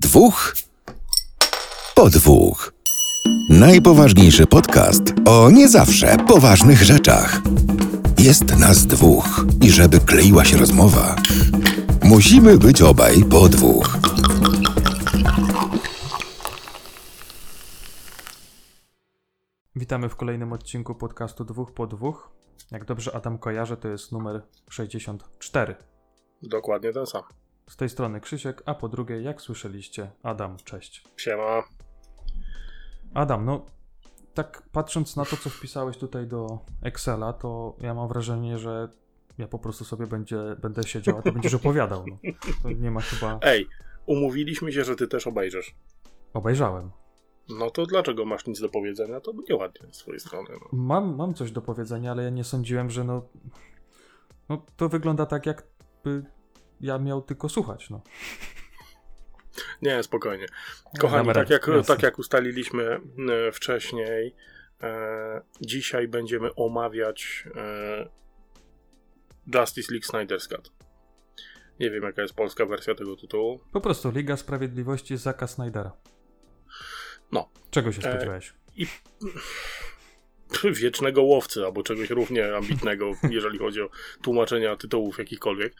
Dwóch po dwóch. Najpoważniejszy podcast o nie zawsze poważnych rzeczach. Jest nas dwóch i żeby kleiła się rozmowa, musimy być obaj po dwóch. Witamy w kolejnym odcinku podcastu Dwóch po Dwóch. Jak dobrze Adam kojarzy, to jest numer 64. Dokładnie ten sam. Z tej strony Krzysiek, a po drugiej, jak słyszeliście, Adam, cześć. Siema. Adam, no tak patrząc na to, co wpisałeś tutaj do Excela, to ja mam wrażenie, że ja po prostu sobie będzie, będę siedział, a ty będziesz opowiadał. No. To nie ma chyba... Ej, umówiliśmy się, że ty też obejrzysz. Obejrzałem. No to dlaczego masz nic do powiedzenia? To nieładnie z twojej strony. No. Mam, mam coś do powiedzenia, ale ja nie sądziłem, że no... No to wygląda tak, jakby ja miał tylko słuchać, no. Nie, spokojnie. Kochani, tak jak, tak jak ustaliliśmy e, wcześniej, e, dzisiaj będziemy omawiać e, Justice League Snyder's Cut. Nie wiem, jaka jest polska wersja tego tytułu. Po prostu Liga Sprawiedliwości Zaka Snydera. No. Czego się E, spodziewałeś? I wiecznego łowcy, albo czegoś równie ambitnego, jeżeli chodzi o tłumaczenia tytułów jakichkolwiek.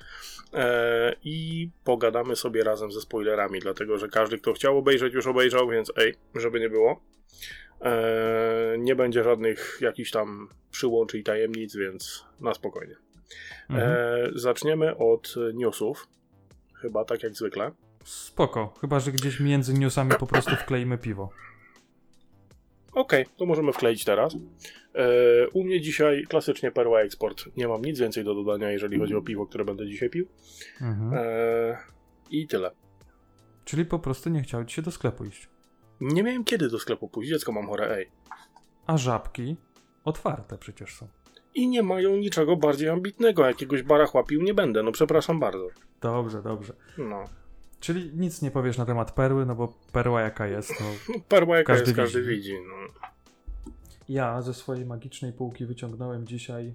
E, I pogadamy sobie razem ze spoilerami, dlatego że każdy, kto chciał obejrzeć, już obejrzał, więc ej, żeby nie było. E, nie będzie żadnych jakichś tam przyłączy i tajemnic, więc na spokojnie. Mhm. E, zaczniemy od newsów, chyba tak jak zwykle. Spoko, chyba że gdzieś między newsami po prostu wkleimy piwo. Okej, to możemy wkleić teraz. E, u mnie dzisiaj klasycznie perła eksport. Nie mam nic więcej do dodania, jeżeli chodzi o piwo, które będę dzisiaj pił. Mhm. E, I tyle. Czyli po prostu nie chciał ci się do sklepu iść. Nie miałem kiedy do sklepu pójść, dziecko mam chore, ej. A żabki otwarte przecież są. I nie mają niczego bardziej ambitnego. Jakiegoś barachła pił nie będę, no przepraszam bardzo. Dobrze, dobrze. No. Czyli nic nie powiesz na temat perły, no bo perła jaka jest, no. perła jaka Każdy jest, każdy widzi. widzi. No. Ja ze swojej magicznej półki wyciągnąłem dzisiaj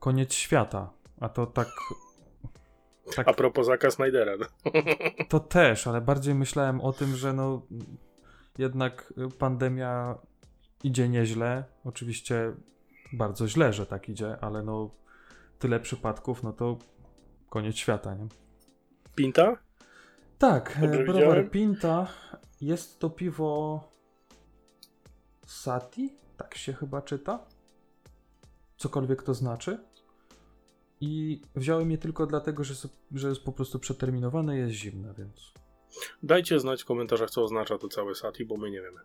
koniec świata. A to tak. Tak, A propos Zaka Snydera. No. to też, ale bardziej myślałem o tym, że no jednak pandemia idzie nieźle. Oczywiście bardzo źle, że tak idzie, ale no tyle przypadków, no to koniec świata, nie? Pinta? Tak, Dobrze e, browar widziałem? Pinta. Jest to piwo Sati, tak się chyba czyta. Cokolwiek to znaczy. I wziąłem je tylko dlatego, że, że jest po prostu przeterminowane, jest zimne, więc. Dajcie znać w komentarzach, co oznacza to całe Sati, bo my nie wiemy.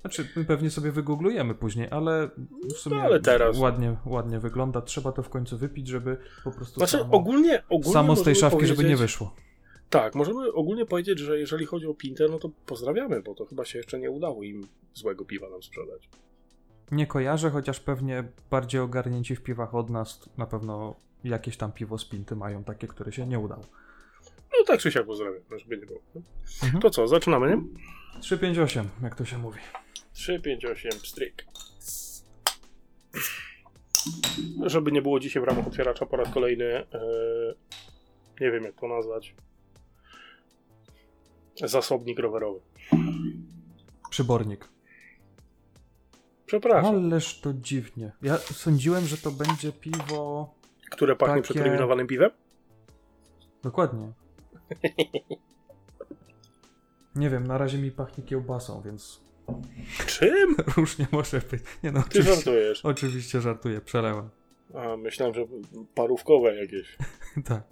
Znaczy, my pewnie sobie wygooglujemy później, ale w sumie No, ale teraz- ładnie, ładnie wygląda. Trzeba to w końcu wypić, żeby po prostu Znaczy, samo, ogólnie, ogólnie samo z tej szafki, żeby nie wyszło. Tak, możemy ogólnie powiedzieć, że jeżeli chodzi o Pintę, no to pozdrawiamy, bo to chyba się jeszcze nie udało im złego piwa nam sprzedać. Nie kojarzę, chociaż pewnie bardziej ogarnięci w piwach od nas na pewno jakieś tam piwo z pinty mają takie, które się nie udało. No tak czy siak pozdrawiam, żeby nie było. Mhm. To co, zaczynamy, nie? 358, jak to się mówi. 3, 5, 8, stryk. Żeby nie było dzisiaj w ramach otwieracza po raz kolejny, e, nie wiem jak to nazwać, zasobnik rowerowy. Przybornik. Przepraszam, Ależ to dziwnie. Ja sądziłem, że to będzie piwo. które pachnie takie- przeterminowanym piwem? Dokładnie. Nie wiem, na razie mi pachnie kiełbasą, więc Czym? różnie może być. Nie no, Ty oczywiście, żartujesz. oczywiście żartuję, przelewam. A, myślałem, że parówkowe jakieś. tak.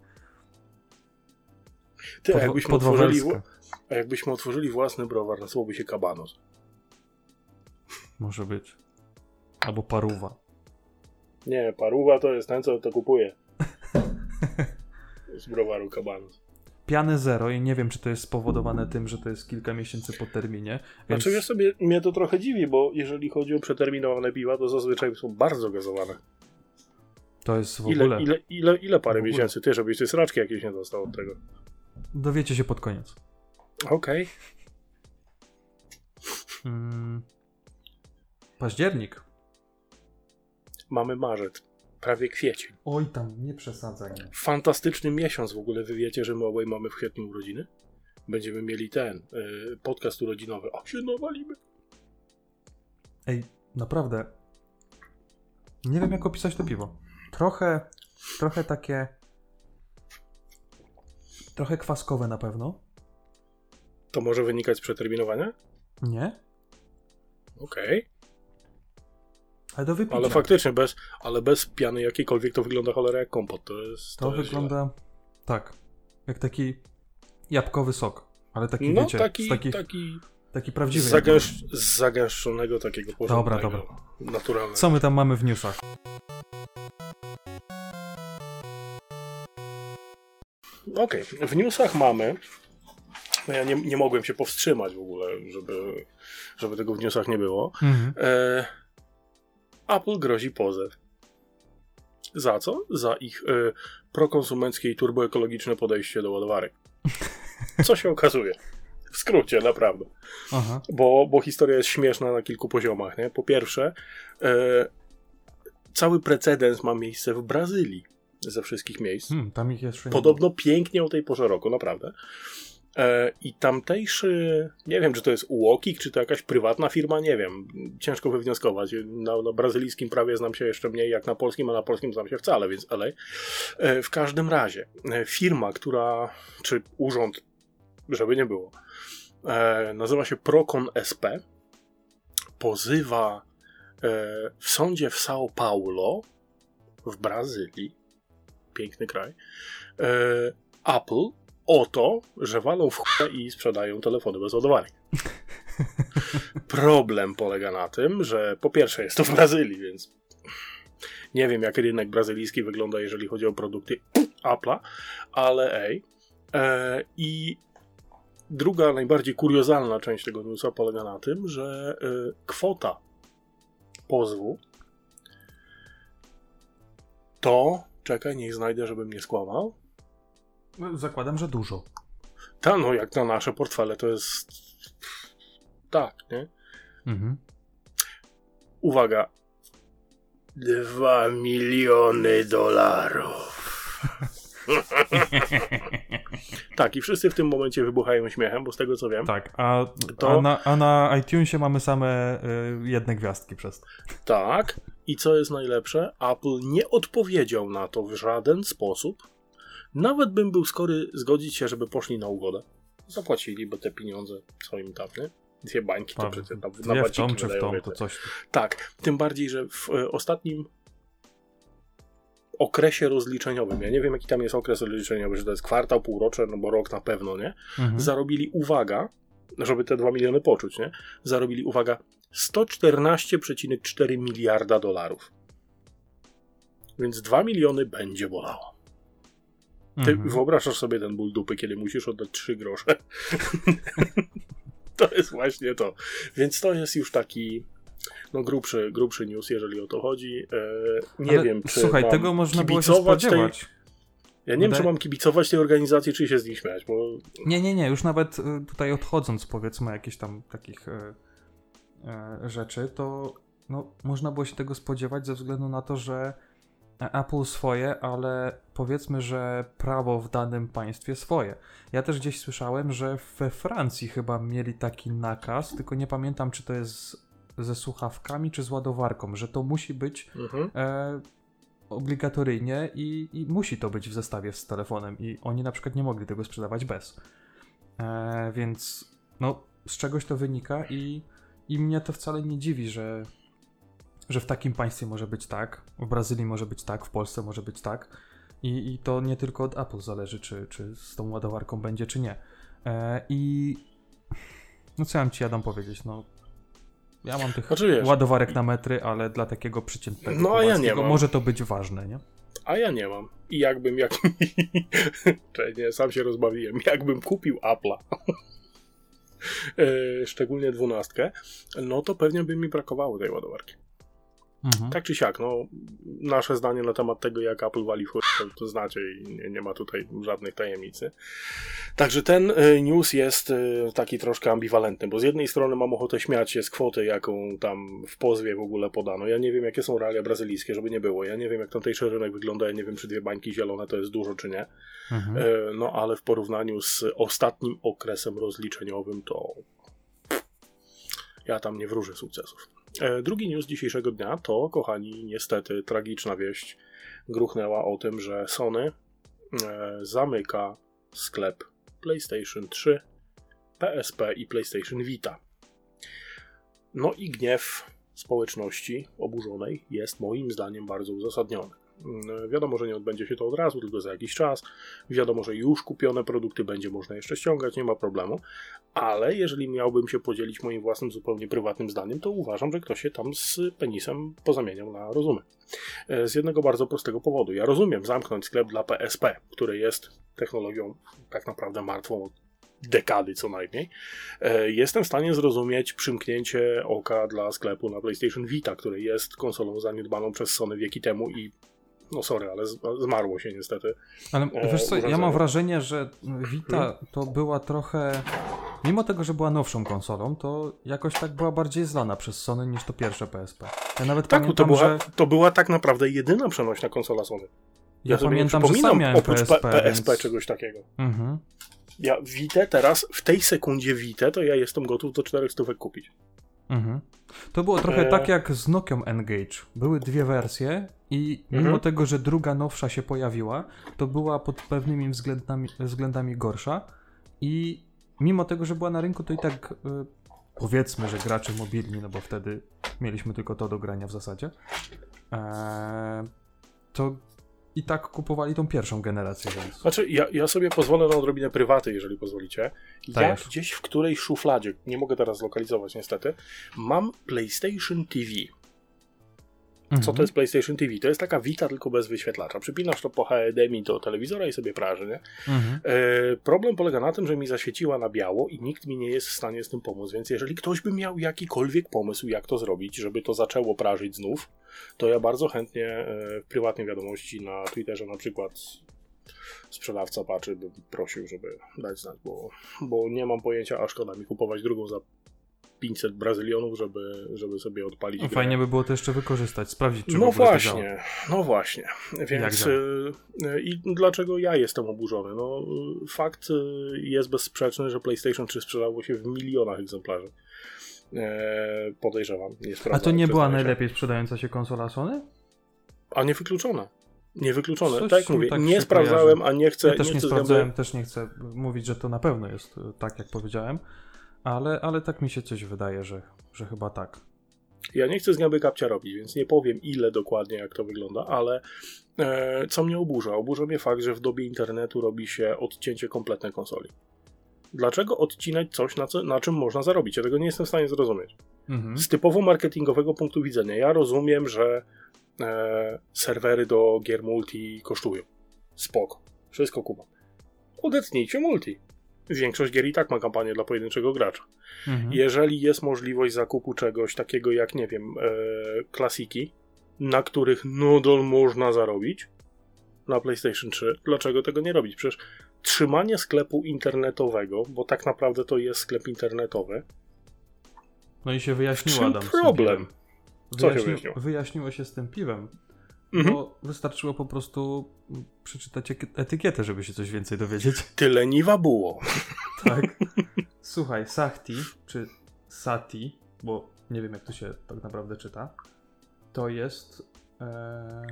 Ty, Podwo- jakbyśmy otworzyli. A jakbyśmy otworzyli własny browar, nazywałoby się Kabanos. Może być. Albo paruwa. Nie, paruwa to jest ten, co to kupuje. Z browaru Kabanos. Piany zero i nie wiem, czy to jest spowodowane tym, że to jest kilka miesięcy po terminie. Więc Znaczy wiesz sobie, mnie to trochę dziwi, bo jeżeli chodzi o przeterminowane piwa, to zazwyczaj są bardzo gazowane. to jest w Ile, ogóle. ile, ile, ile parę miesięcy? Ty, żebyś ty sraczki jakieś nie dostał od tego. Dowiecie się pod koniec. Okej. Mm. Październik. Mamy marzec. Prawie kwiecień. Oj tam, nie przesadzaj. Fantastyczny miesiąc w ogóle, wy wiecie, że my obaj mamy w kwietniu urodziny? będziemy mieli ten y, podcast urodzinowy, a się nawalimy. Ej, naprawdę. Nie wiem, jak opisać to piwo. Trochę, trochę takie. Trochę kwaskowe na pewno. To może wynikać z przeterminowania? Nie? Okej. Ale do wypicia. Ale faktycznie, bez, ale bez piany jakiejkolwiek to wygląda cholera jak kompot. To, jest, To, jest wygląda tak. Jak taki jabłkowy sok. Ale taki. No, wiecie, taki, takich, taki taki prawdziwy. zagęsz, zagęszczonego takiego porządnego. dobra. Naturalnego. Co my tam mamy w newsach? Okej, w newsach mamy. No ja nie, nie mogłem się powstrzymać w ogóle, żeby, żeby tego w newsach nie było. Mhm. E, Apple grozi pozew. Za co? Za ich e, prokonsumenckie i turboekologiczne podejście do ładowarek. Co się okazuje? W skrócie, naprawdę. Aha. Bo, bo historia jest śmieszna na kilku poziomach. Nie? Po pierwsze, e, cały precedens ma miejsce w Brazylii ze wszystkich miejsc. Hmm, tam ich nie Podobno pięknie o tej porze roku, naprawdę. E, I tamtejszy, nie wiem, czy to jest UOKiK, czy to jakaś prywatna firma, nie wiem. Ciężko wywnioskować. Na, na brazylijskim prawie znam się jeszcze mniej jak na polskim, a na polskim znam się wcale, więc ale. W każdym razie, e, firma, która, czy urząd, żeby nie było, e, nazywa się Procon SP, pozywa w sądzie w São Paulo w Brazylii, piękny kraj, Apple o to, że walą w chłopę i sprzedają telefony bez ładowarek. Problem polega na tym, że po pierwsze jest to w Brazylii, więc nie wiem jak rynek brazylijski wygląda, jeżeli chodzi o produkty Apple'a, ale ej. E, I druga, najbardziej kuriozalna część tego newsa polega na tym, że e, kwota pozwu to, czekaj, niech znajdę, żebym nie skłamał. Zakładam, że dużo. Ta, no jak na nasze portfele to jest. Tak, nie? Mhm. Uwaga. Dwa miliony dolarów. tak, i wszyscy w tym momencie wybuchają śmiechem, bo z tego co wiem. Tak, a, To- a, na, a na iTunesie mamy same y, jedne gwiazdki przez to. Tak. I co jest najlepsze? Apple nie odpowiedział na to w żaden sposób. Nawet bym był skory zgodzić się, żeby poszli na ugodę. Zapłaciliby te pieniądze, co im tam, nie? Dwie bańki to przecież na, na Dwie w tą czy w więcej. to coś. Tak, tym bardziej, że w e, ostatnim okresie rozliczeniowym, ja nie wiem jaki tam jest okres rozliczeniowy, że to jest kwartał, półrocze, no bo rok na pewno, nie? Mhm. Zarobili, uwaga, żeby te 2 miliony poczuć, nie? Zarobili, uwaga, 114,4 miliarda dolarów. Więc 2 miliony będzie bolało. Ty Mhm. wyobrażasz sobie ten ból dupy, kiedy musisz oddać 3 grosze? to jest właśnie to. Więc to jest już taki no grubszy, grubszy news, jeżeli o to chodzi. E, nie Ale wiem, czy Słuchaj, mam tego można było się kibicować tej, spodziewać. Ja nie wiem, czy mam kibicować tej organizacji, czy się z nich śmiać, bo Nie, nie, nie, już nawet y, tutaj odchodząc powiedzmy jakichś tam takich y, y, rzeczy, to no, można było się tego spodziewać ze względu na to, że Apple swoje, ale powiedzmy, że prawo w danym państwie swoje. Ja też gdzieś słyszałem, że we Francji chyba mieli taki nakaz, tylko nie pamiętam, czy to jest ze słuchawkami, czy z ładowarką, że to musi być mhm. e, obligatoryjnie i, i musi to być w zestawie z telefonem i oni na przykład nie mogli tego sprzedawać bez. E, więc no, z czegoś to wynika i, i mnie to wcale nie dziwi, że, że w takim państwie może być tak, w Brazylii może być tak, w Polsce może być tak i, i to nie tylko od Apple zależy, czy, czy z tą ładowarką będzie, czy nie. E, I no co ja mam ci Adam powiedzieć, no ja mam tych Znaczy, ładowarek na metry, ale dla takiego przeciętnego No, a ja nie mam. może to być ważne, nie? a ja nie mam. I jakbym, jak... Czekaj, nie, sam się rozbawiłem. Jakbym kupił Apple'a, e, szczególnie dwunastkę, no to pewnie by mi brakowało tej ładowarki. Mhm. Tak czy siak, no, nasze zdanie na temat tego, jak Apple wali w to, znacie i nie, nie ma tutaj żadnych tajemnicy. Także ten y, news jest y, taki troszkę ambiwalentny, bo z jednej strony mam ochotę śmiać się z kwoty, jaką tam w pozwie w ogóle podano. Ja nie wiem, jakie są realia brazylijskie, żeby nie było. Ja nie wiem, jak tamtejszy rynek wygląda, ja nie wiem, czy dwie bańki zielone to jest dużo, czy nie. Mhm. E, No ale w porównaniu z ostatnim okresem rozliczeniowym to ja tam nie wróżę sukcesów. E, Drugi news dzisiejszego dnia to, kochani, niestety tragiczna wieść gruchnęła o tym, że Sony e, zamyka sklep PlayStation 3, PSP i PlayStation Vita. No i gniew społeczności oburzonej jest moim zdaniem bardzo uzasadniony. Mm, Wiadomo, że nie odbędzie się to od razu, tylko za jakiś czas. Wiadomo, że już kupione produkty będzie można jeszcze ściągać, nie ma problemu. Ale jeżeli miałbym się podzielić moim własnym, zupełnie prywatnym zdaniem, to uważam, że ktoś się tam z penisem pozamieniał na rozumy. E, Z jednego bardzo prostego powodu. Ja rozumiem zamknąć sklep dla PSP, który jest technologią tak naprawdę martwą od dekady co najmniej. E, Jestem w stanie zrozumieć przymknięcie oka dla sklepu na PlayStation Vita, który jest konsolą zaniedbaną przez Sony wieki temu i no sorry, ale zmarło się niestety. Ale e, wiesz co, ja mam wrażenie, że Vita to była trochę. Mimo tego, że była nowszą konsolą, to jakoś tak była bardziej znana przez Sony niż to pierwsze PSP. Ja nawet Tak, pamiętam, to była, że. to była tak naprawdę jedyna przenośna konsola Sony. Ja, sobie pamiętam, że sam miałem oprócz PSP. PSP więc... czegoś takiego. Mhm. Ja Vita teraz, w tej sekundzie Vita, to ja jestem gotów do 400 kupić. Mhm. To było trochę E. tak jak z Nokią Engage. Były dwie wersje i mimo Mhm. tego, że druga nowsza się pojawiła, to była pod pewnymi względami, względami gorsza i mimo tego, że była na rynku, to i tak y, powiedzmy, że gracze mobilni, no bo wtedy mieliśmy tylko to do grania w zasadzie, e, to i tak kupowali tą pierwszą generację, więc... Znaczy, ja, ja sobie pozwolę na odrobinę prywaty, jeżeli pozwolicie. Ja Dajesz. gdzieś w której szufladzie, nie mogę teraz zlokalizować niestety, mam PlayStation TV. Co Mhm. to jest PlayStation TV? To jest taka Vita, tylko bez wyświetlacza. Przypinasz to po HDMI do telewizora i sobie praży, nie? Mhm. E, problem polega na tym, że mi zaświeciła na biało i nikt mi nie jest w stanie z tym pomóc, więc jeżeli ktoś by miał jakikolwiek pomysł, jak to zrobić, żeby to zaczęło prażyć znów, to ja bardzo chętnie e, w prywatnej wiadomości na Twitterze na przykład sprzedawca patrzy, bym prosił, żeby dać znać, bo, bo nie mam pojęcia, a szkoda mi kupować drugą za 500 brazylionów, żeby, żeby sobie odpalić No, grę. Fajnie by było to jeszcze wykorzystać, sprawdzić, czy No właśnie, no właśnie. Więc y, y, i dlaczego ja jestem oburzony? No fakt y, jest bezsprzeczny, że PlayStation 3 sprzedało się w milionach egzemplarzy. E, podejrzewam. Nie A to nie była najlepiej sprzedająca się konsola Sony? A nie wykluczone. Nie wykluczone. Coś tak jak mówię, tak nie sprawdzałem, kojarzy. a nie chcę. Ja też nie, chcę sprawdzałem, też nie chcę mówić, że to na pewno jest tak, jak powiedziałem, ale, ale tak mi się coś wydaje, że, że chyba tak. Ja nie chcę z gęby kapcia robić, więc nie powiem ile dokładnie jak to wygląda, ale e, co mnie oburza? Oburza mnie fakt, że w dobie internetu robi się odcięcie kompletnej konsoli. Dlaczego odcinać coś, na, co, na czym można zarobić? Ja tego nie jestem w stanie zrozumieć. Mhm. Z typowo marketingowego punktu widzenia, ja rozumiem, że e, serwery do gier multi kosztują. Spoko. Wszystko kumam. Odetnijcie multi. Większość gier i tak ma kampanię dla pojedynczego gracza. Mhm. Jeżeli jest możliwość zakupu czegoś takiego jak, nie wiem, e, klasiki, na których nadal można zarobić na PlayStation 3, dlaczego tego nie robić? Przecież trzymanie sklepu internetowego, bo tak naprawdę to jest sklep internetowy, No i się wyjaśniło, Adam. problem? Co się Wyjaśni- wyjaśniło? Wyjaśniło się z tym piwem, Mhm. bo wystarczyło po prostu przeczytać etykietę, żeby się coś więcej dowiedzieć. Tyle niwa było. Tak. Słuchaj, Sahti, czy Sati, bo nie wiem jak to się tak naprawdę czyta, to jest e,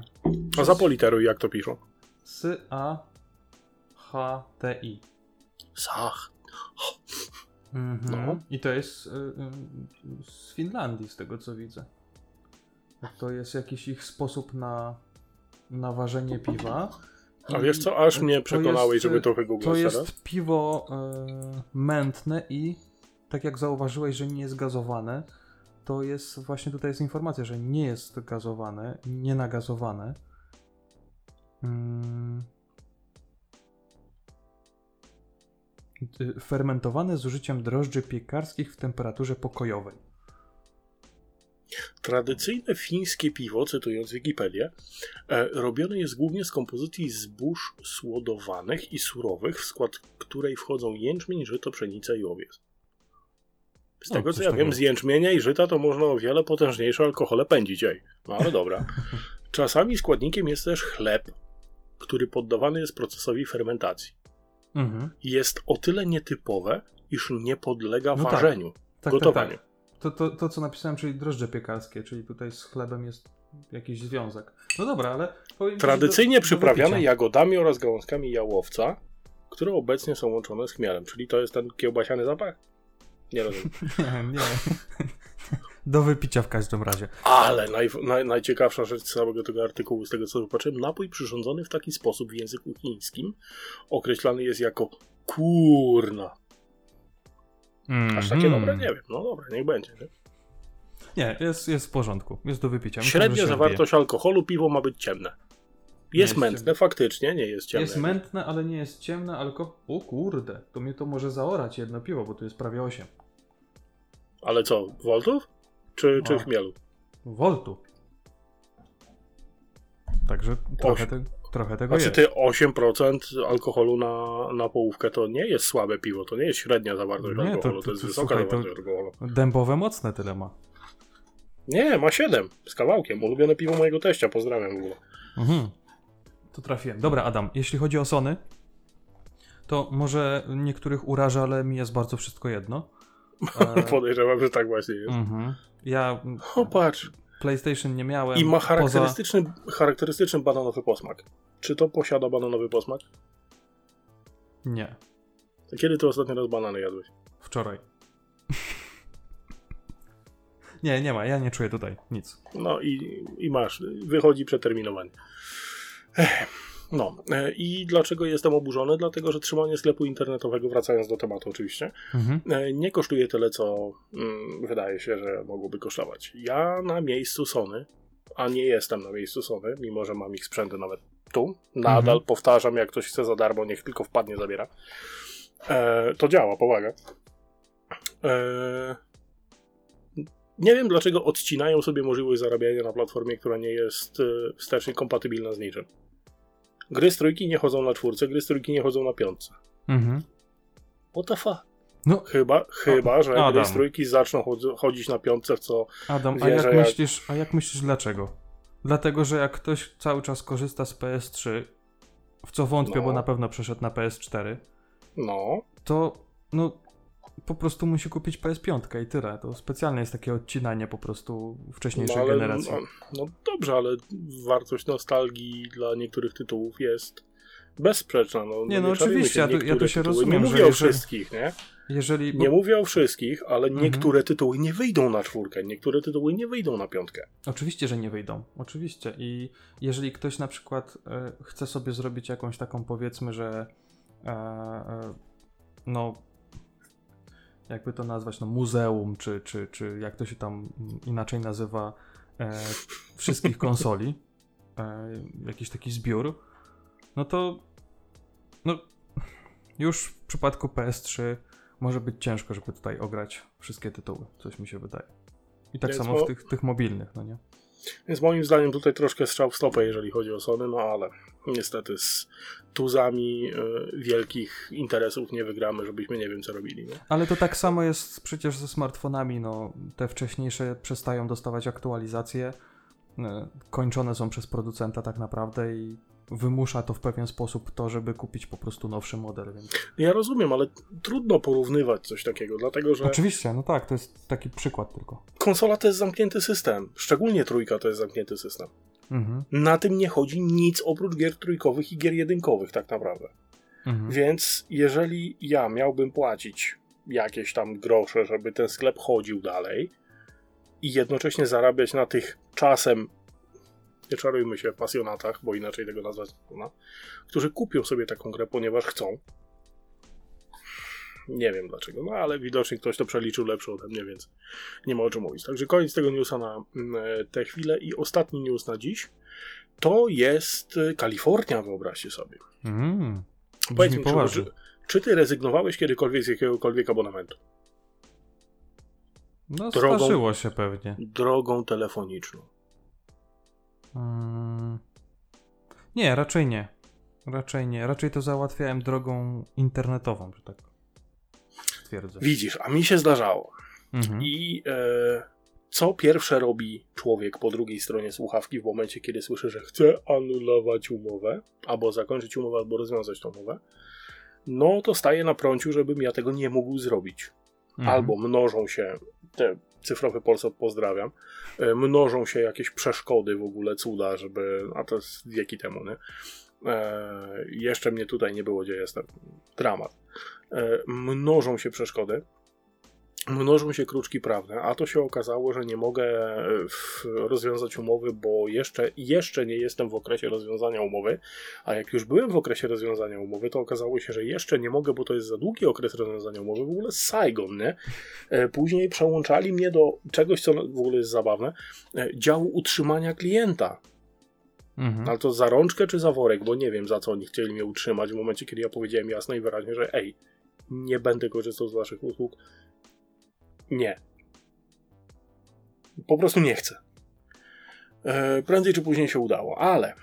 A zapoliteruj, jak to piszą. S-A-H-T-I. Sach. Mhm. No. I to jest y, y, z Finlandii, z tego co widzę. To jest jakiś ich sposób na, na ważenie piwa. A wiesz co, aż to mnie przekonałeś, jest, żeby y, to To wygooglać jest teraz. piwo y, mętne i tak jak zauważyłeś, że nie jest gazowane, to jest właśnie tutaj jest informacja, że nie jest gazowane, nie nagazowane. Mm. Y, Fermentowane z użyciem drożdży piekarskich w temperaturze pokojowej. Tradycyjne fińskie piwo, cytując Wikipedię, e, robione jest głównie z kompozycji zbóż słodowanych i surowych, w skład której wchodzą jęczmień, żyto, pszenica i owiec. Z No, tego co ja wiem, z jęczmienia i żyta to można o wiele potężniejsze alkohole pędzić, ej. No ale dobra. Czasami składnikiem jest też chleb, który poddawany jest procesowi fermentacji. Mhm. Jest o tyle nietypowe, iż nie podlega No tak. ważeniu, Tak, gotowaniu. tak, tak. To, to, to, co napisałem, czyli drożdże piekarskie, czyli tutaj z chlebem jest jakiś związek. No dobra, ale... powiem Tradycyjnie do- do przyprawiane wypicia. jagodami oraz gałązkami jałowca, które obecnie są łączone z chmielem. Czyli to jest ten kiełbasiany zapach? Nie rozumiem. Nie, nie. Do wypicia w każdym razie. Ale naj, naj, najciekawsza rzecz z całego tego artykułu, z tego co zobaczyłem, napój przyrządzony w taki sposób w języku chińskim określany jest jako kurna. Aż takie Mhm. dobre? Nie wiem. No dobra, niech będzie. Nie? Nie, jest, jest w porządku. Jest do wypicia. Średnia zawartość alkoholu, piwo ma być ciemne. Jest jest mętne, ciemne. faktycznie, nie jest ciemne. Jest mętne, ale nie jest ciemne, alko... O kurde, to mnie to może zaorać jedno piwo, bo tu jest prawie 8. Ale co, voltów? Czy, czy chmielu? Voltu. Także trochę, te, trochę tego Znaczy jest. ty 8% alkoholu na, na połówkę to nie jest słabe piwo, to nie jest średnia zawartość Nie, alkoholu, to, to- jest to- wysoka słuchaj, to- zawartość alkoholu. Dębowe mocne tyle ma. Nie, ma 7 z kawałkiem. Ulubione piwo mojego teścia, pozdrawiam w ogóle. Mhm. To trafiłem. Dobra, Adam, jeśli chodzi o Sony, to może niektórych uraża, ale mi jest bardzo wszystko jedno. E, Podejrzewam, że tak właśnie jest. mhm. Ja O, patrz. PlayStation nie miałem. I ma poza... charakterystyczny, charakterystyczny bananowy posmak. Czy to posiada bananowy posmak? Nie, Kiedy ty ostatni raz banany jadłeś? wczoraj. nie, nie ma, ja nie czuję tutaj nic. No i, i masz, wychodzi przeterminowanie. Ech, No e, i dlaczego jestem oburzony? Dlatego, że trzymanie sklepu internetowego, wracając do tematu oczywiście, Mhm. e, nie kosztuje tyle, co mm, wydaje się, że mogłoby kosztować. Ja na miejscu Sony, a nie jestem na miejscu Sony, mimo że mam ich sprzęty nawet tu, nadal Mhm. powtarzam, jak ktoś chce za darmo, niech tylko wpadnie, zabiera. E, to działa, powaga. E, nie wiem, dlaczego odcinają sobie możliwość zarabiania na platformie, która nie jest e, wstecznie kompatybilna z niczym. Gry z trójki nie chodzą na czwórce, gry z trójki nie chodzą na piątce. Mhm. What the fuck? No, Chyba, chyba że Adam. gry z trójki zaczną chod- chodzić na piątce, w co Adam, a jak jak- myślisz, a jak myślisz dlaczego? Dlatego, że jak ktoś cały czas korzysta z PS3, w co wątpię, No. bo na pewno przeszedł na PS4, no, to no po prostu musi kupić PS5 i tyle. To specjalnie jest takie odcinanie po prostu no, wcześniejszej ale, generacji. no, no dobrze, ale wartość nostalgii dla niektórych tytułów jest bezsprzeczna. No, Nie, no czarujmy oczywiście, ja tu- ja tu się rozumiem, Nie że mówię o wszystkich, nie? Jeżeli. Nie bo, mówię o wszystkich, ale Mhm. niektóre tytuły nie wyjdą na czwórkę, niektóre tytuły nie wyjdą na piątkę. Oczywiście, że nie wyjdą. Oczywiście. I jeżeli ktoś na przykład e, chce sobie zrobić jakąś taką, powiedzmy, że e, e, no jakby to nazwać, no muzeum, czy, czy, czy jak to się tam inaczej nazywa, e, wszystkich konsoli, e, jakiś taki zbiór, no to no już w przypadku PS3 może być ciężko, żeby tutaj ograć wszystkie tytuły, coś mi się wydaje. I tak Więc samo mo- w tych, tych mobilnych, no nie? Więc moim zdaniem tutaj troszkę strzał w stopę, jeżeli chodzi o Sony, no ale niestety z tuzami e, wielkich interesów nie wygramy, żebyśmy nie wiem co robili. Nie? Ale to tak samo jest przecież ze smartfonami, no te wcześniejsze przestają dostawać aktualizacje, e, kończone są przez producenta tak naprawdę i wymusza to w pewien sposób to, żeby kupić po prostu nowszy model, więc... Ja rozumiem, ale trudno porównywać coś takiego, dlatego że Oczywiście, no tak, to jest taki przykład tylko. konsola to jest zamknięty system. Szczególnie trójka to jest zamknięty system. Mhm, Na tym nie chodzi nic oprócz gier trójkowych i gier jedynkowych, tak naprawdę. mhm. Więc jeżeli ja miałbym płacić jakieś tam grosze, żeby ten sklep chodził dalej i jednocześnie zarabiać na tych czasem, nie czarujmy się, pasjonatach, bo inaczej tego nazwać nie można, którzy kupią sobie taką grę, ponieważ chcą. Nie wiem dlaczego, no ale widocznie ktoś to przeliczył lepsze ode mnie, więc nie ma o czym mówić. Także koniec tego newsa na mm, tę chwilę i ostatni news na dziś to jest y, Kalifornia, wyobraźcie sobie. Mm. Powiedz mi, czy, czy, ty rezygnowałeś kiedykolwiek z jakiegokolwiek abonamentu? No, Drogą- zdarzyło się pewnie. Drogą telefoniczną. Mm. Nie, raczej nie. Raczej nie. Raczej to załatwiałem drogą internetową, że tak twierdzę. Widzisz, a mi się zdarzało. Mhm. I e, co pierwsze robi człowiek po drugiej stronie słuchawki w momencie, kiedy słyszy, że chce anulować umowę, albo zakończyć umowę, albo rozwiązać tą umowę? No to staje na prąciu, żebym ja tego nie mógł zrobić. Mhm. Albo mnożą się te cyfrowy Polsat pozdrawiam, e, mnożą się jakieś przeszkody w ogóle, cuda, żeby, a to jest wieki temu, nie? E, jeszcze mnie tutaj nie było, gdzie jestem. Dramat. E, mnożą się przeszkody, mnożą się kruczki prawne, a to się okazało, że nie mogę e, rozwiązać umowy, bo jeszcze, jeszcze nie jestem w okresie rozwiązania umowy, a jak już byłem w okresie rozwiązania umowy, to okazało się, że jeszcze nie mogę, bo to jest za długi okres rozwiązania umowy, w ogóle Saigon, nie? E, Później przełączali mnie do czegoś, co w ogóle jest zabawne, działu utrzymania klienta. Mhm. Ale to za rączkę czy za worek, bo nie wiem za co oni chcieli mnie utrzymać w momencie, kiedy ja powiedziałem jasno i wyraźnie, że ej, nie będę korzystał z waszych usług. Nie. Po prostu nie chcę. E, prędzej czy później się udało, ale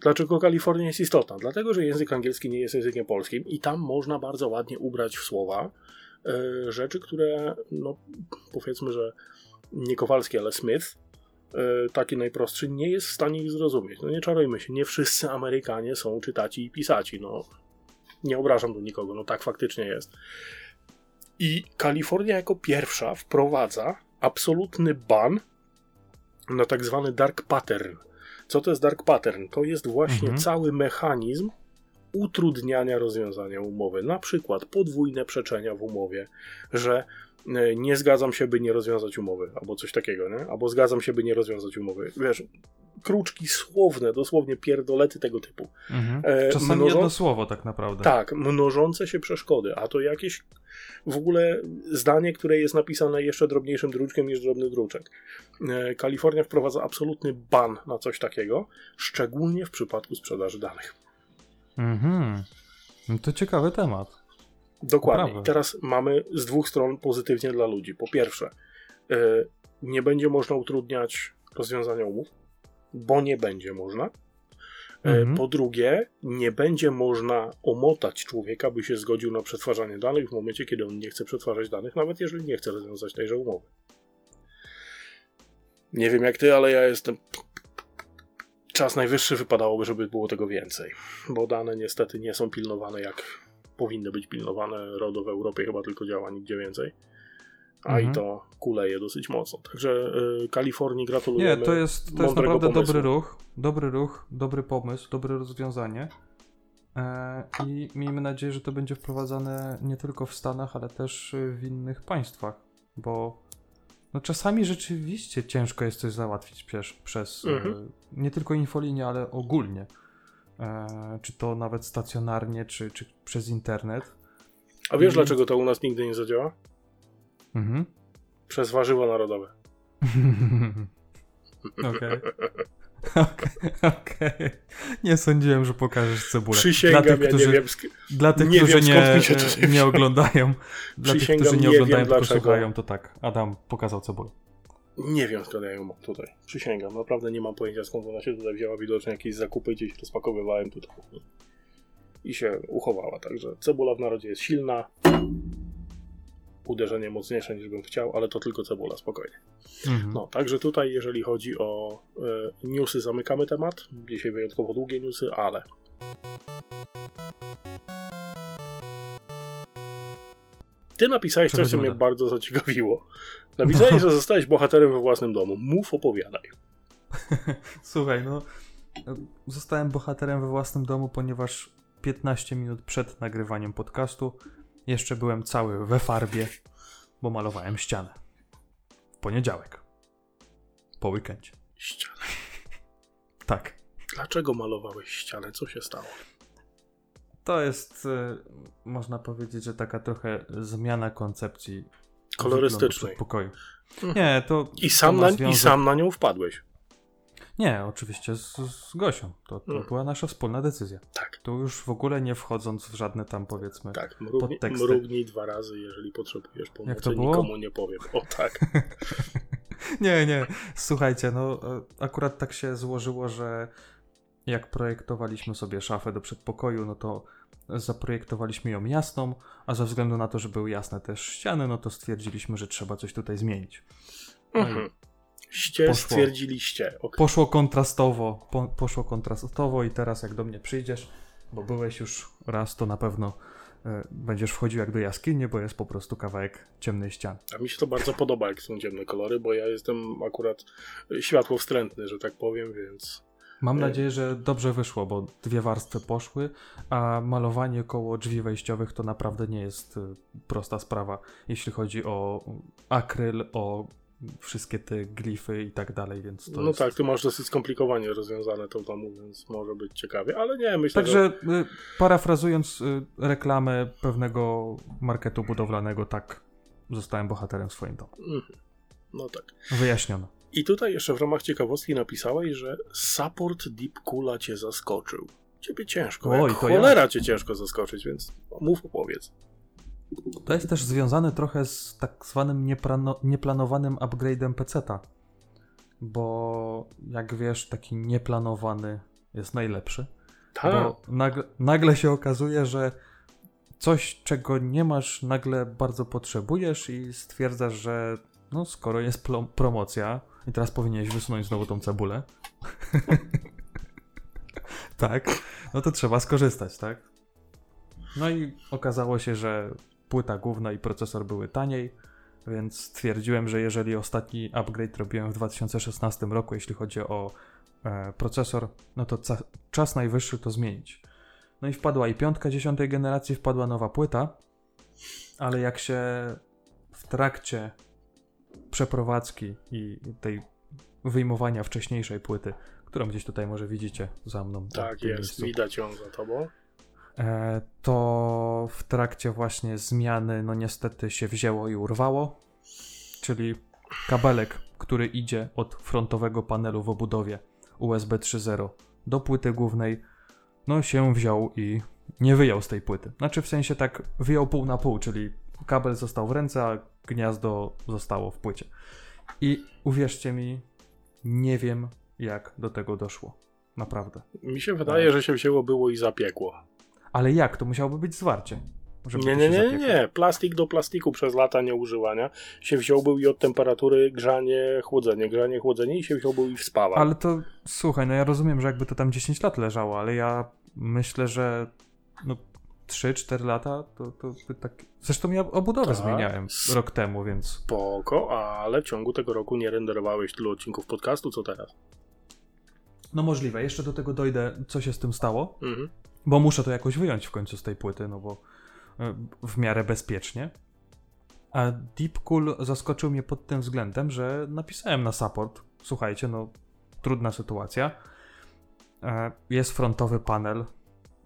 dlaczego Kalifornia jest istotna? Dlatego, że język angielski nie jest językiem polskim i tam można bardzo ładnie ubrać w słowa e, rzeczy, które, no powiedzmy, że nie Kowalski, ale Smith, e, taki najprostszy, nie jest w stanie ich zrozumieć. No nie czarujmy się, nie wszyscy Amerykanie są czytaci i pisaci, no nie obrażam tu nikogo, no tak faktycznie jest. I Kalifornia jako pierwsza wprowadza absolutny ban na tak zwany dark pattern. Co to jest dark pattern? To jest właśnie Mhm. cały mechanizm utrudniania rozwiązania umowy. Na przykład podwójne przeczenia w umowie, że nie zgadzam się, by nie rozwiązać umowy, albo coś takiego, nie? Albo zgadzam się, by nie rozwiązać umowy. Wiesz, kruczki słowne, dosłownie pierdolety tego typu. Mhm. e, Czasami mnożą- jedno słowo tak naprawdę. Tak, mnożące się przeszkody, a to jakieś w ogóle zdanie, które jest napisane jeszcze drobniejszym druczkiem niż drobny druczek. E, Kalifornia wprowadza absolutny ban na coś takiego, szczególnie w przypadku sprzedaży danych. Mhm. No to ciekawy temat. Dokładnie. Teraz mamy z dwóch stron pozytywnie dla ludzi. Po pierwsze, e, nie będzie można utrudniać rozwiązania umów, bo nie będzie można. E, Mhm. Po drugie, nie będzie można omotać człowieka, by się zgodził na przetwarzanie danych w momencie, kiedy on nie chce przetwarzać danych, nawet jeżeli nie chce rozwiązać tejże umowy. Nie wiem jak ty, ale ja jestem. Czas najwyższy wypadałoby, żeby było tego więcej, bo dane niestety nie są pilnowane jak powinny być pilnowane. RODO w Europie chyba tylko działa, nigdzie więcej. A Mhm. i to kuleje dosyć mocno. Także y, Kalifornii Nie, gratulujemy. to jest, to jest naprawdę pomysłu. dobry ruch. Dobry ruch, dobry pomysł, dobre rozwiązanie. E, I miejmy nadzieję, że to będzie wprowadzane nie tylko w Stanach, ale też w innych państwach, bo no czasami rzeczywiście ciężko jest coś załatwić przez, przez Mhm. y, nie tylko infolinię, ale ogólnie. E, czy to nawet stacjonarnie, czy, czy przez internet. A wiesz dlaczego to u nas nigdy nie zadziała? Mhm. Przez warzywo narodowe. Okej. Okej, okej. Nie sądziłem, że pokażesz cebulę. Przysięgam, dla tych, ja którzy, nie wiem. dla tych, nie którzy wiem, nie, nie oglądają, dla tych, którzy nie nie oglądają, tylko słuchają, to tak. Adam pokazał cebulę. Nie wiem skąd ja ją mam tutaj. Przysięgam, naprawdę nie mam pojęcia skąd ona się tutaj wzięła. Widocznie jakieś zakupy gdzieś rozpakowywałem tutaj. I się uchowała. Także cebula w narodzie jest silna. Uderzenie mocniejsze niż bym chciał, ale to tylko cebula, spokojnie. Mhm. No, także tutaj, jeżeli chodzi o e, newsy, zamykamy temat. Dzisiaj wyjątkowo długie newsy, ale. Ty napisałeś coś, co mnie bardzo zaciekawiło. Napisałeś, że zostałeś bohaterem we własnym domu. Mów, opowiadaj. Słuchaj, no zostałem bohaterem we własnym domu, ponieważ 15 minut przed nagrywaniem podcastu jeszcze byłem cały we farbie, bo malowałem ścianę. W poniedziałek. Po weekendzie. Ścianę. Tak. Dlaczego malowałeś ścianę? Co się stało? To jest, e, można powiedzieć, że taka trochę zmiana koncepcji Kolorystycznej. przedpokoju. Mhm. Nie, to I sam, to na, I związek- sam na nią wpadłeś. Nie, oczywiście z, z Gosią. To, to Mm. była nasza wspólna decyzja. Tak. Tu już w ogóle nie wchodząc w żadne tam powiedzmy. Tak, mrugnij, Podteksty. mrugnij dwa razy, jeżeli potrzebujesz pomocy. Jak to było? Nikomu nie powiem. O tak. Nie, nie. Słuchajcie, no e, akurat tak się złożyło, że jak projektowaliśmy sobie szafę do przedpokoju, no to zaprojektowaliśmy ją jasną, a ze względu na to, że były jasne też ściany, no to stwierdziliśmy, że trzeba coś tutaj zmienić. No Mhm. Ście Poszło. stwierdziliście. Okay. Poszło kontrastowo, po, poszło kontrastowo i teraz jak do mnie przyjdziesz, bo byłeś już raz, to na pewno e, będziesz wchodził jak do jaskini, bo jest po prostu kawałek ciemnej ściany. A mi się to bardzo podoba, jak są ciemne kolory, bo ja jestem akurat światło wstrętny, że tak powiem, więc Mam Ej. nadzieję, że dobrze wyszło, bo dwie warstwy poszły, a malowanie koło drzwi wejściowych to naprawdę nie jest y, prosta sprawa, jeśli chodzi o akryl, o wszystkie te glify i tak dalej, więc no jest... tak, ty masz dosyć skomplikowanie rozwiązane to w domu, więc może być ciekawie, ale nie, myślę, że... Także y, parafrazując y, reklamę pewnego marketu budowlanego, tak zostałem bohaterem w swoim domu. Mhm. No tak. Wyjaśniono. I tutaj jeszcze w ramach ciekawostki napisałeś, że support Deep Coola cię zaskoczył. Ciebie ciężko, Oj, jak to ja. cholera cię ciężko zaskoczyć, więc mów opowiedz. To jest też związane trochę z tak zwanym nieprano- nieplanowanym upgrade'em PC-ta. Bo jak wiesz, taki nieplanowany jest najlepszy. Tak, Bo nagle, nagle się okazuje, że coś, czego nie masz, nagle bardzo potrzebujesz i stwierdzasz, że no skoro jest promocja i teraz powinieneś wysunąć znowu tą cebulę. tak, no to trzeba skorzystać, tak? No i okazało się, że płyta główna i procesor były taniej, więc stwierdziłem, że jeżeli ostatni upgrade robiłem w 2016 roku, jeśli chodzi o e, procesor, no to czas najwyższy to zmienić. No i wpadła i piątka dziesiątej generacji, wpadła nowa płyta, ale jak się w trakcie przeprowadzki i tej wyjmowania wcześniejszej płyty, którą gdzieś tutaj może widzicie za mną. tak tym jest, miejscu, widać ją za tobą. e, to w trakcie właśnie zmiany, no niestety się wzięło i urwało, czyli kabelek, który idzie od frontowego panelu w obudowie USB 3.0 do płyty głównej, no się wziął i nie wyjął z tej płyty. Znaczy w sensie tak wyjął pół na pół, czyli kabel został w ręce, a gniazdo zostało w płycie. I uwierzcie mi, nie wiem jak do tego doszło. Naprawdę. Mi się wydaje, że się wzięło było i zapiekło. Ale jak? To musiałoby być zwarcie. Nie, nie, nie, nie. Plastik do plastiku przez lata nieużywania się wziął był i od temperatury grzanie, chłodzenie, grzanie, chłodzenie i się wziął był i wspawał. Ale to słuchaj, no ja rozumiem, że jakby to tam 10 lat leżało, ale ja myślę, że no 3-4 lata to, to tak. Zresztą ja obudowę Tak. zmieniałem rok temu, więc. Spoko, ale w ciągu tego roku nie renderowałeś tylu odcinków podcastu, co teraz. No możliwe. Jeszcze do tego dojdę, co się z tym stało, Mhm. bo muszę to jakoś wyjąć w końcu z tej płyty, no bo y, w miarę bezpiecznie. A Deepcool zaskoczył mnie pod tym względem, że napisałem na support. Słuchajcie, no trudna sytuacja. E, Jest frontowy panel.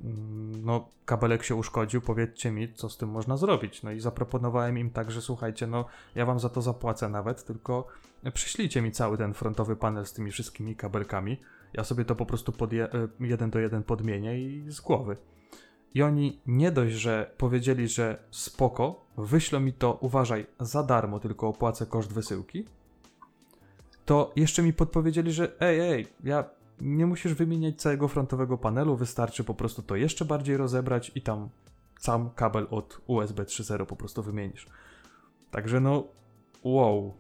Mm, No, kabelek się uszkodził, powiedzcie mi, co z tym można zrobić. No i zaproponowałem im tak, że słuchajcie, no ja wam za to zapłacę nawet, tylko przyślijcie mi cały ten frontowy panel z tymi wszystkimi kabelkami. Ja sobie to po prostu e, jeden do jeden podmienię i z głowy. I oni nie dość, że powiedzieli, że spoko, wyślą mi to, uważaj, za darmo, tylko opłacę koszt wysyłki, to jeszcze mi podpowiedzieli, że ej, ej, ja nie musisz wymieniać całego frontowego panelu, wystarczy po prostu to jeszcze bardziej rozebrać i tam sam kabel od USB 3.0 po prostu wymienisz. Także no, wow.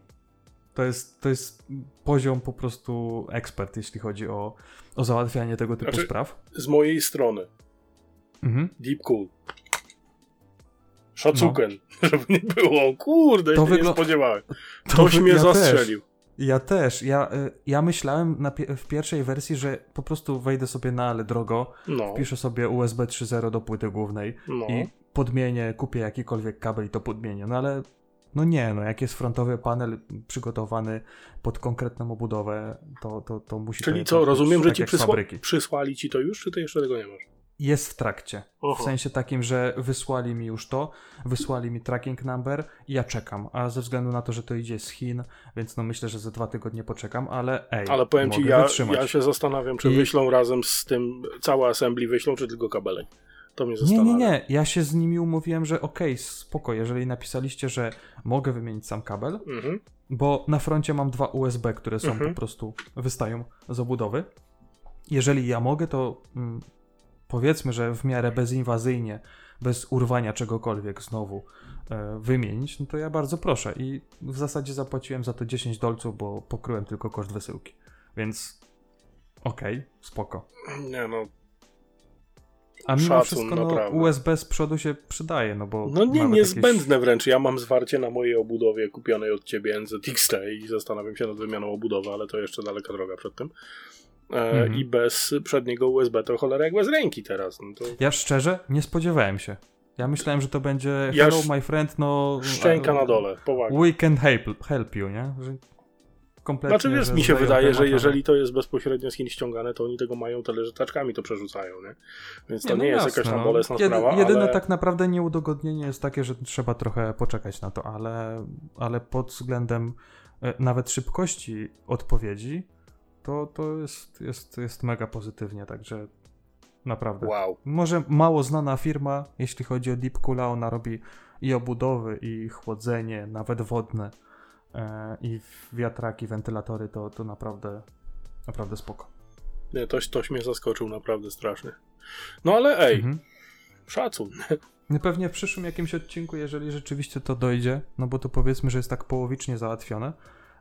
To jest, to jest poziom po prostu ekspert, jeśli chodzi o, o załatwianie tego typu Znaczy- spraw. Z mojej strony. Mhm. Deep Cool. Szacuken, żeby nie było. Kurde, To się nie spodziewałem. To Ktoś wy- mnie ja zastrzelił. Ja też. Ja, y, ja myślałem pie- w pierwszej wersji, że po prostu wejdę sobie na ale drogo, No, piszę sobie USB 3.0 do płyty głównej no. i podmienię, kupię jakikolwiek kabel i to podmienię. No ale no nie, no jak jest frontowy panel przygotowany pod konkretną obudowę, to, to, to musi to Czyli jednak co, rozumiem, że tak ci przysła- fabryki. przysłali ci to już, czy ty jeszcze tego nie masz? Jest w trakcie. W Oho. sensie takim, że wysłali mi już to, wysłali mi tracking number i ja czekam. A ze względu na to, że to idzie z Chin, więc no myślę, że za dwa tygodnie poczekam, ale ej, Ale powiem ci, ja, ja się zastanawiam, czy I- wyślą razem z tym, całe assembly wyślą, czy tylko kabelek. To mnie Nie, zastanawia. nie, nie. Ja się z nimi umówiłem, że okej, spoko, jeżeli napisaliście, że mogę wymienić sam kabel, Mhm. bo na froncie mam dwa USB, które są Mhm. po prostu, wystają z obudowy. Jeżeli ja mogę, to mm, powiedzmy, że w miarę bezinwazyjnie, bez urwania czegokolwiek znowu e, wymienić, no to ja bardzo proszę. I w zasadzie zapłaciłem za to 10 dolców, bo pokryłem tylko koszt wysyłki. Więc okej, spoko. Nie no, A mimo Szacun, wszystko no, naprawdę. USB z przodu się przydaje, no bo no nie, niezbędne wręcz. Ja mam zwarcie na mojej obudowie kupionej od ciebie NZXT i zastanawiam się nad wymianą obudowy, ale to jeszcze daleka droga przed tym. E, Mhm. I bez przedniego USB to cholera jak bez ręki teraz. No to Ja szczerze nie spodziewałem się. Ja myślałem, że to będzie Ja hello my friend, no... szczęka na dole, powaga. We can help, help you, nie? Że kompletnie, Znaczy wiesz, mi się wydaje, że jeżeli to jest bezpośrednio z Chin ściągane, to oni tego mają tyle, że taczkami to przerzucają, nie? Więc to nie, no jest jasne, jakaś tam no. sprawa, Jedyne ale... tak naprawdę nieudogodnienie jest takie, że trzeba trochę poczekać na to, ale, ale pod względem e, nawet szybkości odpowiedzi, to, to jest, jest, jest mega pozytywnie, także naprawdę. Wow. Może mało znana firma, jeśli chodzi o Deep Coola, ona robi i obudowy, i chłodzenie, nawet wodne, e, i wiatraki, wentylatory, to, to naprawdę, naprawdę spoko. Nie, toś, toś mnie zaskoczył naprawdę strasznie. No ale ej, Mhm. szacun. Pewnie w przyszłym jakimś odcinku, jeżeli rzeczywiście to dojdzie, no bo to powiedzmy, że jest tak połowicznie załatwione,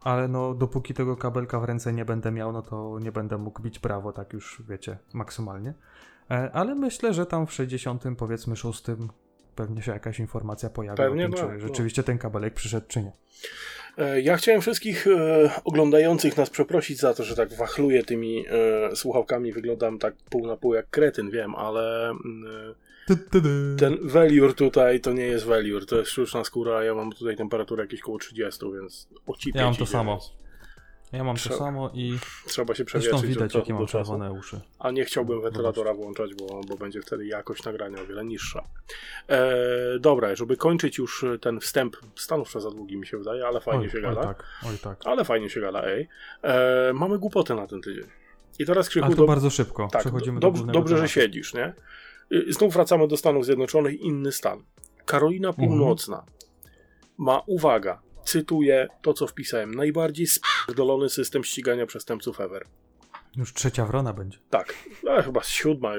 ale no dopóki tego kabelka w ręce nie będę miał, no to nie będę mógł bić brawo, tak już wiecie, maksymalnie. E, Ale myślę, że tam w 60 powiedzmy 6 pewnie się jakaś informacja pojawi Pewnie o tym, tak, czy no. rzeczywiście ten kabelek przyszedł, czy nie. E, Ja chciałem wszystkich e, oglądających nas przeprosić za to, że tak wachluję tymi e, słuchawkami, wyglądam tak pół na pół jak kretyn, wiem, ale mm, e, ten velure tutaj to nie jest velure, to jest sztuczna skóra, a ja mam tutaj temperaturę jakieś koło 30, więc ocipie Ja mam to samo. Ja mam Trzeba- to samo i Trzeba się zresztą przewietrzyć widać, od czasu jakie mam do czerwone uszy. A nie chciałbym wentylatora włączać, bo, bo będzie wtedy jakość nagrania o wiele niższa. E, dobra, żeby kończyć już ten wstęp, stanowczo za długi mi się wydaje, ale fajnie Oj, się oj gada. tak, oj tak. Ale fajnie się gada, ej. E, mamy głupotę na ten tydzień. I teraz Krzychu, Ale to do, bardzo szybko, tak, przechodzimy do dobrze, głównego dobrze że tematu. siedzisz, nie? Y, Znów wracamy do Stanów Zjednoczonych, inny stan. Karolina Mhm. Północna ma, uwaga, cytuję to, co wpisałem, najbardziej spierdolony system ścigania przestępców ever. Już trzecia wrona będzie. Tak, no, chyba siódma,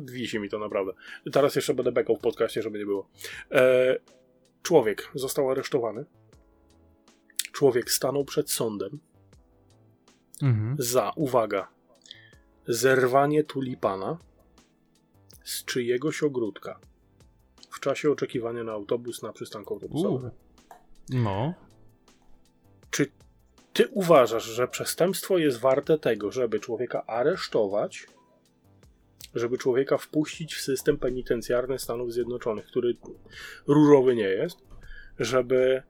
wisi mi to naprawdę. Teraz jeszcze będę bekał w podcaście, żeby nie było. E, człowiek został aresztowany. Człowiek stanął przed sądem Mhm. za, uwaga, zerwanie tulipana z czyjegoś ogródka w czasie oczekiwania na autobus na przystanku autobusowym. No, Czy ty uważasz, że przestępstwo jest warte tego, żeby człowieka aresztować, żeby człowieka wpuścić w system penitencjarny Stanów Zjednoczonych, który różowy nie jest, żeby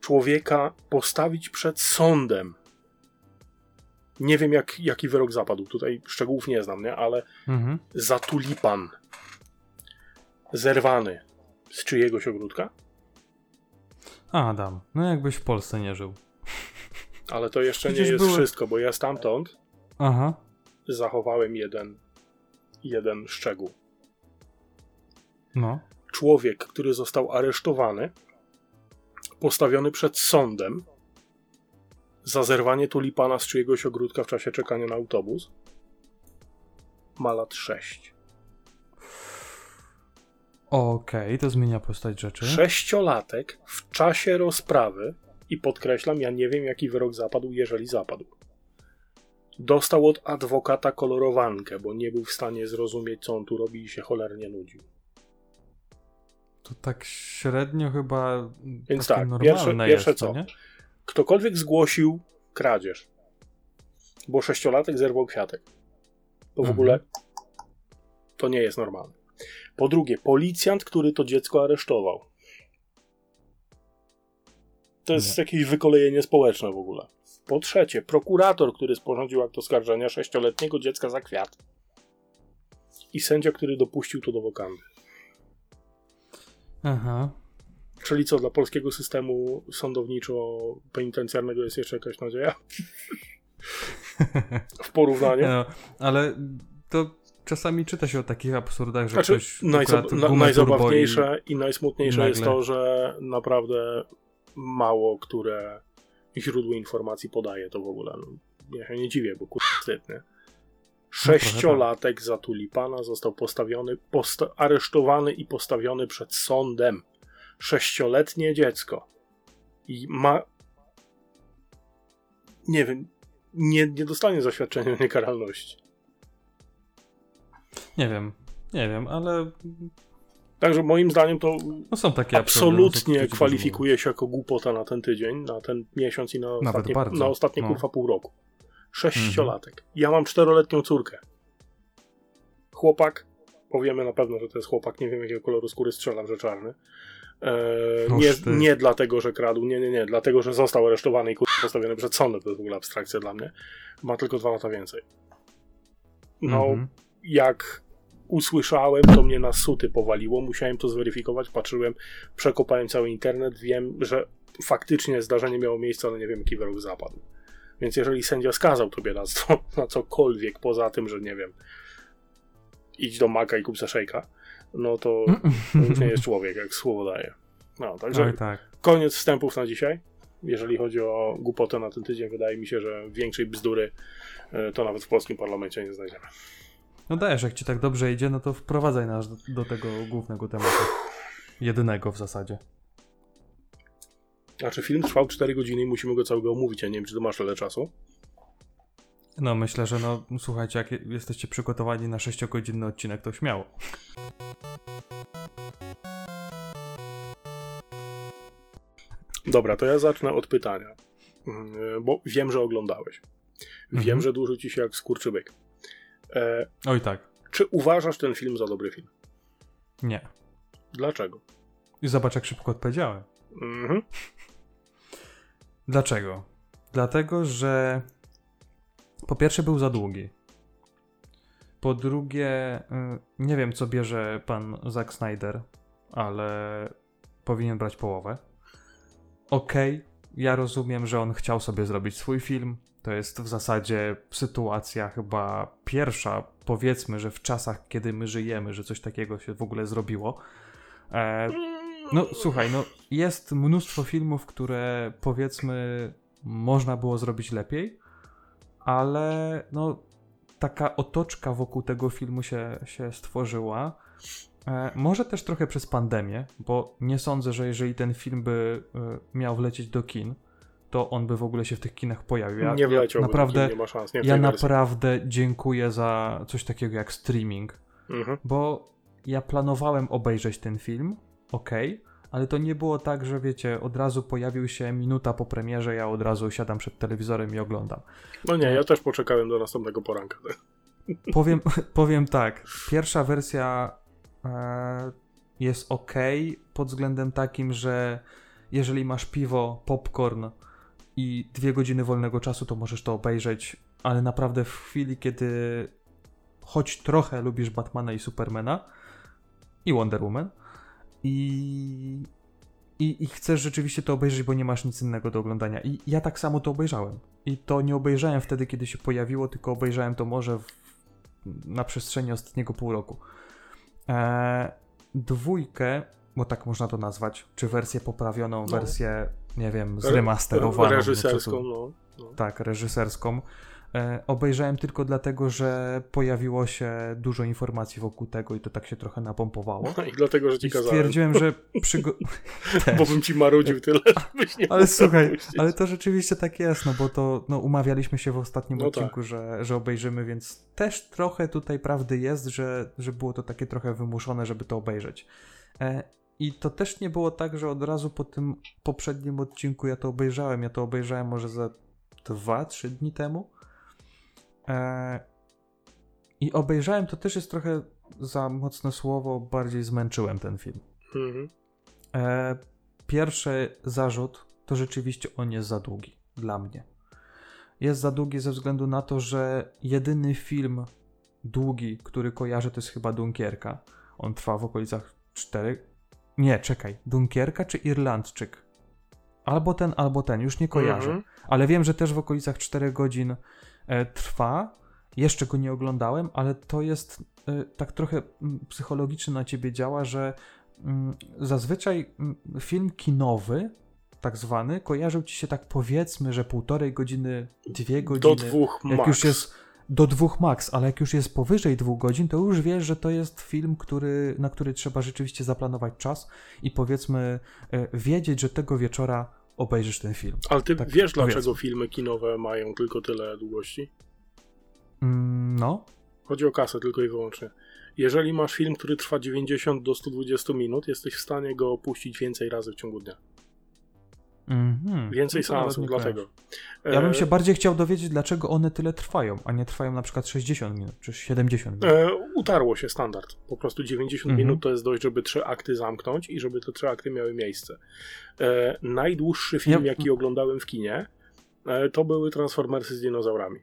człowieka postawić przed sądem? Nie wiem, jak, jaki wyrok zapadł. Tutaj szczegółów nie znam, nie? ale mhm. za tulipan zerwany z czyjegoś ogródka? Adam, no jakbyś w Polsce nie żył. Ale to jeszcze Przecież nie jest były- wszystko, bo ja stamtąd Aha, zachowałem jeden, jeden szczegół. no. Człowiek, który został aresztowany, postawiony przed sądem za zerwanie tulipana z czyjegoś ogródka w czasie czekania na autobus, ma lat 6. Okej, to zmienia postać rzeczy. Sześciolatek w czasie rozprawy, i podkreślam, ja nie wiem jaki wyrok zapadł, jeżeli zapadł. Dostał od adwokata kolorowankę, bo nie był w stanie zrozumieć, co on tu robi i się cholernie nudził. To tak średnio chyba Więc tak, pierwsze- pierwsze co? nie? Ktokolwiek zgłosił kradzież, bo sześciolatek zerwał kwiatek, to w Mhm. ogóle to nie jest normalne. Po drugie, policjant, który to dziecko aresztował. To jest Nie. jakieś wykolejenie społeczne w ogóle. Po trzecie, prokurator, który sporządził akt oskarżenia sześcioletniego dziecka za kwiat. i sędzia, który dopuścił to do wokandy. Aha. Czyli co, dla polskiego systemu sądowniczo-penitencjarnego jest jeszcze jakaś nadzieja? w porównaniu? No, ale to czasami czyta się o takich absurdach, że Znaczy, ktoś najzab- na, najzabawniejsze i, najsmutniejsze i nagle- jest to, że naprawdę mało które źródło informacji podaje to w ogóle. No, ja się nie dziwię, bo kur... wstyd, nie? Sześciolatek za tulipana został postawiony, posta- aresztowany i postawiony przed sądem. Sześcioletnie dziecko. I ma. Nie wiem, nie, nie dostanie zaświadczenia o niekaralności. Nie wiem, nie wiem, ale Także moim zdaniem to no są takie absolutnie kwalifikuje się jako głupota na ten tydzień, na ten miesiąc i na Nawet ostatnie, bardzo, na ostatnie no. kurwa pół roku. Sześciolatek. Ja mam czteroletnią córkę. Chłopak, powiemy na pewno, że to jest chłopak, nie wiem jakiego koloru skóry strzelam, że czarny. E, Noż nie, nie dlatego, że kradł, nie, nie, nie, dlatego, że został aresztowany i postawiony przed sądem, to jest w ogóle abstrakcja dla mnie. Ma tylko dwa lata więcej. No, Mhm. jak usłyszałem, to mnie na suty powaliło. Musiałem to zweryfikować, patrzyłem, przekopałem cały internet. Wiem, że faktycznie zdarzenie miało miejsce, ale nie wiem, jaki wyrok zapadł. Więc jeżeli sędzia skazał tobie na, co, na cokolwiek, poza tym, że nie wiem, idź do maka i kup se szejka, no to, nie jest człowiek, jak słowo daje. No, także Oj tak. koniec wstępów na dzisiaj. Jeżeli chodzi o głupotę na ten tydzień, wydaje mi się, że większej bzdury e, to nawet w polskim parlamencie nie znajdziemy. No dajesz, jak ci tak dobrze idzie, no to wprowadzaj nas do, do tego głównego tematu. Jedynego w zasadzie. Znaczy, film trwał 4 godziny i musimy go całego omówić. Ja nie wiem, czy to masz tyle czasu. No myślę, że no słuchajcie, jak je- jesteście przygotowani na 6-godzinny odcinek, to śmiało. Dobra, to ja zacznę od pytania. Mm, Bo wiem, że oglądałeś. Wiem, Mhm. że dłuży ci się jak skurczybyk. E, Oj tak, czy uważasz ten film za dobry film? nie. Dlaczego? I zobacz, jak szybko odpowiedziałem. Mhm. Dlaczego? Dlatego, że po pierwsze był za długi. Po drugie, y, nie wiem co bierze pan Zack Snyder, ale powinien brać połowę. Okej, ja rozumiem, że on chciał sobie zrobić swój film. To jest w zasadzie sytuacja chyba pierwsza, powiedzmy, że w czasach, kiedy my żyjemy, że coś takiego się w ogóle zrobiło. E, no słuchaj, no jest mnóstwo filmów, które powiedzmy można było zrobić lepiej, ale no taka otoczka wokół tego filmu się, się stworzyła. E, może też trochę przez pandemię, bo nie sądzę, że jeżeli ten film by e, miał wlecieć do kin, to on by w ogóle się w tych kinach pojawił. Ja, nie wleciał, ja naprawdę, nie ma szans. Nie ja naprawdę dziękuję za coś takiego jak streaming, Mhm. bo ja planowałem obejrzeć ten film, ok, ale to nie było tak, że wiecie, od razu pojawił się minuta po premierze, ja od razu siadam przed telewizorem i oglądam. No nie, ja też poczekałem do następnego poranka. Powiem, powiem tak, pierwsza wersja e, jest ok pod względem takim, że jeżeli masz piwo, popcorn i dwie godziny wolnego czasu, to możesz to obejrzeć, ale naprawdę w chwili, kiedy choć trochę lubisz Batmana i Supermana i Wonder Woman i, i, i chcesz rzeczywiście to obejrzeć, bo nie masz nic innego do oglądania. I ja tak samo to obejrzałem. I to nie obejrzałem wtedy, kiedy się pojawiło, tylko obejrzałem to może w, na przestrzeni ostatniego pół roku. E, dwójkę, bo tak można to nazwać, czy wersję poprawioną, No. wersję, nie wiem, zremasterowaną. Reżyserską, no no. no. tak, reżyserską. E, obejrzałem tylko dlatego, że pojawiło się dużo informacji wokół tego i to tak się trochę napompowało. I dlatego, że ci I kazałem. stwierdziłem, że przygo... Bo bym ci marudził tyle, żebyś nie Ale słuchaj, zapuścić. ale to rzeczywiście tak jest, no bo to no, umawialiśmy się w ostatnim No odcinku, że, że obejrzymy, więc też trochę tutaj prawdy jest, że, że było to takie trochę wymuszone, żeby to obejrzeć. E, I to też nie było tak, że od razu po tym poprzednim odcinku ja to obejrzałem. Ja to obejrzałem może za dwa, trzy dni temu. E, I obejrzałem, to też jest trochę za mocne słowo, bardziej zmęczyłem ten film. Mhm. E, pierwszy zarzut to rzeczywiście on jest za długi dla mnie. Jest za długi ze względu na to, że jedyny film długi, który kojarzę, to jest chyba Dunkierka. On trwa w okolicach 4. Nie, czekaj. Dunkierka czy Irlandczyk? Albo ten, albo ten, już nie kojarzę. Mhm. Ale wiem, że też w okolicach 4 godzin trwa. Jeszcze go nie oglądałem, ale to jest e, tak trochę mm, psychologicznie na ciebie działa, że mm, zazwyczaj mm, film kinowy, tak zwany, kojarzył ci się tak powiedzmy, że półtorej godziny, dwie godziny. Do dwóch jak max. już jest do dwóch max, ale jak już jest powyżej dwóch godzin, to już wiesz, że to jest film, który, na który trzeba rzeczywiście zaplanować czas i powiedzmy e, wiedzieć, że tego wieczora obejrzysz ten film. Ale ty tak wiesz, powiedzmy. dlaczego filmy kinowe mają tylko tyle długości? Mm, no, Chodzi o kasę tylko i wyłącznie. Jeżeli masz film, który trwa 90 do 120 minut, jesteś w stanie go opuścić więcej razy w ciągu dnia. Mhm. Więcej No seansów, dlatego. Ja bym E, się bardziej chciał dowiedzieć, dlaczego one tyle trwają, a nie trwają na przykład 60 minut czy 70 minut. E, utarło się standard. Po prostu 90 Mhm. minut to jest dość, żeby trzy akty zamknąć i żeby te trzy akty miały miejsce. E, najdłuższy film, Ja- jaki oglądałem w kinie, e, to były Transformersy z dinozaurami.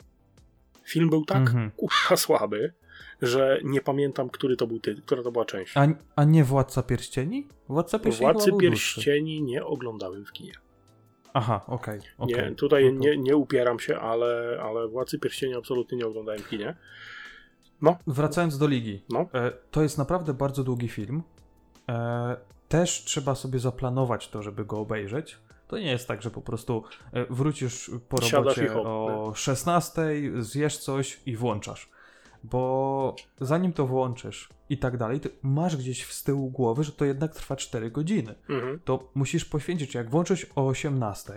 Film był tak Mhm. kurwa słaby, że nie pamiętam, który to był tytuł, która to była część. A, a nie Władca Pierścieni? Władca Pierścieni Władcy. Pierścieni nie oglądałem w kinie. Aha, okej. okej. Nie, tutaj No to- nie, nie upieram się, ale, ale Władcy Pierścieni absolutnie nie oglądałem w kinie. Wracając do Ligi. No. E, to jest naprawdę bardzo długi film. E, też trzeba sobie zaplanować to, żeby go obejrzeć. To nie jest tak, że po prostu e, wrócisz po robocie hop, o 16, zjesz coś i włączasz. Bo zanim to włączysz i tak dalej, to masz gdzieś w tyłu głowy, że to jednak trwa 4 godziny. Mhm. To musisz poświęcić, jak włączysz o 18,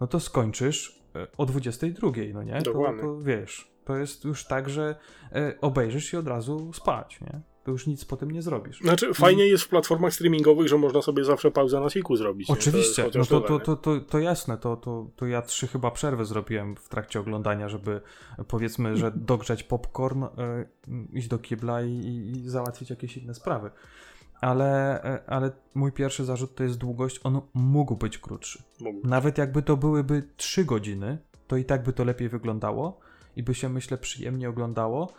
no to skończysz e, o 22, no nie? To, to wiesz, to jest już tak, że e, obejrzysz i od razu spać, nie? To już nic po tym nie zrobisz. Znaczy, fajnie jest w platformach streamingowych, że można sobie zawsze pauzę na siku zrobić. Oczywiście, to no to, to, to, to, to jasne, to, to, to ja trzy chyba przerwy zrobiłem w trakcie oglądania, żeby powiedzmy, że dogrzać popcorn, e, iść do kibla i, i, załatwić jakieś inne sprawy. Ale, e, ale mój pierwszy zarzut to jest długość, on mógł być krótszy. Mógł. Nawet jakby to byłyby 3 godziny, to i tak by to lepiej wyglądało i by się, myślę, przyjemnie oglądało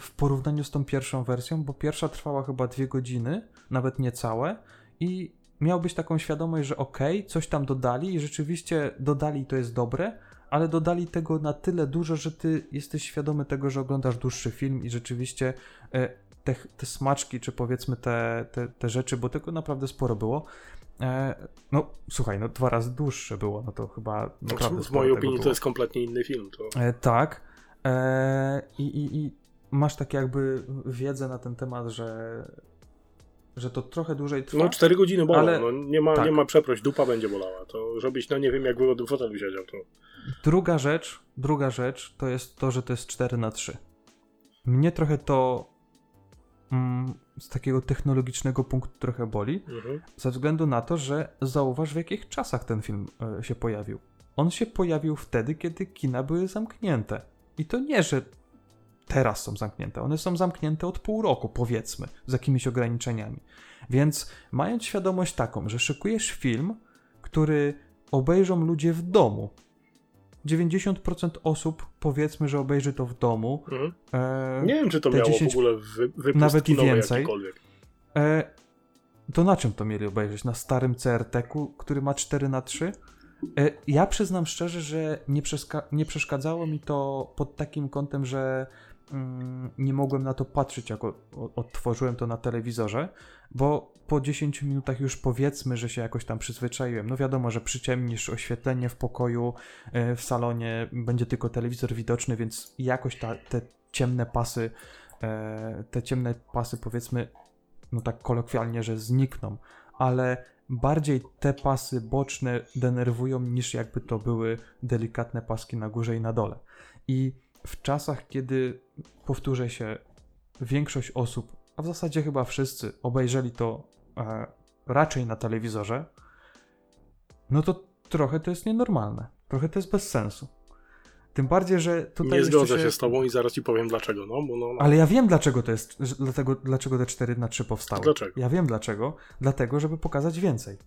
w porównaniu z tą pierwszą wersją, bo pierwsza trwała chyba 2 godziny, nawet niecałe i miałbyś taką świadomość, że okej, coś tam dodali i rzeczywiście dodali to jest dobre, ale dodali tego na tyle dużo, że ty jesteś świadomy tego, że oglądasz dłuższy film i rzeczywiście e, te, te smaczki, czy powiedzmy te, te, te rzeczy, bo tego naprawdę sporo było, E, no, słuchaj, no dwa razy dłuższe było, no to chyba naprawdę w mojej opinii to było. jest kompletnie inny film. To... E, tak. E, i, I masz tak jakby wiedzę na ten temat, że, że to trochę dłużej trwa. No 4 godziny bolą, Ale- no, nie, ma, tak. nie ma przeproś, dupa będzie bolała. To żebyś, no nie wiem, jak wygodnym fotelu siedział, to Druga rzecz, druga rzecz to jest to, że to jest 4 na 3 Mnie trochę to mm, z takiego technologicznego punktu trochę boli, mhm. ze względu na to, że zauważ w jakich czasach ten film e, się pojawił. On się pojawił wtedy, kiedy kina były zamknięte. I to nie, że teraz są zamknięte. One są zamknięte od pół roku, powiedzmy, z jakimiś ograniczeniami. Więc mając świadomość taką, że szykujesz film, który obejrzą ludzie w domu. 90% osób powiedzmy, że obejrzy to w domu. Mhm. E, Nie wiem, czy to miało 10 w ogóle wy, nawet i więcej. E, to na czym to mieli obejrzeć? Na starym CRT-ku, który ma 4 na 3 e, Ja przyznam szczerze, że nie, nie przeszkadzało mi to pod takim kątem, że nie mogłem na to patrzeć, jak odtworzyłem to na telewizorze, bo po 10 minutach już powiedzmy, że się jakoś tam przyzwyczaiłem. No wiadomo, że przyciemnisz oświetlenie w pokoju, e, w salonie, będzie tylko telewizor widoczny, więc jakoś ta, te ciemne pasy, e, te ciemne pasy powiedzmy no tak kolokwialnie, że znikną, ale bardziej te pasy boczne denerwują niż jakby to były delikatne paski na górze i na dole. I w czasach, kiedy powtórzę się, większość osób, a w zasadzie chyba wszyscy obejrzeli to e, raczej na telewizorze, no to trochę to jest nienormalne. Trochę to jest bez sensu. Tym bardziej, że tutaj. Nie zgodzę się z tobą i zaraz ci powiem dlaczego, no, no, no. ale ja wiem, dlaczego to jest, dlatego, dlaczego te 4 na 3 powstały. Dlaczego? Ja wiem dlaczego. Dlatego, żeby pokazać więcej.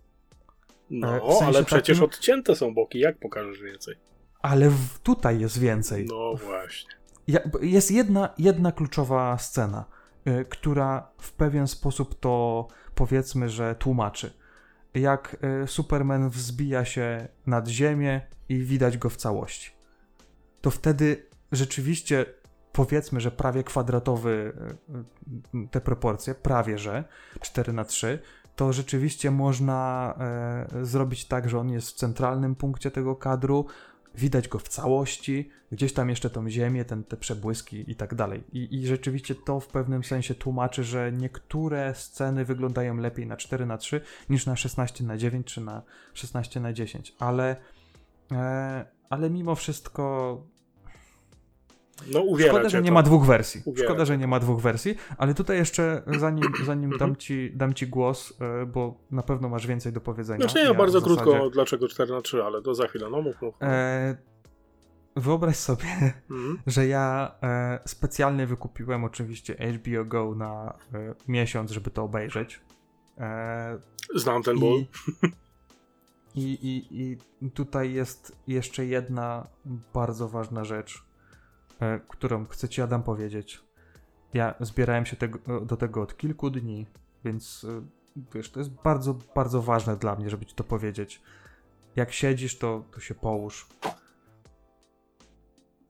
no e, w sensie ale przecież takim- odcięte są boki, jak pokażesz więcej? Ale w, tutaj jest więcej. No właśnie. ja, jest jedna, jedna kluczowa scena, y, która w pewien sposób to powiedzmy, że tłumaczy. Jak y, Superman wzbija się nad ziemię i widać go w całości. To wtedy rzeczywiście powiedzmy, że prawie kwadratowy y, y, te proporcje, prawie że 4 na 3 to rzeczywiście można e, zrobić tak, że on jest w centralnym punkcie tego kadru, widać go w całości, gdzieś tam jeszcze tą ziemię, ten, te przebłyski i tak dalej. I, I rzeczywiście to w pewnym sensie tłumaczy, że niektóre sceny wyglądają lepiej na 4 na 3 niż na 16 na 9 czy na 16 na 10, ale, e, ale mimo wszystko No uwiera Szkoda, że nie to. ma dwóch wersji. Uwiera Szkoda, że nie ma dwóch wersji, ale tutaj jeszcze zanim, zanim dam, ci, dam ci głos, e, bo na pewno masz więcej do powiedzenia. Znaczy nie, Ja bardzo w zasadzie- krótko, dlaczego 4 na 3 ale to za chwilę, no mów, mów. E, wyobraź sobie, Mhm. że ja e, specjalnie wykupiłem oczywiście HBO Go na e, miesiąc, żeby to obejrzeć. E, Znam ten ból. I, i, i, tutaj jest jeszcze jedna bardzo ważna rzecz, którą chcę Ci, Adam, powiedzieć. Ja zbierałem się tego, do tego od kilku dni, więc e, wiesz, to jest bardzo, bardzo ważne dla mnie, żeby Ci to powiedzieć. Jak siedzisz, to, to się połóż.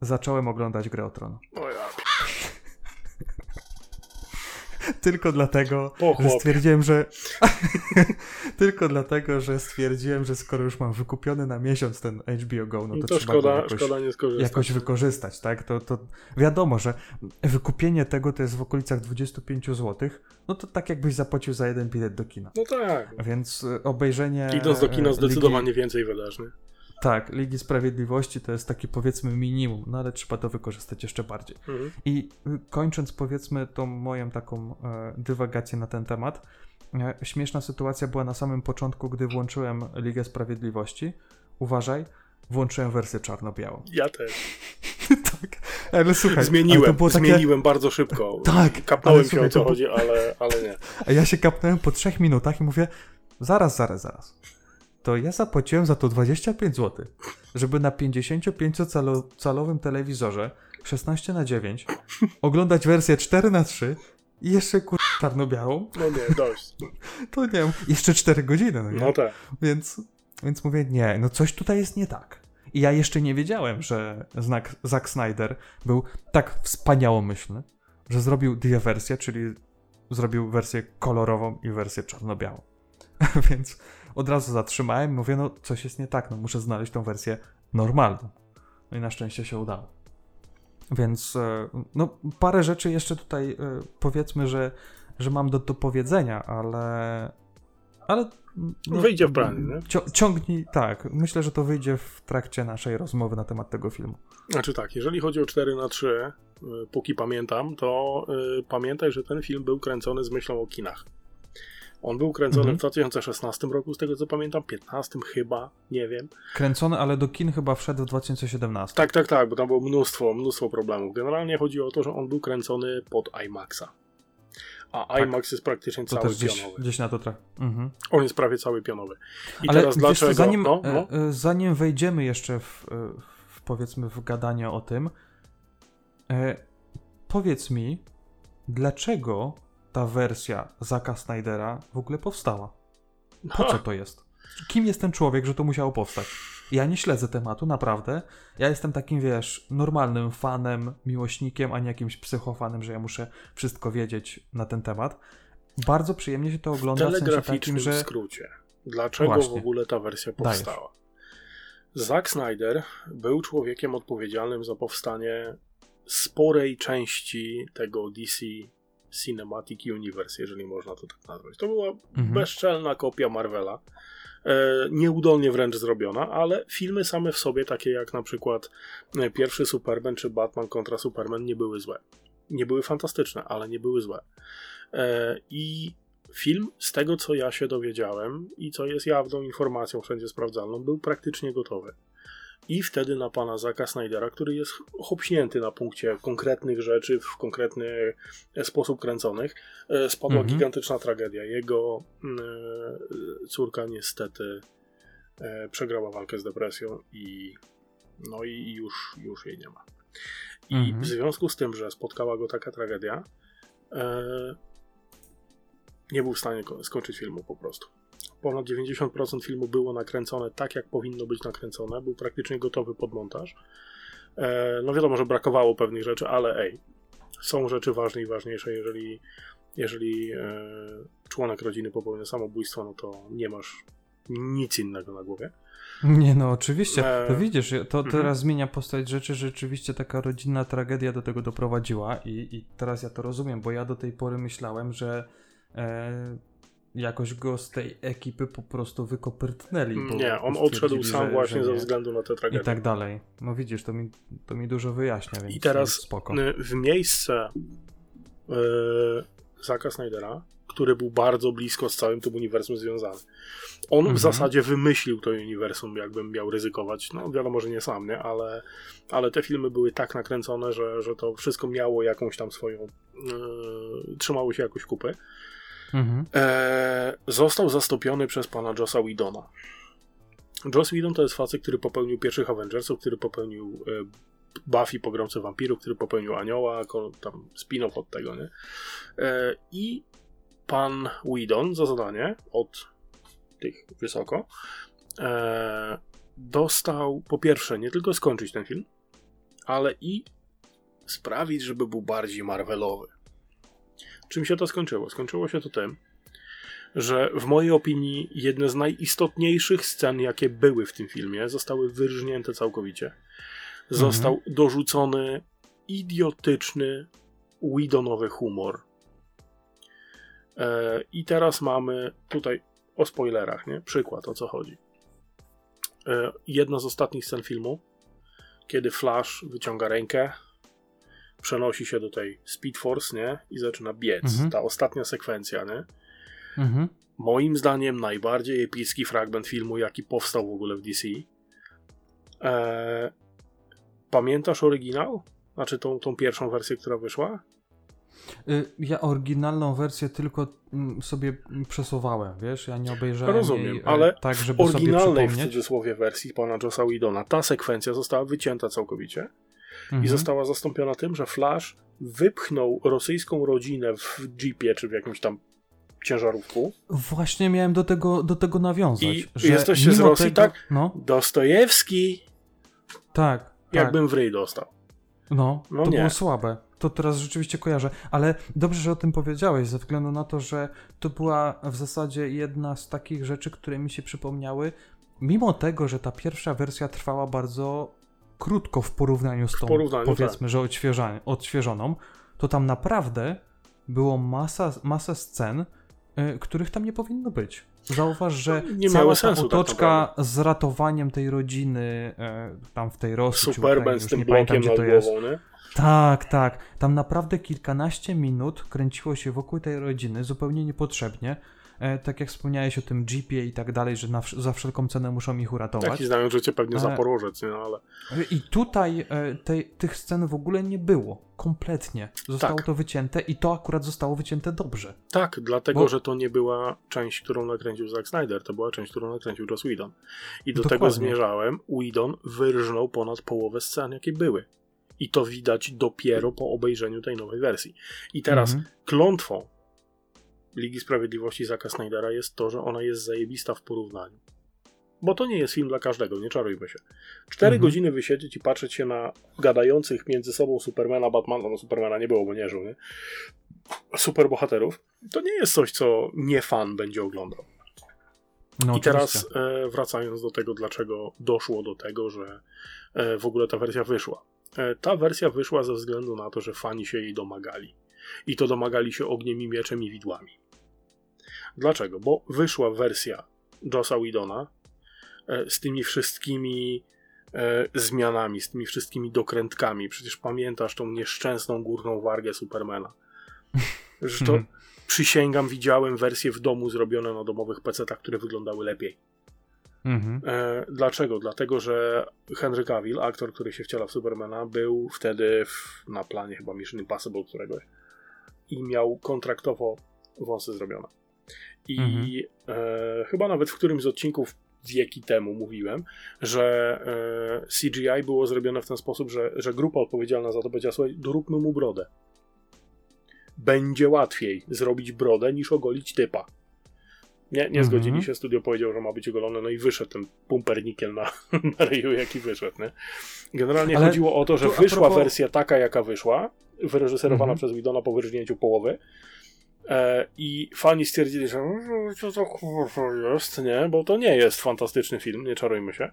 Zacząłem oglądać Grę o Tron. O ja. Tylko dlatego, że stwierdziłem, że. Tylko dlatego, że stwierdziłem, że skoro już mam wykupiony na miesiąc ten HBO Go, no to, to trzeba szkoda, jakoś, szkoda jakoś wykorzystać, tak? To, to wiadomo, że wykupienie tego to jest w okolicach 25 zł, no to tak jakbyś zapłacił za jeden bilet do kina. No tak. Więc y, obejrzenie. Idąc do kina e, zdecydowanie Ligi, więcej wydasz, nie? Tak, Ligi Sprawiedliwości to jest takie powiedzmy minimum, no ale trzeba to wykorzystać jeszcze bardziej. Mhm. I y, kończąc powiedzmy tą moją taką e, dywagację na ten temat, e, śmieszna sytuacja była na samym początku, gdy włączyłem Ligę Sprawiedliwości. Uważaj, włączyłem wersję czarno-białą. Ja też. tak, ale słuchaj, ale Zmieniłem, to było takie... zmieniłem bardzo szybko. Tak, Kapnąłem ale się o co to- chodzi, ale, ale nie. A ja się kapnąłem po trzech minutach i mówię, zaraz, zaraz, zaraz. To ja zapłaciłem za to 25 zł, żeby na 55-calowym telewizorze 16 na 9 oglądać wersję 4 na 3 i jeszcze kur... czarno-białą. No nie, dość. To nie wiem, jeszcze 4 godziny, no nie? No tak. Więc, więc mówię, nie, no coś tutaj jest nie tak. I ja jeszcze nie wiedziałem, że znak Zack Snyder był tak wspaniałomyślny, że zrobił dwie wersje, czyli zrobił wersję kolorową i wersję czarno-białą. Więc od razu zatrzymałem i mówię, no coś jest nie tak, no muszę znaleźć tą wersję normalną. No i na szczęście się udało. Więc e, no parę rzeczy jeszcze tutaj e, powiedzmy, że, że mam do, do powiedzenia, ale ale no, Wyjdzie w praniu, nie? cio- ciągnij, tak, myślę, że to wyjdzie w trakcie naszej rozmowy na temat tego filmu. Znaczy tak, jeżeli chodzi o 4 na 3 y, póki pamiętam, to y, pamiętaj, że ten film był kręcony z myślą o kinach. On był kręcony Mhm. w 2016 roku, z tego co pamiętam, 15 chyba, nie wiem. Kręcony, ale do kin chyba wszedł w 2017. Tak, tak, tak, bo tam było mnóstwo, mnóstwo problemów. Generalnie chodzi o to, że on był kręcony pod IMAXa. A Tak. IMAX jest praktycznie To cały gdzieś, pionowy. gdzieś na to traf. Mhm. On jest prawie cały pionowy. I Ale teraz wiesz dlaczego? zanim, no, e, no. e, zanim wejdziemy jeszcze w, e, w powiedzmy w gadanie o tym, powiedz mi, dlaczego ta wersja Zaka Snydera w ogóle powstała? Po co to jest? Kim jest ten człowiek, że to musiało powstać? Ja nie śledzę tematu, naprawdę. Ja jestem takim, wiesz, normalnym fanem, miłośnikiem, a nie jakimś psychofanem, że ja muszę wszystko wiedzieć na ten temat. Bardzo przyjemnie się to W ogląda, w sensie takim, że... skrócie. Dlaczego Właśnie. w ogóle ta wersja Dajesz. powstała? Zack Snyder był człowiekiem odpowiedzialnym za powstanie sporej części tego DC Cinematic Universe, jeżeli można to tak nazwać. To była Mhm. bezczelna kopia Marvela. E, nieudolnie wręcz zrobiona, ale filmy same w sobie, takie jak na przykład e, pierwszy Superman czy Batman kontra Superman, nie były złe. Nie były fantastyczne, ale nie były złe. E, I film, z tego co ja się dowiedziałem i co jest jawną informacją wszędzie sprawdzalną, był praktycznie gotowy. I wtedy na pana Zaka Snydera, który jest hopśnięty na punkcie konkretnych rzeczy, w konkretny e, sposób kręconych, e, spadła Mhm. gigantyczna tragedia. Jego mm, e, córka niestety przegrała walkę z depresją i no i już, już jej nie ma. I Mhm. w związku z tym, że spotkała go taka tragedia, nie był w stanie ko- skończyć filmu po prostu. Ponad 90% filmu było nakręcone tak, jak powinno być nakręcone. Był praktycznie gotowy pod montaż. E, no wiadomo, że brakowało pewnych rzeczy, ale ej, są rzeczy ważne i ważniejsze. Jeżeli, jeżeli e, członek rodziny popełnia samobójstwo, no to nie masz nic innego na głowie. Nie no, oczywiście. E, To widzisz, to mhm. teraz zmienia postać rzeczy, że rzeczywiście taka rodzinna tragedia do tego doprowadziła i, i teraz ja to rozumiem, bo ja do tej pory myślałem, że e, jakoś go z tej ekipy po prostu wykopyrtnęli. Nie, on odszedł sam że- właśnie że ze względu na tę I tragedię. tak dalej. No widzisz, to mi, to mi dużo wyjaśnia, więc I teraz spoko. y, w miejsce y, Zaka Snydera, który był bardzo blisko z całym tym uniwersum związany. On Mhm. w zasadzie wymyślił to uniwersum, jakbym miał ryzykować. No wiadomo, że nie sam, nie? Ale, ale te filmy były tak nakręcone, że, że to wszystko miało jakąś tam swoją... y, trzymało się jakoś kupy. Mhm. E, został zastąpiony przez pana Jossa Whedona. Joss Whedon to jest facet, który popełnił pierwszych Avengersów, który popełnił e, Buffy Pogromcy Wampirów, który popełnił Anioła, tam spin-off od tego, nie? E, I pan Whedon za zadanie od tych wysoko e, dostał po pierwsze nie tylko skończyć ten film, ale i sprawić, żeby był bardziej Marvelowy. Czym się to skończyło? Skończyło się to tym, że w mojej opinii jedne z najistotniejszych scen, jakie były w tym filmie, zostały wyrżnięte całkowicie. Został dorzucony idiotyczny, Whedonowy humor. E, I teraz mamy tutaj o spoilerach, nie? Przykład, o co chodzi. E, jedna z ostatnich scen filmu, kiedy Flash wyciąga rękę, przenosi się do tej Speed Force, nie? I zaczyna biec. Mhm. Ta ostatnia sekwencja, nie? Mhm. Moim zdaniem najbardziej epicki fragment filmu, jaki powstał w ogóle w DC. Eee, pamiętasz oryginał? Znaczy tą, tą pierwszą wersję, która wyszła? Y, Ja oryginalną wersję tylko mm, sobie przesuwałem, wiesz, ja nie obejrzałem Rozumiem, jej, e, ale tak, W żeby sobie oryginalnej w przypomnieć. cudzysłowie wersji pana Jossa Whedona ta sekwencja została wycięta całkowicie Mhm. i została zastąpiona tym, że Flash wypchnął rosyjską rodzinę w jeepie czy w jakimś tam ciężarówku. Właśnie miałem do tego, do tego nawiązać. I że jesteście z Rosji, tego, tak? No, Dostojewski tak. tak. jakbym w ryj dostał. No, No to nie. było słabe. To teraz rzeczywiście kojarzę. Ale dobrze, że o tym powiedziałeś, ze względu na to, że to była w zasadzie jedna z takich rzeczy, które mi się przypomniały. Mimo tego, że ta pierwsza wersja trwała bardzo krótko w porównaniu z tą, porównaniu, tak. powiedzmy, że odświeża- odświeżoną, to tam naprawdę było masa, masa scen, y, których tam nie powinno być. Zauważ, że No, nie cała ta tak otoczka z ratowaniem tej rodziny y, tam w tej Rosji Superman z tym pamiętam, blokiem nad to jest. głową? Tak, tak. Tam naprawdę kilkanaście minut kręciło się wokół tej rodziny zupełnie niepotrzebnie. E, tak jak wspomniałeś o tym jeepie i tak dalej, że na, za wszelką cenę muszą ich uratować. Taki znają życie pewnie Ale- Zaporożec, nie? No, ale I tutaj e, tej, tych scen w ogóle nie było. Kompletnie. Zostało Tak. to wycięte i to akurat zostało wycięte dobrze. Tak, dlatego, Bo- że to nie była część, którą nakręcił Zack Snyder, to była część, którą nakręcił Joss Whedon. I do tego Dokładnie. zmierzałem. Whedon wyrżnął ponad połowę scen, jakie były. I to widać dopiero po obejrzeniu tej nowej wersji. I teraz Mhm. klątwą Ligi Sprawiedliwości Zacka Snydera jest to, że ona jest zajebista w porównaniu. Bo to nie jest film dla każdego, nie czarujmy się. Cztery Mhm. godziny wysiedzieć i patrzeć się na gadających między sobą Supermana, Batmana, no Supermana nie było, bo nie żył, nie? Superbohaterów, to nie jest coś, co nie fan będzie oglądał. No, I teraz e, wracając do tego, dlaczego doszło do tego, że e, w ogóle ta wersja wyszła. E, ta wersja wyszła ze względu na to, że fani się jej domagali. I to domagali się ogniem i mieczem i widłami. Dlaczego? Bo wyszła wersja Jossa Whedona e, z tymi wszystkimi e, zmianami, z tymi wszystkimi dokrętkami. Przecież pamiętasz tą nieszczęsną górną wargę Supermana. Że to, Mhm. przysięgam, widziałem wersje w domu zrobione na domowych PC-tach, które wyglądały lepiej. Mhm. E, dlaczego? Dlatego, że Henry Cavill, aktor, który się wciela w Supermana, był wtedy w, na planie chyba Mission Impossible któregoś i miał kontraktowo wąsy zrobione. I Mhm. e, chyba nawet w którymś z odcinków wieki temu mówiłem, że e, CGI było zrobione w ten sposób, że, że grupa odpowiedzialna za to powiedziała, słuchaj, doróbmy mu brodę. Będzie łatwiej zrobić brodę niż ogolić typa. Nie, nie zgodzili Mhm. się, studio powiedział, że ma być ogolony, no i wyszedł ten pumpernikiel na, na ryju, jaki wyszedł, nie? Generalnie Ale chodziło o to, że tu wyszła propos- wersja taka, jaka wyszła, wyreżyserowana Mhm. przez Widona po wyrżnięciu połowy, I fani stwierdzili, że "Mm, co to kurwa jest, nie? Bo to nie jest fantastyczny film, nie czarujmy się.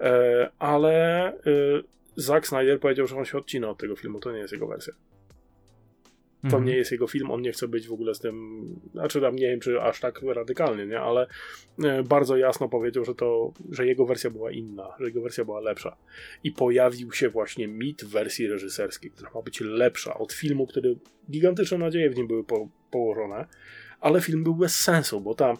E, ale e, Zack Snyder powiedział, że on się odcina od tego filmu, to nie jest jego wersja. To Mhm. nie jest jego film, on nie chce być w ogóle z tym, znaczy tam nie wiem, czy aż tak radykalnie, nie? Ale e, bardzo jasno powiedział, że to, że jego wersja była inna, że jego wersja była lepsza. I pojawił się właśnie mit wersji reżyserskiej, która ma być lepsza od filmu, który gigantyczne nadzieje w nim były po, położone, ale film był bez sensu, bo tam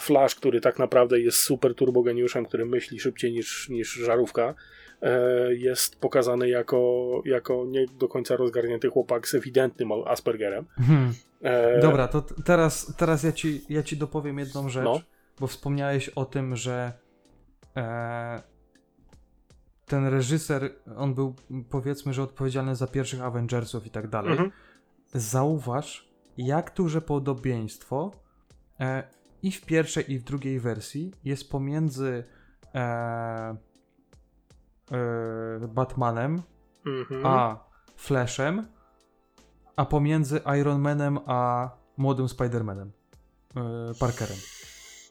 Flash, który tak naprawdę jest super turbogeniuszem, który myśli szybciej niż, niż żarówka, e, jest pokazany jako, jako nie do końca rozgarnięty chłopak z ewidentnym Aspergerem. Mhm. E, Dobra, to teraz, teraz ja, ci, ja ci dopowiem jedną rzecz, No. bo wspomniałeś o tym, że e, ten reżyser, on był powiedzmy, że odpowiedzialny za pierwszych Avengersów i tak dalej. Mhm. Zauważ, jak duże podobieństwo e, i w pierwszej, i w drugiej wersji jest pomiędzy e, e, Batmanem Mhm. a Flashem, a pomiędzy Iron Manem a młodym Spider-Manem, yy, Parkerem.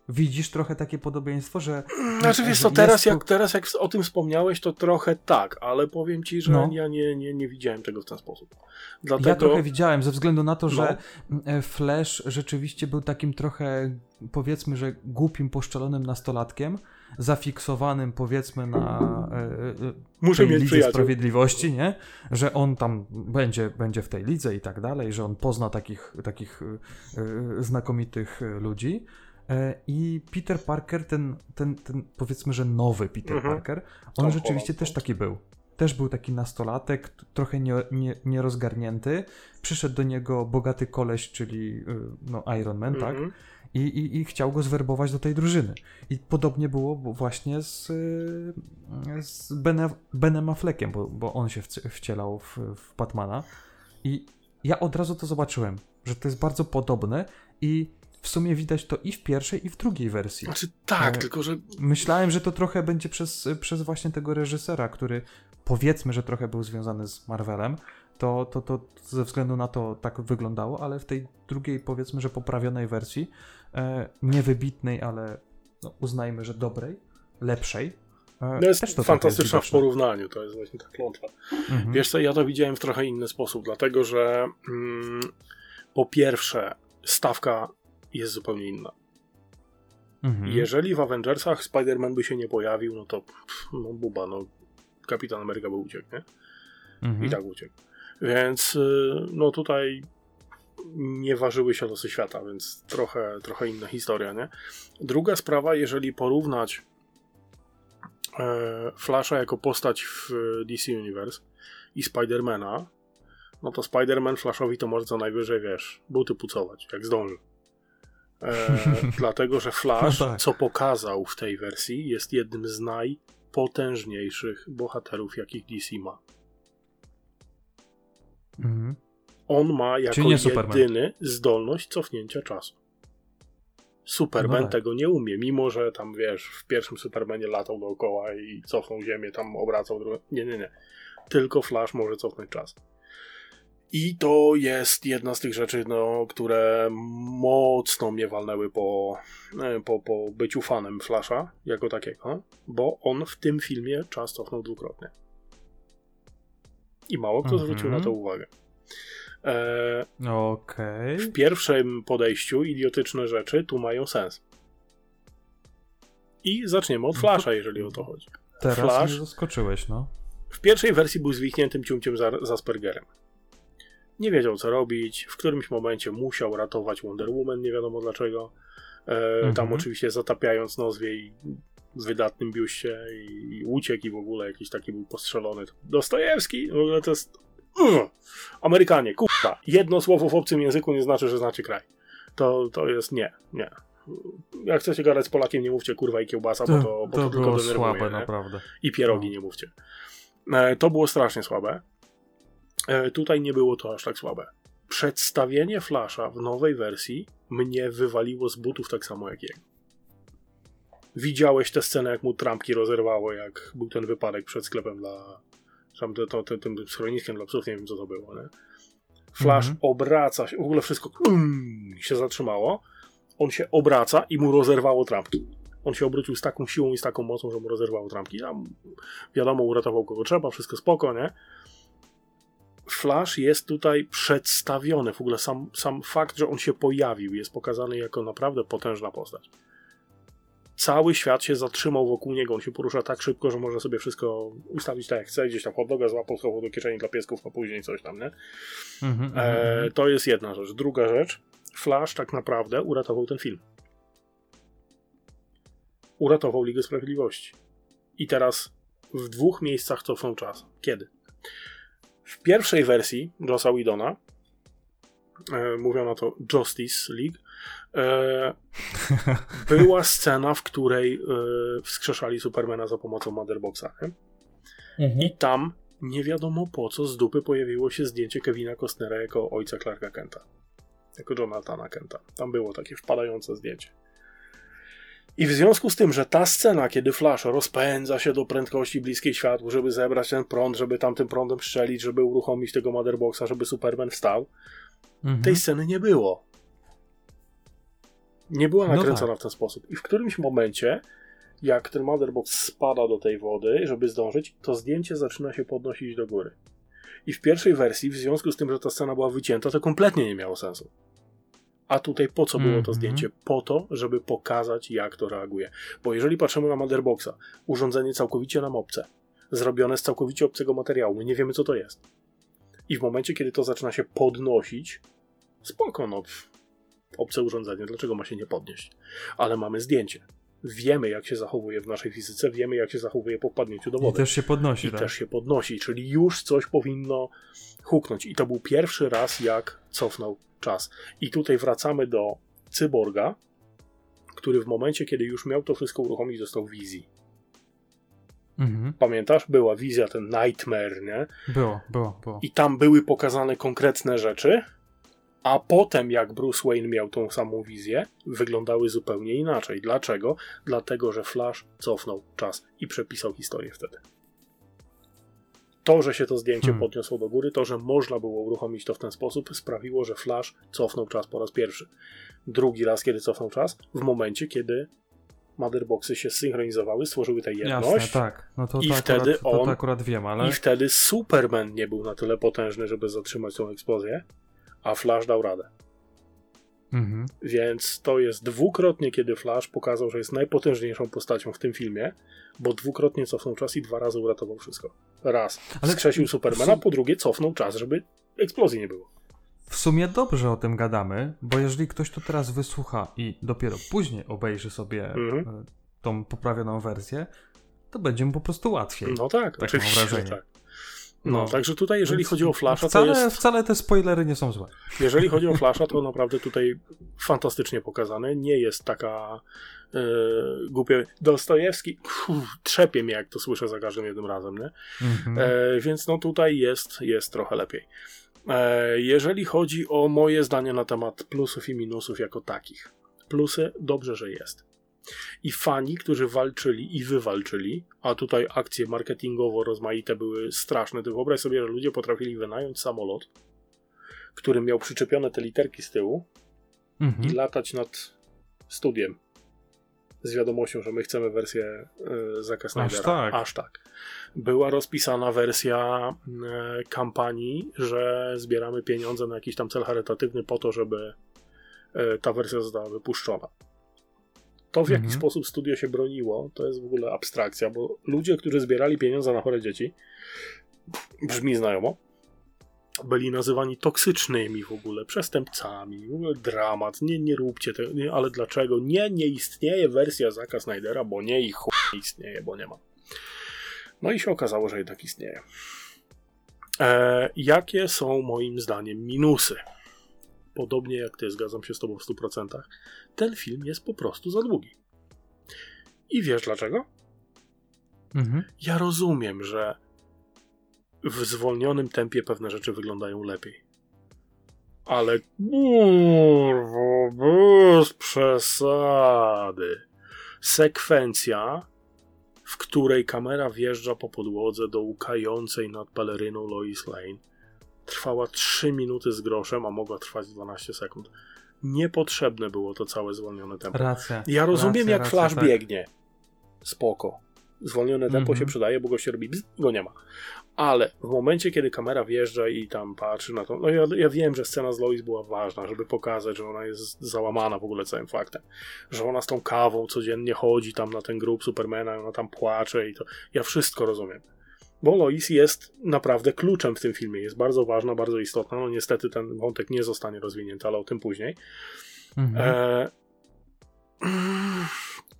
Widzisz trochę takie podobieństwo, że. Znaczy wiesz co, teraz tu- jak, teraz jak o tym wspomniałeś, to trochę tak, ale powiem ci, że No. ja nie, nie, nie widziałem tego w ten sposób. Ja Dlatego... trochę widziałem, ze względu na to, No. że e, Flash rzeczywiście był takim trochę, powiedzmy, że głupim, poszczelonym nastolatkiem, zafiksowanym, powiedzmy, na e, e, Muszę tej mieć Lidze przyjaciół. Sprawiedliwości, nie? Że on tam będzie, będzie w tej lidze i tak dalej, że on pozna takich, takich e, znakomitych ludzi. E, I Peter Parker, ten, ten, ten powiedzmy, że nowy Peter Mhm. Parker, on rzeczywiście też taki był. Też był taki nastolatek, trochę nie, nie, nierozgarnięty. Przyszedł do niego bogaty koleś, czyli y, no, Iron Man, tak? Mhm. I, i, I chciał go zwerbować do tej drużyny. I podobnie było właśnie z, y, z Benem, Benem Affleckiem, bo, bo on się wci- wcielał w, w Batmana. I ja od razu to zobaczyłem, że to jest bardzo podobne i w sumie widać to i w pierwszej, i w drugiej wersji. Znaczy tak, E, tylko że Myślałem, że to trochę będzie przez, przez właśnie tego reżysera, który powiedzmy, że trochę był związany z Marvelem. To, to, to ze względu na to tak wyglądało, ale w tej drugiej, powiedzmy, że poprawionej wersji, e, niewybitnej, ale no, uznajmy, że dobrej, lepszej. E, no jest też to fantastyczna w porównaniu, to jest właśnie ta klątwa. Mhm. Wiesz co, ja to widziałem w trochę inny sposób, dlatego że mm, po pierwsze stawka jest zupełnie inna. Mhm. Jeżeli w Avengersach Spider-Man by się nie pojawił, no to pff, no buba, no Kapitan Ameryka by uciekł, nie? Mhm. I tak uciekł. Więc y, no tutaj nie ważyły się losy świata, więc trochę, trochę inna historia, nie? Druga sprawa, jeżeli porównać e, Flasha jako postać w DC Universe i Spidermana, no to Spider-Man Flashowi to może co najwyżej, wiesz, buty pucować, jak zdąży. E, dlatego, że Flash, No tak. co pokazał w tej wersji, jest jednym z najpotężniejszych bohaterów, jakich DC ma. Mhm. On ma jako nie Superman. jedyny zdolność cofnięcia czasu. Superman No tak. tego nie umie, mimo że tam wiesz, w pierwszym Supermanie latał dookoła i cofnął ziemię, tam obracał drugą. Nie, nie, nie. Tylko Flash może cofnąć czas. I to jest jedna z tych rzeczy, no, które mocno mnie walnęły po, e, po, po byciu fanem Flasha jako takiego, bo on w tym filmie czas cofnął dwukrotnie. I mało kto Mhm. zwrócił na to uwagę. E, Okej. w pierwszym podejściu idiotyczne rzeczy tu mają sens. I zaczniemy od Flasha, jeżeli o to chodzi. Teraz Flash. mnie zaskoczyłeś, no. W pierwszej wersji był zwichniętym ciumciem za Aspergerem. Nie wiedział, co robić. W którymś momencie musiał ratować Wonder Woman, nie wiadomo dlaczego. E, Tam Mhm. oczywiście zatapiając nos w jej wydatnym biuście i, i uciekł i w ogóle jakiś taki był postrzelony. Dostojewski, w ogóle to jest... Ugh. Amerykanie, kurwa. Jedno słowo w obcym języku nie znaczy, że znacie kraj. To, to jest nie, nie. Jak chcecie gadać z Polakiem, nie mówcie kurwa i kiełbasa, bo to, bo to, to tylko było denerwuje, słabe, nie? naprawdę. I pierogi No. nie mówcie. E, to było strasznie słabe. E, tutaj nie było to aż tak słabe. Przedstawienie Flasha w nowej wersji mnie wywaliło z butów tak samo jak jego. Widziałeś tę scenę, jak mu trampki rozerwało, jak był ten wypadek przed sklepem dla. Tam to, to, to, tym schroniskiem dla psów, nie wiem co to było, nie? Flash Mhm. obraca się, w ogóle wszystko mm, się zatrzymało. On się obraca i mu rozerwało trampki. On się obrócił z taką siłą i z taką mocą, że mu rozerwało trampki. Tam wiadomo, uratował kogo trzeba, wszystko spoko, nie? Flash jest tutaj przedstawiony. W ogóle sam, sam fakt, że on się pojawił, jest pokazany jako naprawdę potężna postać. Cały świat się zatrzymał wokół niego. On się porusza tak szybko, że może sobie wszystko ustawić tak jak chce. Gdzieś tam hot złapał, schował do kieszeni dla piesków, a później coś tam, nie? Mhm, mhm, E, mhm. to jest jedna rzecz. Druga rzecz. Flash tak naprawdę uratował ten film. Uratował Ligę Sprawiedliwości. I teraz w dwóch miejscach cofnął czas. Kiedy? W pierwszej wersji Jossa Whedona e, mówiono to Justice League e, była scena, w której e, wskrzeszali Supermana za pomocą Motherboxa. Nie? I tam nie wiadomo po co z dupy pojawiło się zdjęcie Kevina Costnera jako ojca Clarka Kenta. Jako Jonathana Kenta. Tam było takie wpadające zdjęcie. I w związku z tym, że ta scena, kiedy Flash rozpędza się do prędkości bliskiej światłu, żeby zebrać ten prąd, żeby tamtym prądem strzelić, żeby uruchomić tego Motherboxa, żeby Superman wstał, Mhm. tej sceny nie było. Nie była No nakręcona w ten sposób. I w którymś momencie, jak ten Motherbox spada do tej wody, żeby zdążyć, to zdjęcie zaczyna się podnosić do góry. I w pierwszej wersji, w związku z tym, że ta scena była wycięta, to kompletnie nie miało sensu. A tutaj po co było to Mhm. zdjęcie? Po to, żeby pokazać, jak to reaguje. Bo jeżeli patrzymy na Motherboxa, urządzenie całkowicie nam obce, zrobione z całkowicie obcego materiału, my nie wiemy, co to jest. I w momencie, kiedy to zaczyna się podnosić, spoko, no, obce urządzenie, dlaczego ma się nie podnieść? Ale mamy zdjęcie. Wiemy, jak się zachowuje w naszej fizyce, wiemy, jak się zachowuje po wpadnięciu do I wody też się podnosi, i tak? też się podnosi, czyli już coś powinno huknąć. I to był pierwszy raz, jak cofnął czas. I tutaj wracamy do cyborga, który w momencie, kiedy już miał to wszystko uruchomić, dostał wizji. Mhm. Pamiętasz? Była wizja, ten nightmare, nie? Było, było, było. I tam były pokazane konkretne rzeczy, a potem, jak Bruce Wayne miał tą samą wizję, wyglądały zupełnie inaczej. Dlaczego? Dlatego, że Flash cofnął czas i przepisał historię wtedy. To, że się to zdjęcie Hmm. podniosło do góry, to, że można było uruchomić to w ten sposób, sprawiło, że Flash cofnął czas po raz pierwszy. Drugi raz, kiedy cofnął czas, w momencie, kiedy Motherboxy się synchronizowały, stworzyły tę jedność. Jasne, tak. No to, I to, wtedy akurat, to, on- to akurat wiem, ale... I wtedy Superman nie był na tyle potężny, żeby zatrzymać tą eksplozję, a Flash dał radę. Mhm. Więc to jest dwukrotnie, kiedy Flash pokazał, że jest najpotężniejszą postacią w tym filmie, bo dwukrotnie cofnął czas i dwa razy uratował wszystko. Raz Ale- skrzesił Supermana, po drugie cofnął czas, żeby eksplozji nie było. W sumie dobrze o tym gadamy, bo jeżeli ktoś to teraz wysłucha i dopiero później obejrzy sobie Mhm. e, tą poprawioną wersję, to będzie mu po prostu łatwiej. No tak, Tak oczywiście, mam że wrażenie. tak. No, także tutaj, jeżeli Więc chodzi o Flasha, wcale, to jest... Wcale te spoilery nie są złe. Jeżeli chodzi o Flasha, to naprawdę tutaj fantastycznie pokazane. Nie jest taka e, głupie. Dostojewski uff, trzepie mnie, jak to słyszę za każdym jednym razem, nie? Mhm. E, więc no tutaj jest, jest trochę lepiej. E, jeżeli chodzi o moje zdanie na temat plusów i minusów jako takich. Plusy, dobrze, że jest. I fani, którzy walczyli i wywalczyli, a tutaj akcje marketingowo rozmaite były straszne. Ty wyobraź sobie, że ludzie potrafili wynająć samolot, który miał przyczepione te literki z tyłu Mhm. i latać nad studiem z wiadomością, że my chcemy wersję y, Zaka Snydera. tak. Aż tak. Była rozpisana wersja y, kampanii, że zbieramy pieniądze na jakiś tam cel charytatywny po to, żeby y, ta wersja została wypuszczona. To, w jaki Mhm. sposób studio się broniło, to jest w ogóle abstrakcja, bo ludzie, którzy zbierali pieniądze na chore dzieci, brzmi znajomo, byli nazywani toksycznymi w ogóle, przestępcami, w ogóle dramat, nie, nie róbcie tego, nie, ale dlaczego? Nie, nie istnieje wersja Zaka Snydera, bo nie i chuj nie istnieje, bo nie ma. No i się okazało, że jednak istnieje. E, jakie są moim zdaniem minusy? Podobnie jak ty, zgadzam się z tobą w 100%, ten film jest po prostu za długi. I wiesz dlaczego? Mhm. Ja rozumiem, że w zwolnionym tempie pewne rzeczy wyglądają lepiej. Ale kurwa, bez przesady. Sekwencja, w której kamera wjeżdża po podłodze do łukającej nad peleryną Lois Lane, trwała 3 minuty z groszem, a mogła trwać 12 sekund. Niepotrzebne było to całe zwolnione tempo. Racja. Ja rozumiem, racja, jak racja, flash tak. biegnie. Spoko. Zwolnione tempo Mhm. się przydaje, bo go się robi bzz, go nie ma. Ale w momencie, kiedy kamera wjeżdża i tam patrzy na to, no ja, ja wiem, że scena z Lois była ważna, żeby pokazać, że ona jest załamana w ogóle całym faktem. Że ona z tą kawą codziennie chodzi tam na ten grób Supermana, ona tam płacze i to. Ja wszystko rozumiem. Bo Lois jest naprawdę kluczem w tym filmie. Jest bardzo ważna, bardzo istotna. No niestety ten wątek nie zostanie rozwinięty, ale o tym później. Mhm. E...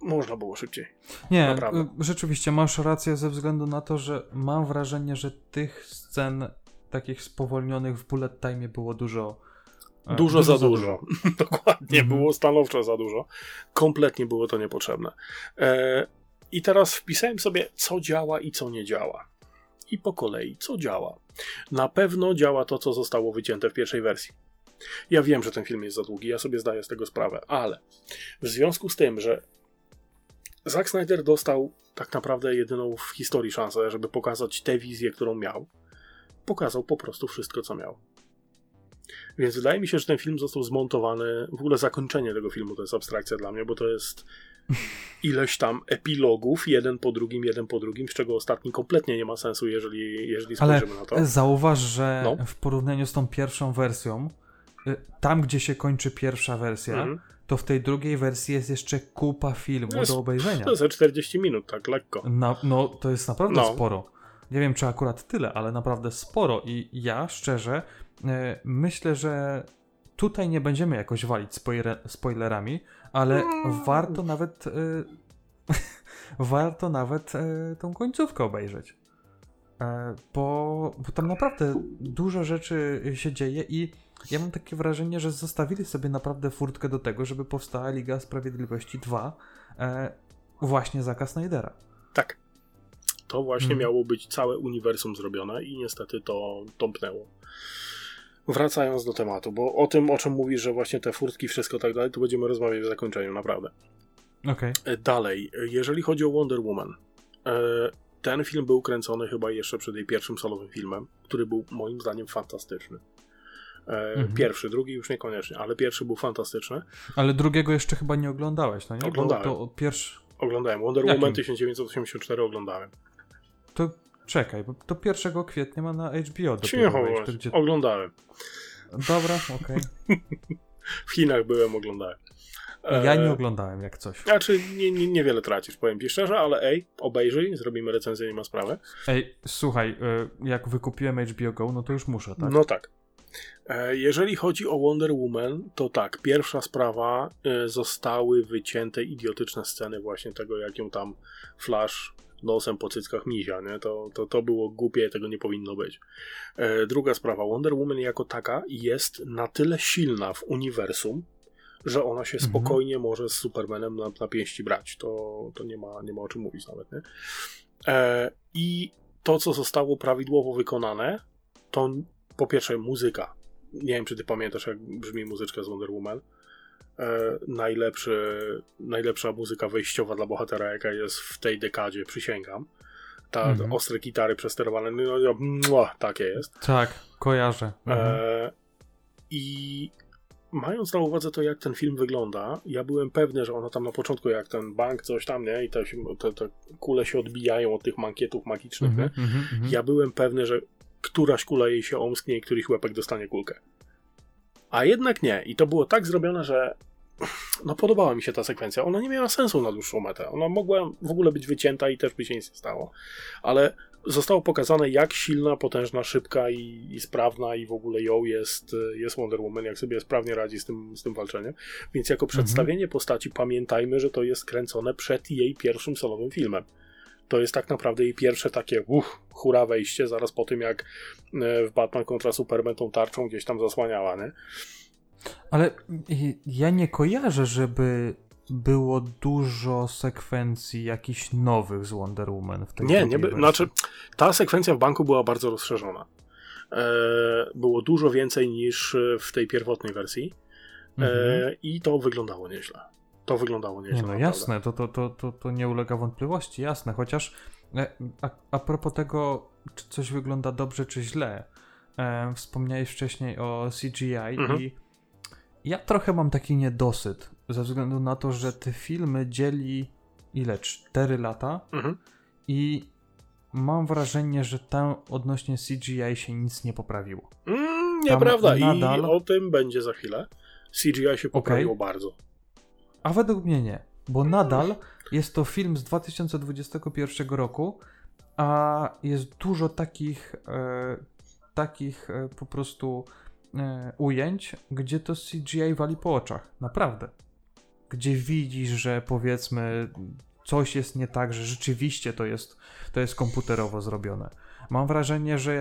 Można było szybciej. Nie, naprawdę. y, rzeczywiście masz rację ze względu na to, że mam wrażenie, że tych scen takich spowolnionych w bullet time było dużo. e, Dużo, za dużo. Dokładnie, Mhm. było stanowczo za dużo. Kompletnie było to niepotrzebne. E, I teraz wpisałem sobie, co działa i co nie działa. I po kolei, co działa. Na pewno działa to, co zostało wycięte w pierwszej wersji. Ja wiem, że ten film jest za długi, ja sobie zdaję z tego sprawę, ale w związku z tym, że Zack Snyder dostał tak naprawdę jedyną w historii szansę, żeby pokazać tę wizję, którą miał, pokazał po prostu wszystko, co miał. Więc wydaje mi się, że ten film został zmontowany. W ogóle zakończenie tego filmu to jest abstrakcja dla mnie, bo to jest ileś tam epilogów, jeden po drugim, jeden po drugim, z czego ostatni kompletnie nie ma sensu, jeżeli, jeżeli Ale spojrzymy na to. zauważ, że No. w porównaniu z tą pierwszą wersją, y, tam gdzie się kończy pierwsza wersja, Mhm. to w tej drugiej wersji jest jeszcze kupa filmu Jest- do obejrzenia. To jest za 40 minut, tak lekko. Na, no, to jest naprawdę No. sporo. Nie wiem, czy akurat tyle, ale naprawdę sporo. I ja szczerze e, myślę, że tutaj nie będziemy jakoś walić spoiler, spoilerami, ale Mm. warto nawet. E, warto nawet e, tą końcówkę obejrzeć. E, bo, bo tam naprawdę dużo rzeczy się dzieje i ja mam takie wrażenie, że zostawili sobie naprawdę furtkę do tego, żeby powstała Liga Sprawiedliwości 2 e, właśnie Zaka Snydera. Tak. To właśnie Mhm. miało być całe uniwersum zrobione i niestety to tąpnęło. Wracając do tematu, bo o tym, o czym mówisz, że właśnie te furtki, wszystko tak dalej, to będziemy rozmawiać w zakończeniu, naprawdę. Okej. E, Dalej, jeżeli chodzi o Wonder Woman, e, ten film był kręcony chyba jeszcze przed jej pierwszym solowym filmem, który był moim zdaniem fantastyczny. E, Mhm. Pierwszy, drugi już niekoniecznie, ale pierwszy był fantastyczny. Ale drugiego jeszcze chyba nie oglądałeś, no nie? Oglądałem. Bo to pierwszy. Oglądałem Wonder Jakim? Woman 1984, oglądałem. To czekaj, bo to 1 kwietnia ma na HBO dopiero wejść, to gdzie... oglądałem. Dobra, okej. W Chinach byłem, oglądałem. E, Ja nie oglądałem jak coś. Znaczy, nie, nie, niewiele tracisz, powiem ci szczerze, ale ej, obejrzyj, zrobimy recenzję, nie ma sprawy. Ej, słuchaj, y, jak wykupiłem HBO Go, no to już muszę, tak? No tak. E, Jeżeli chodzi o Wonder Woman, to tak, pierwsza sprawa, e, zostały wycięte idiotyczne sceny właśnie tego, jak ją tam Flash nosem po cyckach mizia, nie? To, to, to było głupie, tego nie powinno być. E, Druga sprawa, Wonder Woman jako taka jest na tyle silna w uniwersum, że ona się Mhm. spokojnie może z Supermanem na, na pięści brać. To, to nie, ma, nie ma o czym mówić nawet, nie? E, I to, co zostało prawidłowo wykonane, to po pierwsze muzyka. Nie wiem, czy ty pamiętasz, jak brzmi muzyczka z Wonder Woman. E, najlepszy, najlepsza muzyka wejściowa dla bohatera, jaka jest w tej dekadzie, przysięgam. Ta Mhm. ostre gitary przesterowane, no, no, mua, takie jest. Tak, kojarzę. Mhm. E, I mając na uwadze to, jak ten film wygląda, ja byłem pewny, że ona tam na początku, jak ten bank, coś tam, nie? I te, te, te kule się odbijają od tych mankietów magicznych, Mhm, nie? mhm, mhm. Ja byłem pewny, że któraś kula jej się omsknie i któryś łepek dostanie kulkę. A jednak nie. I to było tak zrobione, że no podobała mi się ta sekwencja. Ona nie miała sensu na dłuższą metę. Ona mogła w ogóle być wycięta i też by się nic nie stało. Ale zostało pokazane, jak silna, potężna, szybka i, i sprawna i w ogóle ją jest, jest Wonder Woman, jak sobie sprawnie radzi z tym, z tym walczeniem. Więc jako przedstawienie postaci pamiętajmy, że to jest kręcone przed jej pierwszym solowym filmem. To jest tak naprawdę jej pierwsze takie uch, hura wejście, zaraz po tym jak e, w Batman kontra Superman tą tarczą gdzieś tam zasłaniała, nie? Ale ja nie kojarzę, żeby było dużo sekwencji jakichś nowych z Wonder Woman w tej Nie, nie, by, znaczy ta sekwencja w banku była bardzo rozszerzona. E, było dużo więcej niż w tej pierwotnej wersji e, Mhm. i to wyglądało nieźle. To wyglądało nieźle. Nie, no naprawdę. jasne, to, to, to, to, to nie ulega wątpliwości, jasne, chociaż e, a, a propos tego, czy coś wygląda dobrze, czy źle, e, wspomniałeś wcześniej o CGI Mhm. i ja trochę mam taki niedosyt, ze względu na to, że te filmy dzieli ile? 4 lata Mhm. i mam wrażenie, że tam odnośnie CGI się nic nie poprawiło. Mm, nieprawda. nadal- I o tym będzie za chwilę. CGI się poprawiło bardzo. A według mnie nie, bo nadal jest to film z 2021 roku, a jest dużo takich, e, takich e, po prostu e, ujęć, gdzie to CGI wali po oczach. Naprawdę. Gdzie widzisz, że powiedzmy coś jest nie tak, że rzeczywiście to jest, to jest komputerowo zrobione. Mam wrażenie, że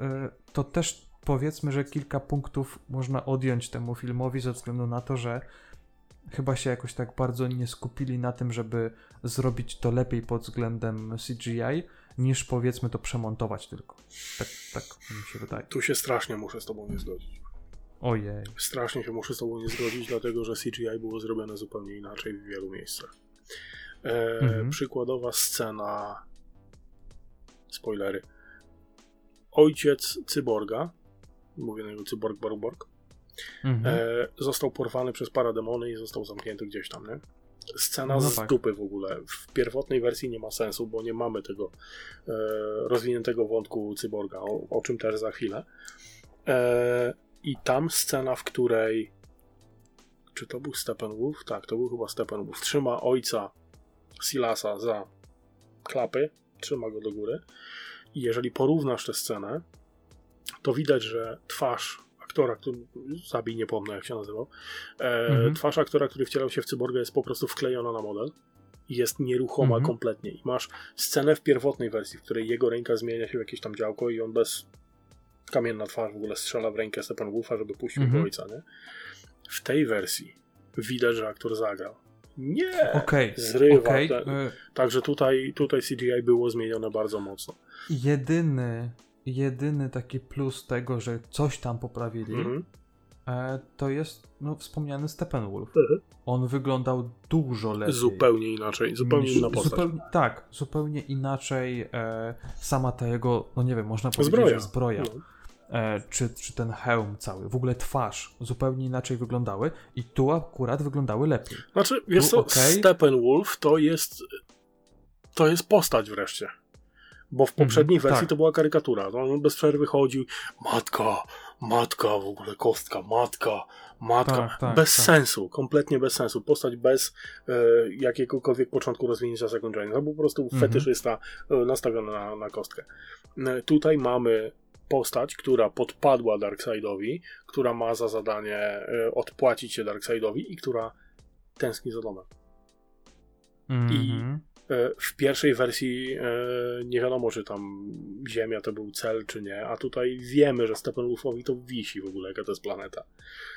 e, to też powiedzmy, że kilka punktów można odjąć temu filmowi ze względu na to, że chyba się jakoś tak bardzo nie skupili na tym, żeby zrobić to lepiej pod względem CGI, niż powiedzmy to przemontować tylko. Tak, tak mi się wydaje. Tu się strasznie muszę z tobą nie zgodzić. Ojej. Strasznie się muszę z tobą nie zgodzić, dlatego że CGI było zrobione zupełnie inaczej w wielu miejscach. E, Mhm. Przykładowa scena. Spoilery. Ojciec cyborga, mówię na niego cyborg Baruborg, Mhm. e, został porwany przez parademony i został zamknięty gdzieś tam, nie? Scena No z tak. dupy w ogóle. W pierwotnej wersji nie ma sensu, bo nie mamy tego e, rozwiniętego wątku cyborga, o, o czym też za chwilę. E, I tam scena, w której czy to był Steppenwolf? Tak, to był chyba Steppenwolf. Trzyma ojca Silasa za klapy, trzyma go do góry. I jeżeli porównasz tę scenę, to widać, że twarz aktora, który zabij, nie pomnę jak się nazywał, e, Mhm. twarz aktora, który wcielał się w cyborga jest po prostu wklejona na model jest nieruchoma Mhm. kompletnie. I masz scenę w pierwotnej wersji, w której jego ręka zmienia się w jakieś tam działko i on bez kamienna twarz w ogóle strzela w rękę Steppenwolfa, żeby puścił Mhm. go ojca, nie? W tej wersji widać, że aktor zagrał. Nie! Okej, Zrywa. okej. ten- e, Także tutaj, tutaj CGI było zmienione bardzo mocno. Jedyny, jedyny taki plus tego, że coś tam poprawili, Mhm. e, to jest no, wspomniany Steppenwolf. Mhm. On wyglądał dużo lepiej. Zupełnie inaczej, zupełnie inna postać. Tak, zupełnie inaczej e, sama ta jego, no nie wiem, można powiedzieć, Zbroja. zbroja, No. e, czy, czy ten hełm cały, w ogóle twarz zupełnie inaczej wyglądały i tu akurat wyglądały lepiej. Znaczy, wiesz Tu co, okej. Steppenwolf to jest to jest postać wreszcie. Bo w poprzedniej Mhm, wersji tak. to była karykatura. No, on bez przerwy chodził, matka, matka, w ogóle kostka, matka, matka. Tak, tak, bez tak. sensu, kompletnie bez sensu. Postać bez e, jakiegokolwiek początku rozwinięcia zakończenia. To był po prostu Mhm. fetyszysta e, nastawiony na, na kostkę. E, tutaj mamy postać, która podpadła Darkseidowi, która ma za zadanie e, odpłacić się Darkseidowi i która tęskni za domem. Mhm. E, W pierwszej wersji e, nie wiadomo, czy tam Ziemia to był cel, czy nie, a tutaj wiemy, że Steppenwolfowi to wisi w ogóle, jaka to jest planeta.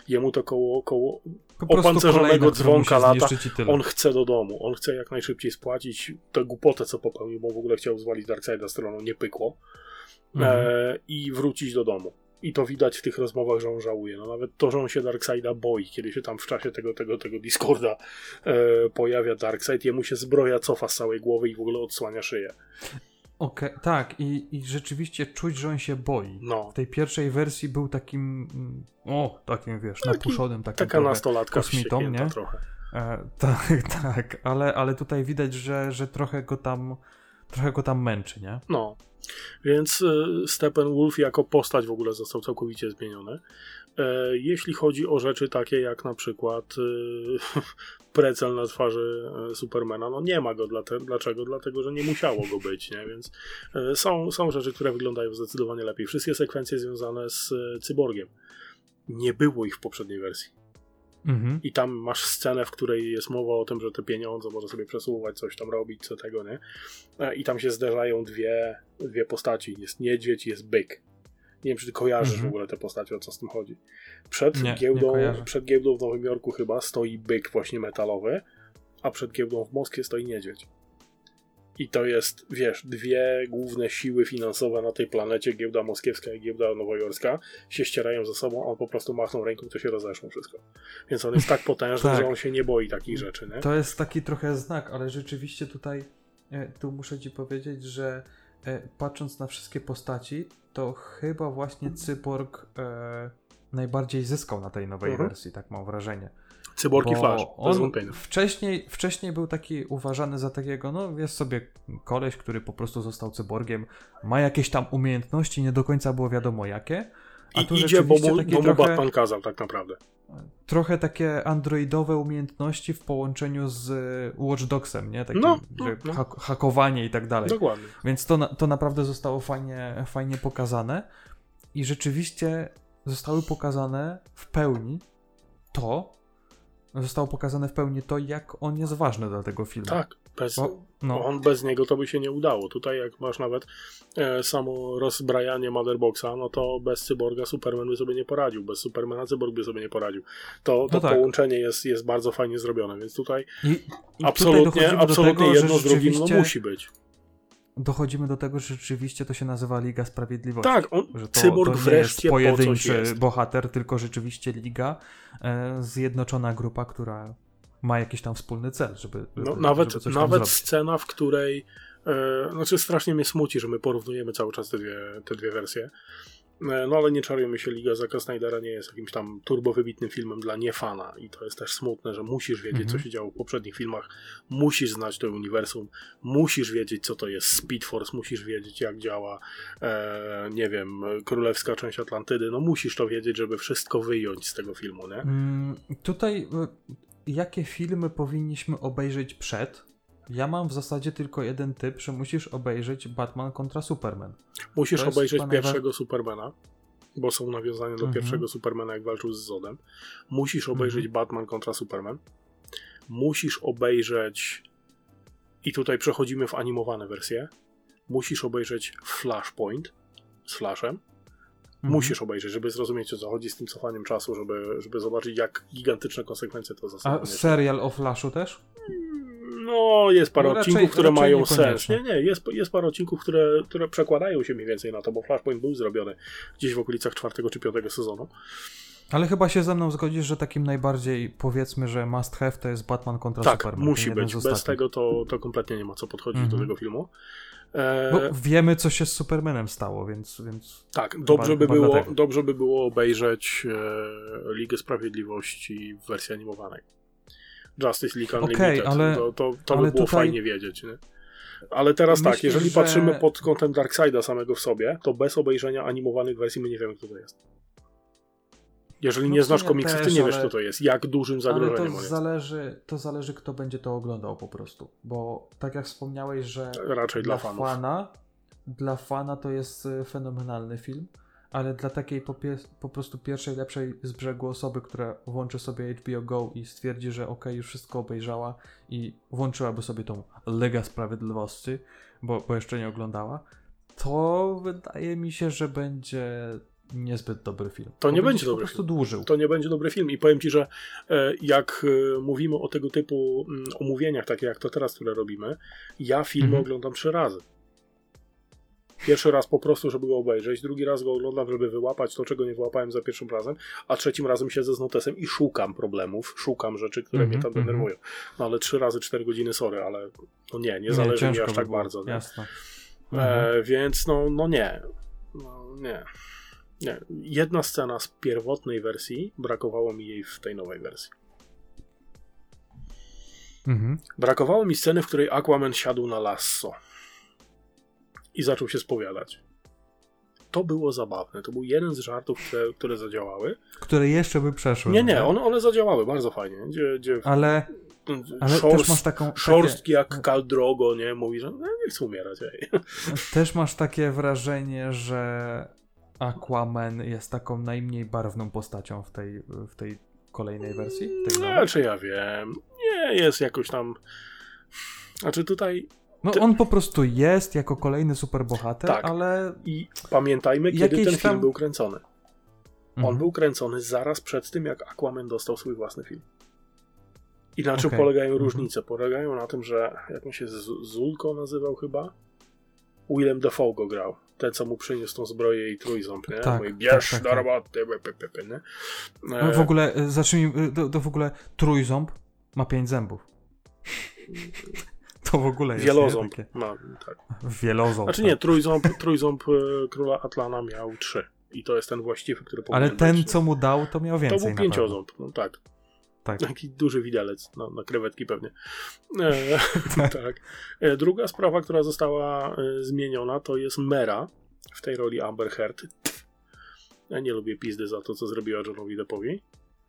Jemu to koło, koło opancerzonego dzwonka lata. on chce do domu, on chce jak najszybciej spłacić tę głupotę, co popełnił, bo w ogóle chciał zwalić Darkseida stroną, nie pykło, Mhm. e, i wrócić do domu. I to widać w tych rozmowach, że on żałuje. No nawet to, że on się Darkseida boi, kiedy się tam w czasie tego, tego, tego Discorda e, pojawia Darkseid, jemu się zbroja cofa z całej głowy i w ogóle odsłania szyję. Okej, tak, i, i rzeczywiście czuć, że on się boi. No. W tej pierwszej wersji był takim, mm, o, takim wiesz, Taki- napuszonym, takim Taka nastolatka kosmitą, nie? trochę. E, tak, tak, ale, ale tutaj widać, że, że trochę go tam trochę go tam męczy, nie? No. Więc e, Steppenwolf jako postać w ogóle został całkowicie zmieniony. E, Jeśli chodzi o rzeczy takie jak na przykład e, precel na twarzy Supermana, no nie ma go. Dlaczego? Dlatego, że nie musiało go być, nie? Więc są, są rzeczy, które wyglądają zdecydowanie lepiej. Wszystkie sekwencje związane z cyborgiem. Nie było ich w poprzedniej wersji. Mhm. I tam masz scenę, w której jest mowa o tym, że te pieniądze może sobie przesuwać, coś tam robić, co tego, nie? E, I tam się zderzają dwie, dwie postaci. Jest niedźwiedź, jest byk. Nie wiem, czy ty kojarzysz Mhm. w ogóle tę postać, o co z tym chodzi. Przed, Nie, nie giełdą, kojarzę. przed giełdą w Nowym Jorku chyba stoi byk właśnie metalowy, a przed giełdą w Moskwie stoi niedźwiedź. I to jest, wiesz, dwie główne siły finansowe na tej planecie, giełda moskiewska i giełda nowojorska, się ścierają ze sobą, on po prostu machnął ręką, to się rozeszło wszystko. Więc on jest tak potężny, Tak. że on się nie boi takich rzeczy, nie? To jest taki trochę znak, ale rzeczywiście tutaj e, tu muszę ci powiedzieć, że e, patrząc na wszystkie postaci, to chyba właśnie Cyborg e, najbardziej zyskał na tej nowej Mhm. wersji, tak mam wrażenie. Cyborg i Flash, bez on wątpienia. wcześniej, wcześniej był taki uważany za takiego, no jest sobie koleś, który po prostu został cyborgiem, ma jakieś tam umiejętności, nie do końca było wiadomo jakie. A tu I idzie, bo mu, takie bo mu trochę, Batman kazał tak naprawdę. trochę takie androidowe umiejętności w połączeniu z Watch Dogsem, nie? Takim, No, no, no. hak- hakowanie i tak dalej. Dokładnie. Więc to, na, to naprawdę zostało fajnie, fajnie pokazane i rzeczywiście zostały pokazane w pełni to, zostało pokazane w pełni to, jak on jest ważny dla tego filmu. Tak, bez, Bo, no, on bez niego to by się nie udało. Tutaj jak masz nawet e, samo rozbrajanie Motherboxa, no to bez Cyborga Superman by sobie nie poradził, bez Supermana Cyborg by sobie nie poradził. To, to No tak. połączenie jest, jest bardzo fajnie zrobione, więc tutaj I, i tutaj absolutnie, do absolutnie tego, jedno z drugim no, musi być. Dochodzimy do tego, że rzeczywiście to się nazywa Liga Sprawiedliwości. Tak, on, Że to, Cyborg to nie wreszcie jest po pojedynczy jest. bohater, tylko rzeczywiście liga, e, zjednoczona grupa, która ma jakiś tam wspólny cel, żeby, żeby, No, nawet żeby nawet scena, w której. E, znaczy, strasznie mnie smuci, że my porównujemy cały czas te dwie, te dwie wersje. E, no ale nie czarujmy się, Liga Zaka Snydera nie jest jakimś tam turbowybitnym filmem dla niefana i to jest też smutne, że musisz wiedzieć, Mhm. co się działo w poprzednich filmach, musisz znać to uniwersum, musisz wiedzieć, co to jest Speed Force, musisz wiedzieć, jak działa, e, nie wiem, królewska część Atlantydy, no musisz to wiedzieć, żeby wszystko wyjąć z tego filmu, nie? Mm, tutaj y, jakie filmy powinniśmy obejrzeć przed? Ja mam w zasadzie tylko jeden typ, że musisz obejrzeć Batman kontra Superman. Musisz obejrzeć pierwszego Supermana, bo są nawiązania do Mhm. pierwszego Supermana, jak walczył z Zodem. Musisz obejrzeć Mhm. Batman kontra Superman. Musisz obejrzeć. I tutaj przechodzimy w animowane wersje. Musisz obejrzeć Flashpoint z Flashem. Mhm. Musisz obejrzeć, żeby zrozumieć o co chodzi z tym cofaniem czasu, żeby, żeby zobaczyć, jak gigantyczne konsekwencje to za sobą A serial o Flashu też? No, jest parę No raczej- odcinków, które raczej mają sens. Nie, nie, jest, jest parę odcinków, które, które przekładają się mniej więcej na to, bo Flashpoint był zrobiony gdzieś w okolicach czwartego czy piątego sezonu. Ale chyba się ze mną zgodzisz, że takim najbardziej powiedzmy, że must have to jest Batman kontra tak, Superman. ten musi być. Bez tego to, to kompletnie nie ma co podchodzić Mhm. do tego filmu. E, Bo wiemy, co się z Supermanem stało, więc, więc tak, dobrze by, chyba było, dlatego. dobrze by było obejrzeć e, Ligę Sprawiedliwości w wersji animowanej. Justice League Unlimited. ale- to to, to by ale było tutaj- fajnie wiedzieć. Nie? Ale teraz tak, jeżeli że- patrzymy pod kątem Darkseida samego w sobie, to bez obejrzenia animowanych wersji my nie wiemy, kto to jest. Jeżeli No nie znasz sumie komiksów, ty też, nie wiesz, ale- kto to jest. Jak dużym Ale zagrożeniem to on jest. zależy, to zależy, kto będzie to oglądał po prostu. Bo tak jak wspomniałeś, że Raczej dla dla fana, dla fana to jest y, fenomenalny film, ale dla takiej po, po prostu pierwszej, lepszej z brzegu osoby, która włączy sobie HBO Go i stwierdzi, że ok, już wszystko obejrzała i włączyłaby sobie tą Lega Sprawiedliwości, bo, bo jeszcze nie oglądała, to wydaje mi się, że będzie niezbyt dobry film. To nie będzie po dobry prostu film. dłużył. To nie będzie dobry film. I powiem ci, że e, jak e, mówimy o tego typu mm, omówieniach, takie jak to teraz, które robimy, ja filmy Mhm. oglądam trzy razy. Pierwszy raz po prostu, żeby go obejrzeć, drugi raz go oglądam, żeby wyłapać to, czego nie wyłapałem za pierwszym razem, a trzecim razem siedzę z notesem i szukam problemów, szukam rzeczy, które Mhm, mnie tam mhm. denerwują. No ale trzy razy cztery godziny, sorry, ale no nie, nie zależy mi ciężko aż by tak było, bardzo. Nie? Jasne. Mhm. E, więc no, no nie. No, nie. Nie. Jedna scena z pierwotnej wersji, brakowało mi jej w tej nowej wersji. Mhm. Brakowało mi sceny, w której Aquaman siadł na lasso i zaczął się spowiadać. To było zabawne. To był jeden z żartów, które, które zadziałały. Które jeszcze by przeszły. Nie, nie, tak? one, one zadziałały bardzo fajnie. Gdzie, gdzie Ale, ale szorst, też masz taką. szorstki jak Kal Drogo, nie? Mówi, że no, nie chcę umierać. Ej. Takie, też masz takie wrażenie, że Aquaman jest taką najmniej barwną postacią w tej, w tej kolejnej wersji? Tej nowej? Znaczy ja wiem. Nie jest jakoś tam. Znaczy tutaj No on po prostu jest jako kolejny superbohater, Tak. ale... I pamiętajmy, kiedy ten film tam- był kręcony. On Mhm. był kręcony zaraz przed tym, jak Aquaman dostał swój własny film. I na czym Okej. polegają Mhm. różnice? Polegają na tym, że jak on się Z- Zulko nazywał chyba? Willem Dafoe go grał. Ten, co mu przyniósł tą zbroję i trójząb, nie? Tak, Mój bierz tak, tak, do tak. roboty, pe, nie? No, E, w ogóle, e, zacznijmy, e, to w ogóle trójząb ma pięć zębów. To w ogóle jest, Wieloząb. Nie? Takie No, tak. Wieloząb. Znaczy tak. nie, trójząb, trójząb e, króla Atlana miał trzy. I to jest ten właściwy, który Ale ten, być. co mu dał, to miał To więcej był na pewno. pięcioząb, no tak. Tak. Taki duży widelec na, na krewetki pewnie. E, tak. E, druga sprawa, która została e, zmieniona, to jest Mera w tej roli Amber Heard. Ja nie lubię pizdy za to, co zrobiła Johnowi Deppowi.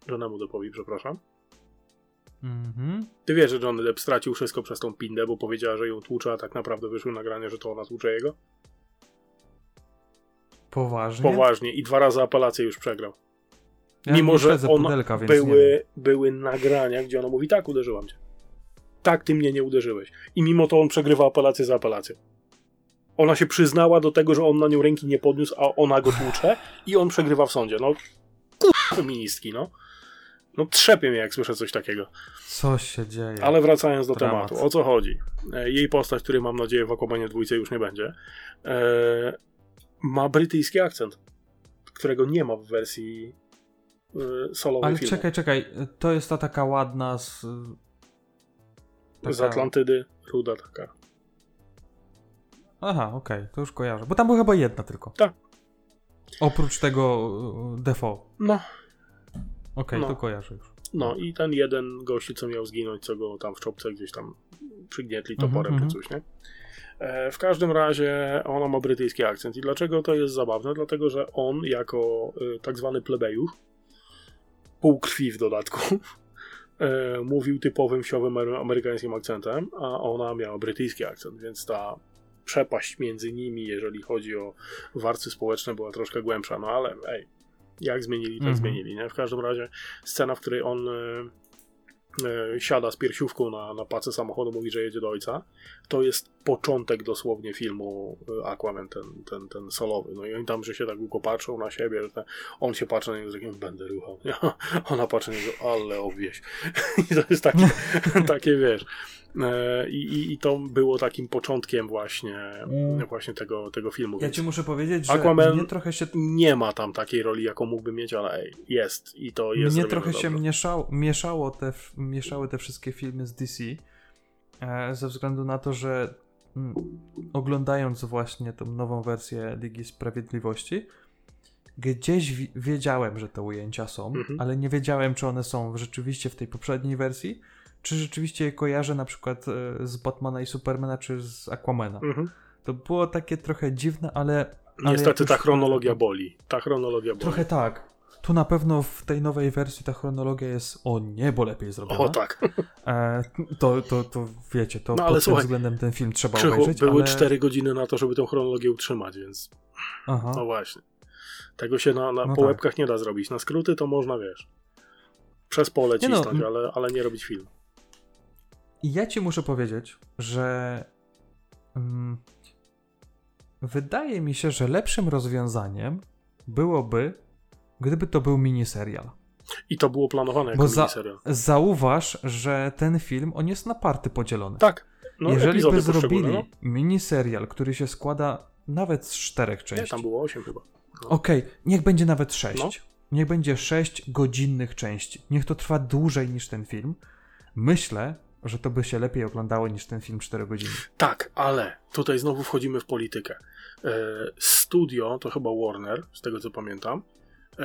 Johnemu Deppowi, przepraszam. Mhm. Ty wiesz, że Johnny Depp stracił wszystko przez tą pindę, bo powiedziała, że ją tłucze, a tak naprawdę wyszły nagrania, że to ona tłucze jego? Poważnie? Poważnie. I dwa razy apelację już przegrał. Ja Mimo, że ona pudelka, były, były nagrania, gdzie ona mówi, tak, uderzyłam cię. Tak, ty mnie nie uderzyłeś. I mimo to on przegrywa apelację za apelacją. Ona się przyznała do tego, że on na nią ręki nie podniósł, a ona go tłucze i on przegrywa w sądzie. No, kur... feministki, no. No trzepie mnie, jak słyszę coś takiego. Co się dzieje? Ale wracając do Dramat. tematu, o co chodzi? E, Jej postać, której mam nadzieję w Aquamanie dwójce już nie będzie, e, ma brytyjski akcent, którego nie ma w wersji e, solowej Ale filmu. czekaj, czekaj. To jest ta taka ładna z... Taka... Z Atlantydy, ruda taka. Aha, okej, to już kojarzę. Bo tam była chyba jedna tylko. Tak. Oprócz tego y, default. No, Okej, No. to kojarzę już. no i ten jeden gościu, co miał zginąć, co go tam w czopce gdzieś tam przygnietli Mhm, toporem czy mhm. coś, nie? E, W każdym razie ona ma brytyjski akcent. I dlaczego to jest zabawne? Dlatego, że on jako y, tak zwany plebejusz, pół krwi w dodatku, e, mówił typowym wsiowym amery- amerykańskim akcentem, a ona miała brytyjski akcent, więc ta przepaść między nimi, jeżeli chodzi o warstwy społeczne, była troszkę głębsza. No ale ej, jak zmienili, tak Mhm. zmienili, nie? W każdym razie scena, w której on e, e, siada z piersiówką na, na pacę samochodu, mówi, że jedzie do ojca, to jest początek dosłownie filmu e, Aquaman, ten, ten, ten solowy. No i oni tam, że się tak długo patrzą na siebie, że te, on się patrzy na niego z takim, będę ruchał. Ona patrzy na niego, ale obwieś. I to jest takie, takie wiesz. E, I, i, I to było takim początkiem właśnie, Mm. właśnie tego, tego filmu. Ja ci muszę powiedzieć, że Aquaman- mnie trochę się, nie ma tam takiej roli, jaką mógłby mieć, ale ej, jest. I to jest mnie trochę się mieszało, mieszało te, mieszały te wszystkie filmy z DC e, ze względu na to, że oglądając właśnie tą nową wersję Ligi Sprawiedliwości, gdzieś wi- wiedziałem, że te ujęcia są, Mhm. ale nie wiedziałem, czy one są rzeczywiście w tej poprzedniej wersji, czy rzeczywiście je kojarzę na przykład e, z Batmana i Supermana, czy z Aquamana. Mhm. To było takie trochę dziwne, ale... ale Niestety jak ta już- chronologia boli. Ta chronologia boli. Trochę tak. Tu na pewno w tej nowej wersji ta chronologia jest o niebo lepiej zrobiona. O tak. E, to, to, to wiecie, to No, ale pod słuchaj, tym względem ten film trzeba Krzychu, obejrzeć, były ale... 4 godziny na to, żeby tę chronologię utrzymać, więc Aha. no właśnie. Tego się na, na No po tak. łebkach nie da zrobić. Na skróty to można, wiesz, przez pole Nie no, cisnąć, m- ale, ale nie robić film. I ja ci muszę powiedzieć, że mm, wydaje mi się, że lepszym rozwiązaniem byłoby, gdyby to był miniserial. I to było planowane jako Bo za, miniserial. zauważ, że ten film, on jest na party podzielony. Tak. No, Jeżeli by zrobili no. miniserial, który się składa nawet z czterech Nie, części. tam było 8 chyba. Okej, niech będzie nawet sześć. No. Niech będzie sześć godzinnych części. Niech to trwa dłużej niż ten film. Myślę, że to by się lepiej oglądało niż ten film 4 godziny. Tak, ale tutaj znowu wchodzimy w politykę. E, studio, to chyba Warner, z tego co pamiętam,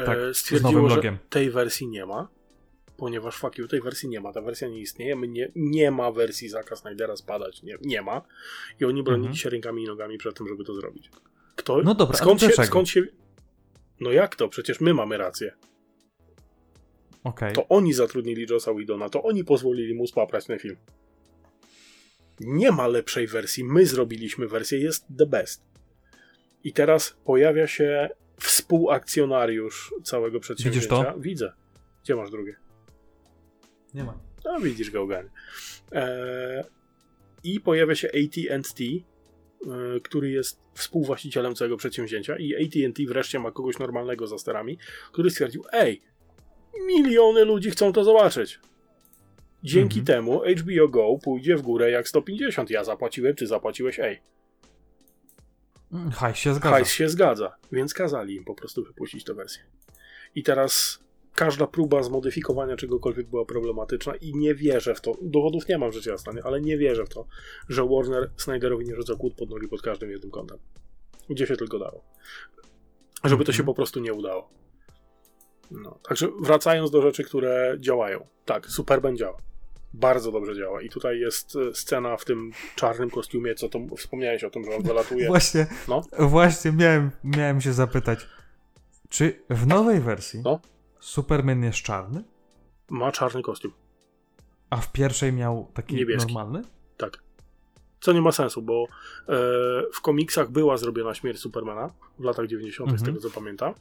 Tak, z stwierdziło, że tej wersji nie ma, ponieważ fuck you, tej wersji nie ma, ta wersja nie istnieje, nie, nie ma wersji Zaka Snydera spadać, nie, nie ma. I oni bronili Mhm. się rękami i nogami przed tym, żeby to zrobić. Kto? No dobra, skąd się, skąd się... No jak to? Przecież my mamy rację. Okej. To oni zatrudnili Josa Widona, to oni pozwolili mu spaprać ten film. Nie ma lepszej wersji, my zrobiliśmy wersję, jest the best. I teraz pojawia się współakcjonariusz całego przedsięwzięcia. to? Widzę. Gdzie masz drugie? Nie ma. No widzisz Gałganie. Eee, I pojawia się AT&T, y, który jest współwłaścicielem całego przedsięwzięcia i AT&T wreszcie ma kogoś normalnego za sterami, który stwierdził, ej, miliony ludzi chcą to zobaczyć. Dzięki Mhm. temu HBO Go pójdzie w górę jak 150. Ja zapłaciłem, ty zapłaciłeś, ej. Hajs się zgadza. Hajs się zgadza, więc kazali im po prostu wypuścić tę wersję. I teraz każda próba zmodyfikowania czegokolwiek była problematyczna i nie wierzę w to. Dowodów nie mam, rzecz jasna, nie? ale nie wierzę w to, że Warner Snyderowi nie rzuca kłód pod nogi pod każdym jednym kątem. Gdzie się tylko dało. Żeby to się Mhm. po prostu nie udało. No. Także wracając do rzeczy, które działają. Tak, Superman działa. Bardzo dobrze działa. I tutaj jest e, scena w tym czarnym kostiumie, co to wspomniałeś o tym, że on wylatuje. Właśnie, No. właśnie miałem, miałem się zapytać, czy w nowej wersji No. Superman jest czarny, Ma czarny kostium. a w pierwszej miał taki Niebieski. normalny? Tak. Co nie ma sensu, bo e, w komiksach była zrobiona śmierć Supermana w latach 90., z Mhm. tego co pamiętam.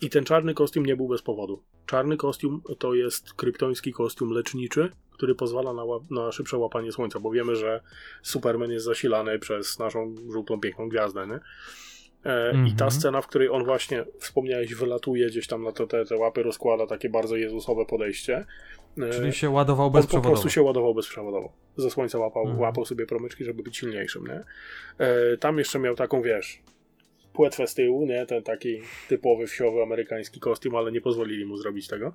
I ten czarny kostium nie był bez powodu. Czarny kostium to jest kryptoński kostium leczniczy, który pozwala na, na szybsze łapanie słońca, bo wiemy, że Superman jest zasilany przez naszą żółtą, piękną gwiazdę. Nie? E, I ta Mhm. scena, w której on właśnie, wspomniałeś, wylatuje gdzieś tam na to, te, te łapy, rozkłada takie bardzo jezusowe podejście. E, Czyli się ładował on po bezprzewodowo. prostu się ładował bezprzewodowo. Ze słońca łapał, Mhm. łapał sobie promyczki, żeby być silniejszym, nie? E, tam jeszcze miał taką, wiesz, płetwę z tyłu, nie? Ten taki typowy wsiowy amerykański kostium, ale nie pozwolili mu zrobić tego.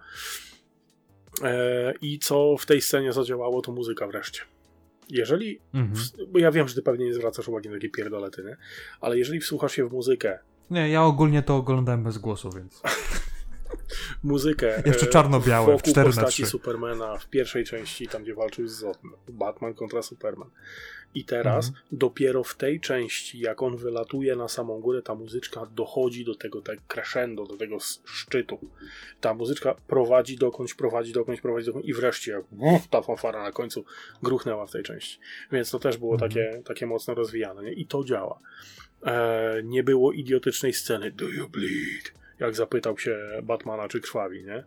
E, I co w tej scenie zadziałało, to muzyka wreszcie. Jeżeli, Mhm. w, bo ja wiem, że ty pewnie nie zwracasz uwagi na takie pierdolety, nie? Ale jeżeli wsłuchasz się w muzykę, Nie, ja ogólnie to oglądałem bez głosu, więc. muzykę Jeszcze e, czarno-białe, w wokół 4 na postaci 3. Supermana w pierwszej części, tam gdzie walczył z Zodem, Batman kontra Superman. I teraz Mhm. dopiero w tej części, jak on wylatuje na samą górę, ta muzyczka dochodzi do tego tak crescendo, do tego szczytu. Ta muzyczka prowadzi dokądś, prowadzi dokądś, prowadzi dokądś i wreszcie jak uff, ta fanfara na końcu gruchnęła w tej części. Więc to też było Mhm. takie, takie mocno rozwijane. Nie? I to działa. E, nie było idiotycznej sceny Do you bleed? Jak zapytał się Batmana, czy krwawi, nie? E,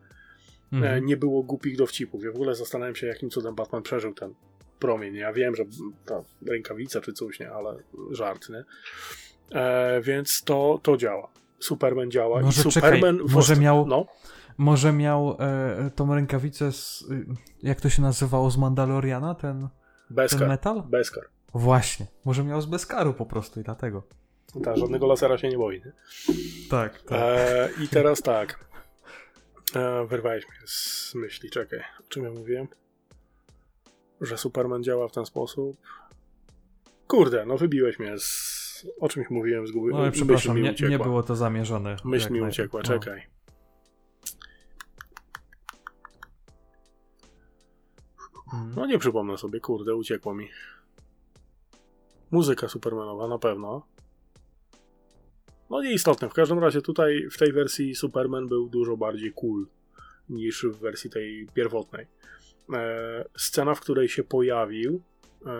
Mhm. nie było głupich dowcipów. Ja w ogóle zastanawiam się, jakim cudem Batman przeżył ten promień. Ja wiem, że ta rękawica czy coś, nie, ale żart, nie? E, więc to, to działa. Superman działa Może i czekaj, Superman... w może miał- No, Może miał e, tą rękawicę z. Jak to się nazywało z Mandaloriana? Ten, ten Beskar. metal? Beskar. Właśnie. Może miał z Beskaru po prostu i dlatego. Ta, żadnego lasera się nie boi, nie? Tak. tak. E, I teraz tak. E, wyrwałeś mnie z myśli, czekaj. O czym ja mówiłem? Że Superman działa w ten sposób? Kurde, no wybiłeś mnie z... O czymś mówiłem, zgubiłem. Myśl przepraszam, mi nie, nie było to zamierzone. Myśl mi uciekła, no. czekaj. No nie przypomnę sobie, kurde, uciekło mi. Muzyka Supermanowa, na pewno. No nieistotne, w każdym razie tutaj w tej wersji Superman był dużo bardziej cool niż w wersji tej pierwotnej. E, scena, w której się pojawił, e,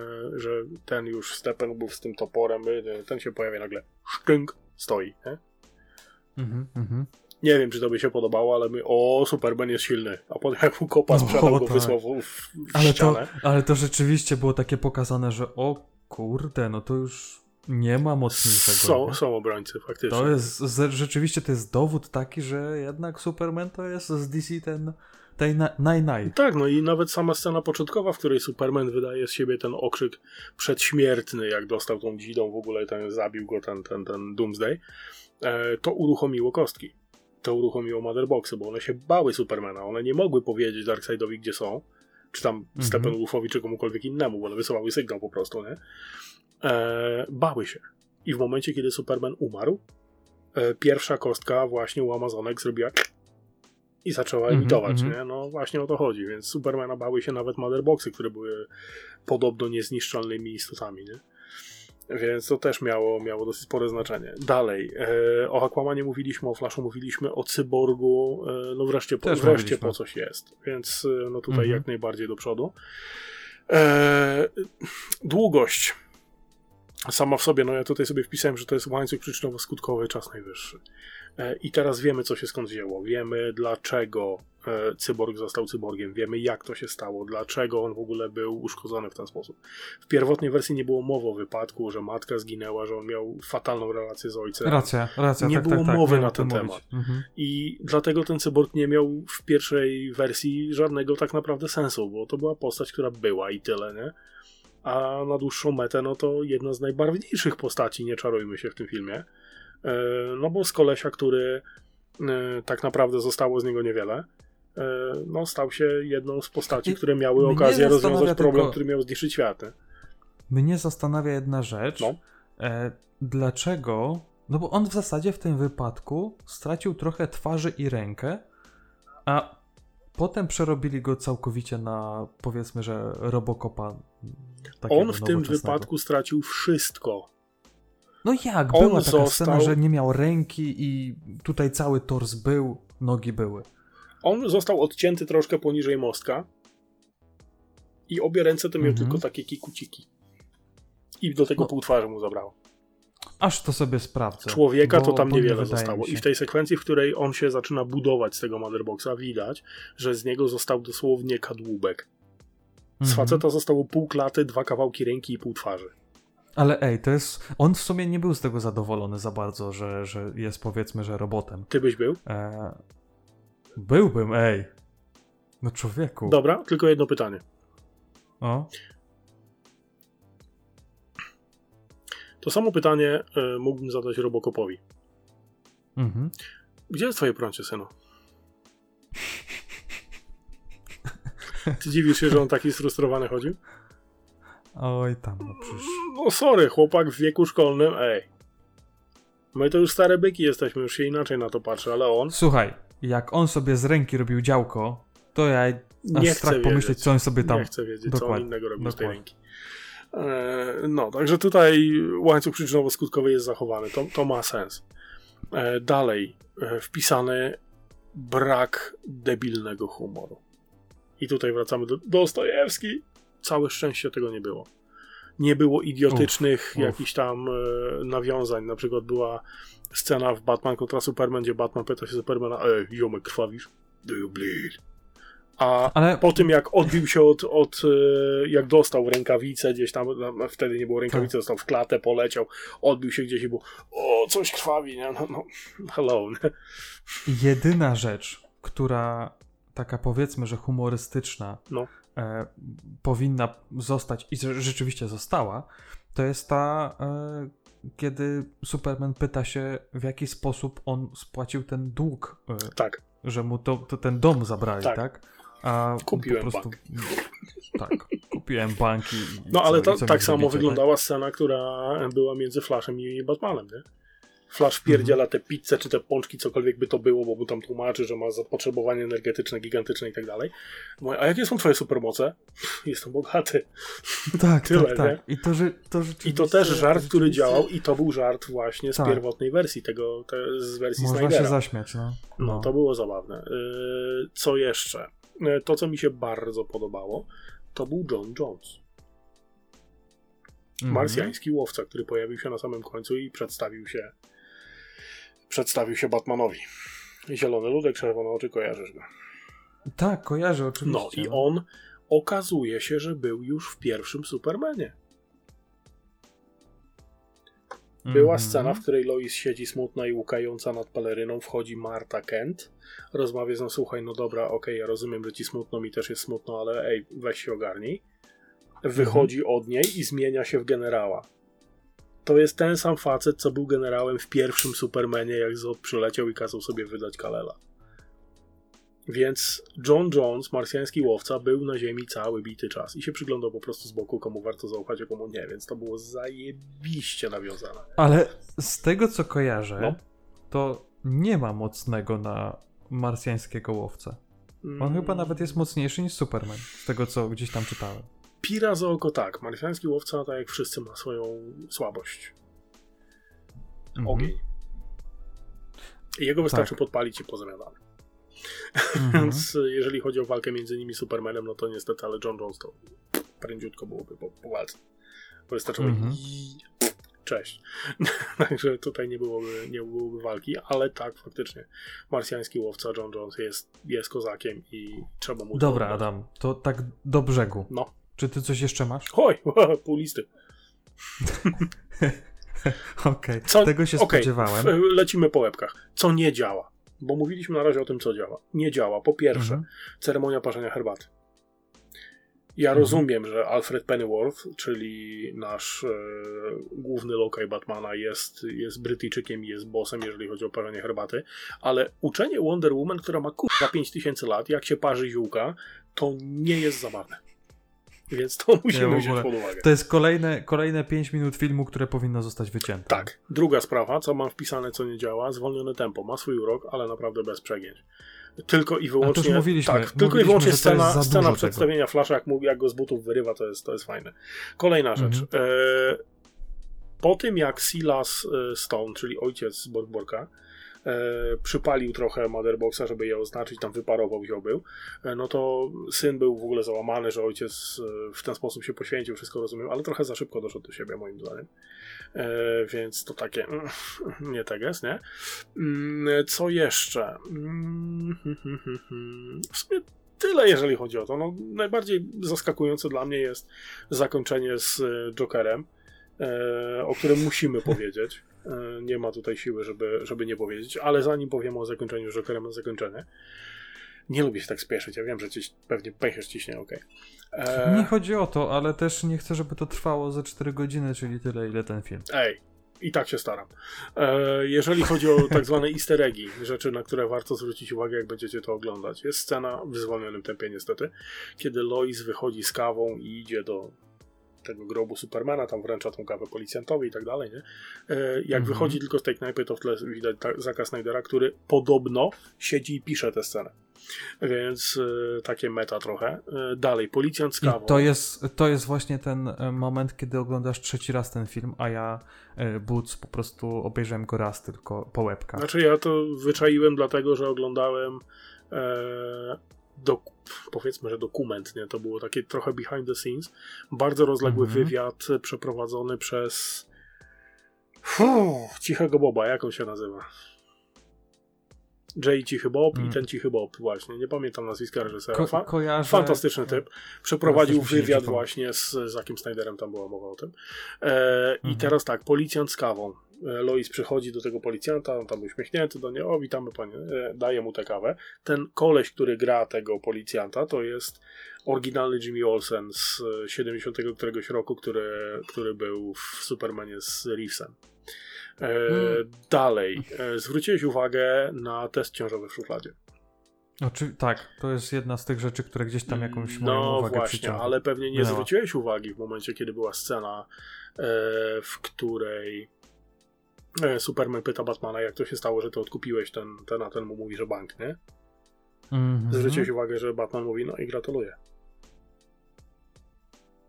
że ten już Steppenwolf z tym toporem, e, ten się pojawia nagle, sztynk, stoi. Nie? Mhm, mhm. Nie wiem, czy to by się podobało, ale my, o, Superman jest silny. A potem jak mu kopa sprzedał, go tak. wysłał w, w Ale, to, ścianę. ale to rzeczywiście było takie pokazane, że o kurde, no to już nie ma mocniejszego. Są, nie? są obrońcy, faktycznie. To jest, rzeczywiście to jest dowód taki, że jednak Superman to jest z DC ten, tej na- naj, naj. Tak, no i nawet sama scena początkowa, w której Superman wydaje z siebie ten okrzyk przedśmiertny, jak dostał tą dzidą, w ogóle ten zabił go ten, ten, ten Doomsday, e, to uruchomiło kostki. To uruchomiło Motherboxy, bo one się bały Supermana. One nie mogły powiedzieć Darkseidowi, gdzie są, czy tam Mhm. Steppenwolfowi, czy komukolwiek innemu, bo one wysyłały sygnał po prostu, nie? E, bały się. I w momencie, kiedy Superman umarł, e, pierwsza kostka właśnie u Amazonek zrobiła i zaczęła Mhm, emitować, mhm. nie? No właśnie o to chodzi, więc Supermana bały się nawet Motherboxy, które były podobno niezniszczalnymi istotami, nie? Więc to też miało, miało dosyć spore znaczenie. Dalej, e, o Aquamanie mówiliśmy, o Flashu mówiliśmy, o Cyborgu, e, no wreszcie, po, Też wreszcie mówiliśmy. po coś jest, więc e, no tutaj Mhm. jak najbardziej do przodu. E, długość sama w sobie, no ja tutaj sobie wpisałem, że to jest łańcuch przyczynowo-skutkowy, czas najwyższy. E, I teraz wiemy, co się skąd wzięło. Wiemy, dlaczego e, cyborg został cyborgiem. Wiemy, jak to się stało, dlaczego on w ogóle był uszkodzony w ten sposób. W pierwotnej wersji nie było mowy o wypadku, że matka zginęła, że on miał fatalną relację z ojcem. Racja, racja. Nie tak, było tak, tak, mowy miałem na ten temat. Mhm. I dlatego ten cyborg nie miał w pierwszej wersji żadnego tak naprawdę sensu, bo to była postać, która była i tyle, nie? A na dłuższą metę, no to jedna z najbarwniejszych postaci, nie czarujmy się w tym filmie. E, No bo z kolesia, który e, tak naprawdę zostało z niego niewiele, e, no stał się jedną z postaci, które miały okazję rozwiązać problem, tylko- który miał zniszczyć świat. nie? Mnie zastanawia jedna rzecz. No. Dlaczego? No bo on w zasadzie w tym wypadku stracił trochę twarzy i rękę, a potem przerobili go całkowicie na powiedzmy, że Robocopa. On w tym wypadku stracił wszystko. No jak? on Była taka został- scena, że nie miał ręki i tutaj cały tors był, nogi były. On został odcięty troszkę poniżej mostka i obie ręce to miał Mhm. tylko takie kikuciki. I do tego No. pół twarzy mu zabrało. Aż to sobie sprawdzę. Człowieka bo- to tam niewiele zostało. I w tej sekwencji, w której on się zaczyna budować z tego Motherboxa, widać, że z niego został dosłownie kadłubek. Z Mhm. faceta zostało pół klaty, dwa kawałki ręki i pół twarzy. Ale ej, to jest. On w sumie nie był z tego zadowolony za bardzo, że, że jest powiedzmy, że robotem. Ty byś był? E... Byłbym, ej. No człowieku. Dobra, tylko jedno pytanie. O. To samo pytanie y, mógłbym zadać Robocopowi. Mhm. Gdzie jest twoje prącie, synu? Ty dziwisz się, że on taki sfrustrowany chodził? Oj tam, no przecież. No sorry, chłopak w wieku szkolnym, ej. My to już stare byki jesteśmy, już się inaczej na to patrzy, ale on Słuchaj, jak on sobie z ręki robił działko, to ja nie strach chce pomyśleć, wiedzieć. co on sobie tam. Nie chcę wiedzieć, co on Dokładnie, innego robił z tej dokładnie. ręki. E, no, także tutaj łańcuch przyczynowo-skutkowy jest zachowany. To, to ma sens. E, dalej, e, wpisany brak debilnego humoru. I tutaj wracamy do Dostojewski. Całe szczęście tego nie było. Nie było idiotycznych Uf, jakichś tam e, nawiązań. Na przykład była scena w Batman kontra Superman, gdzie Batman pyta się Supermana, ej, ziomek, krwawisz? Do you bleed? A Ale po tym jak odbił się od, od e, jak dostał rękawicę gdzieś tam, no, wtedy nie było rękawicy, Tak. dostał w klatę, poleciał, odbił się gdzieś i było, o, coś krwawi, nie? No, no, hello, jedyna rzecz, która taka powiedzmy, że humorystyczna No. e, powinna zostać i rzeczywiście została, to jest ta, e, kiedy Superman pyta się, w jaki sposób on spłacił ten dług, e, Tak, że mu to, to ten dom zabrali, Tak. tak? A Kupiłem po prostu, bank. Tak, kupiłem banki. no ale co- co mi tak samo zrobicie, wyglądała scena, która była między Flashem i Batmanem, nie? Flash wpierdziela Mhm. te pizze, czy te pączki, cokolwiek by to było, bo mu tam tłumaczy, że ma zapotrzebowanie energetyczne, gigantyczne i tak dalej. A jakie są twoje supermoce? Jestem bogaty. Tak, Tyle, tak, tak. I to, że, to I to też żart, który rzeczywiście- działał i to był żart właśnie z Tak. pierwotnej wersji tego, te, z wersji Można Snydera. się zaśmiać, no. No, to było zabawne. Yy, co jeszcze? Yy, To, co mi się bardzo podobało, to był John Jones. Mhm. Marsjański łowca, który pojawił się na samym końcu i przedstawił się przedstawił się Batmanowi. Zielony ludek, czerwone oczy, kojarzysz go. Tak, kojarzę No oczywiście. i on okazuje się, że był już w pierwszym Supermanie. Była Mhm. scena, w której Lois siedzi smutna i łukająca nad peleryną, wchodzi Marta Kent, rozmawia z nią, słuchaj, no dobra, okej, ja rozumiem, że ci smutno, mi też jest smutno, ale ej, weź się ogarnij. Wychodzi Mhm. od niej i zmienia się w generała. To jest ten sam facet, co był generałem w pierwszym Supermanie, jak Zod przyleciał i kazał sobie wydać Kalela. Więc John Jones, marsjański łowca, był na ziemi cały bity czas i się przyglądał po prostu z boku, komu warto zaufać, a komu nie, więc to było zajebiście nawiązane. Ale z tego co kojarzę, No. to nie ma mocnego na marsjańskiego łowcę. On Mm, chyba nawet jest mocniejszy niż Superman, z tego co gdzieś tam czytałem. Pira za oko tak. Marsjański łowca, tak jak wszyscy, ma swoją słabość. Mhm. Ogień. I jego wystarczy Tak. podpalić i pozamiatane. Mhm. Więc y, jeżeli chodzi o walkę między nimi i Supermanem, no to niestety, ale John Jones to prędziutko byłoby po, po walce. Bo Wystarczyło Mhm. i cześć. Także tutaj nie byłoby, nie byłoby walki, ale tak, faktycznie marsjański łowca John Jones jest, jest kozakiem i trzeba mu Dobra. Adam, to tak do brzegu. No. Czy ty coś jeszcze masz? Oj, pół listy. Okej, Co, tego się okej, spodziewałem. Lecimy po łebkach. Co nie działa? Bo mówiliśmy na razie o tym, co działa. Nie działa. Po pierwsze, Mhm. ceremonia parzenia herbaty. Ja Mhm. rozumiem, że Alfred Pennyworth, czyli nasz e, główny lokaj Batmana, jest, jest Brytyjczykiem i jest bossem, jeżeli chodzi o parzenie herbaty, ale uczenie Wonder Woman, która ma kurwa 5000 lat, jak się parzy ziółka, to nie jest zabawne. Więc to musimy w wziąć pod uwagę. To jest kolejne, kolejne 5 minut filmu, które powinno zostać wycięte. Tak. Druga sprawa, co mam wpisane, co nie działa, zwolnione tempo. Ma swój urok, ale naprawdę bez przegięć. Tylko i wyłącznie. już mówiliśmy, tak, tylko i mówiliśmy, wyłącznie scena, scena przedstawienia Flasha, jak, mu- jak go z butów wyrywa, to jest, to jest fajne. Kolejna rzecz. Mhm. E, po tym jak Silas e, Stone, czyli ojciec Borgborka, przypalił trochę Motherboxa, żeby je oznaczyć, tam wyparował, wziął był, e, no to syn był w ogóle załamany, że ojciec e, w ten sposób się poświęcił, wszystko rozumiem, ale trochę za szybko doszedł do siebie, moim zdaniem. E, więc to takie mm, nie teges, nie? Mm, Co jeszcze? Mm, hmm, hmm, hmm. W sumie tyle, jeżeli chodzi o to. No, najbardziej zaskakujące dla mnie jest zakończenie z e, Jokerem, e, o którym musimy powiedzieć. E, Nie ma tutaj siły, żeby, żeby nie powiedzieć, ale zanim powiemy o zakończeniu z Jokerem na zakończenie, nie lubię się tak spieszyć. Ja wiem, że ciś, pewnie pęcherz ciśnie, okej. E, Nie chodzi o to, ale też nie chcę, żeby to trwało ze 4 godziny, czyli tyle, ile ten film. Ej, i tak się staram. E, jeżeli chodzi o tak zwane easter eggi, rzeczy, na które warto zwrócić uwagę, jak będziecie to oglądać, jest scena w zwolnionym tempie niestety, kiedy Lois wychodzi z kawą i idzie do tego grobu Supermana, tam wręcza tą kawę policjantowi i tak dalej, nie? E, jak Mhm. wychodzi tylko z tej knajpy, to w tle widać ta- Zacka Snydera, który podobno siedzi i pisze tę scenę. Więc e, takie meta trochę. E, dalej, policjant z I kawą. to jest, to jest właśnie ten moment, kiedy oglądasz trzeci raz ten film, a ja e, Boots po prostu obejrzałem go raz tylko po łebkach. Znaczy ja to wyczaiłem dlatego, że oglądałem dok, powiedzmy, że dokument, nie? To było takie trochę behind the scenes. Bardzo rozległy Mhm. wywiad przeprowadzony przez Fuh, Cichego Boba, jak on się nazywa? Jay Cichy Bob i Mm. ten Cichy Bob właśnie, nie pamiętam nazwiska reżysera. Ko- kojarzę... Fantastyczny typ. Przeprowadził wywiad właśnie z Zakiem Snyderem, tam była mowa o tym. E, I Mhm. teraz tak, policjant z kawą. E, Lois przychodzi do tego policjanta, on tam uśmiechnięty do niej, o witamy panie, e, daje mu tę kawę. Ten koleś, który gra tego policjanta, to jest oryginalny Jimmy Olsen z e, 70 któregoś roku, który, który był w Supermanie z Reevesem. E, Mm. Dalej, e, zwróciłeś uwagę na test ciążowy w szufladzie. Oczy... Tak, to jest jedna z tych rzeczy, które gdzieś tam jakąś moją No uwagę właśnie, przyciągną. ale pewnie nie zwróciłeś uwagi w momencie, kiedy była scena, e, w której e, Superman pyta Batmana, jak to się stało, że ty odkupiłeś ten, ten a ten mu mówi, że bank, nie? Mhm. Zwróciłeś uwagę, że Batman mówi, no i gratuluję.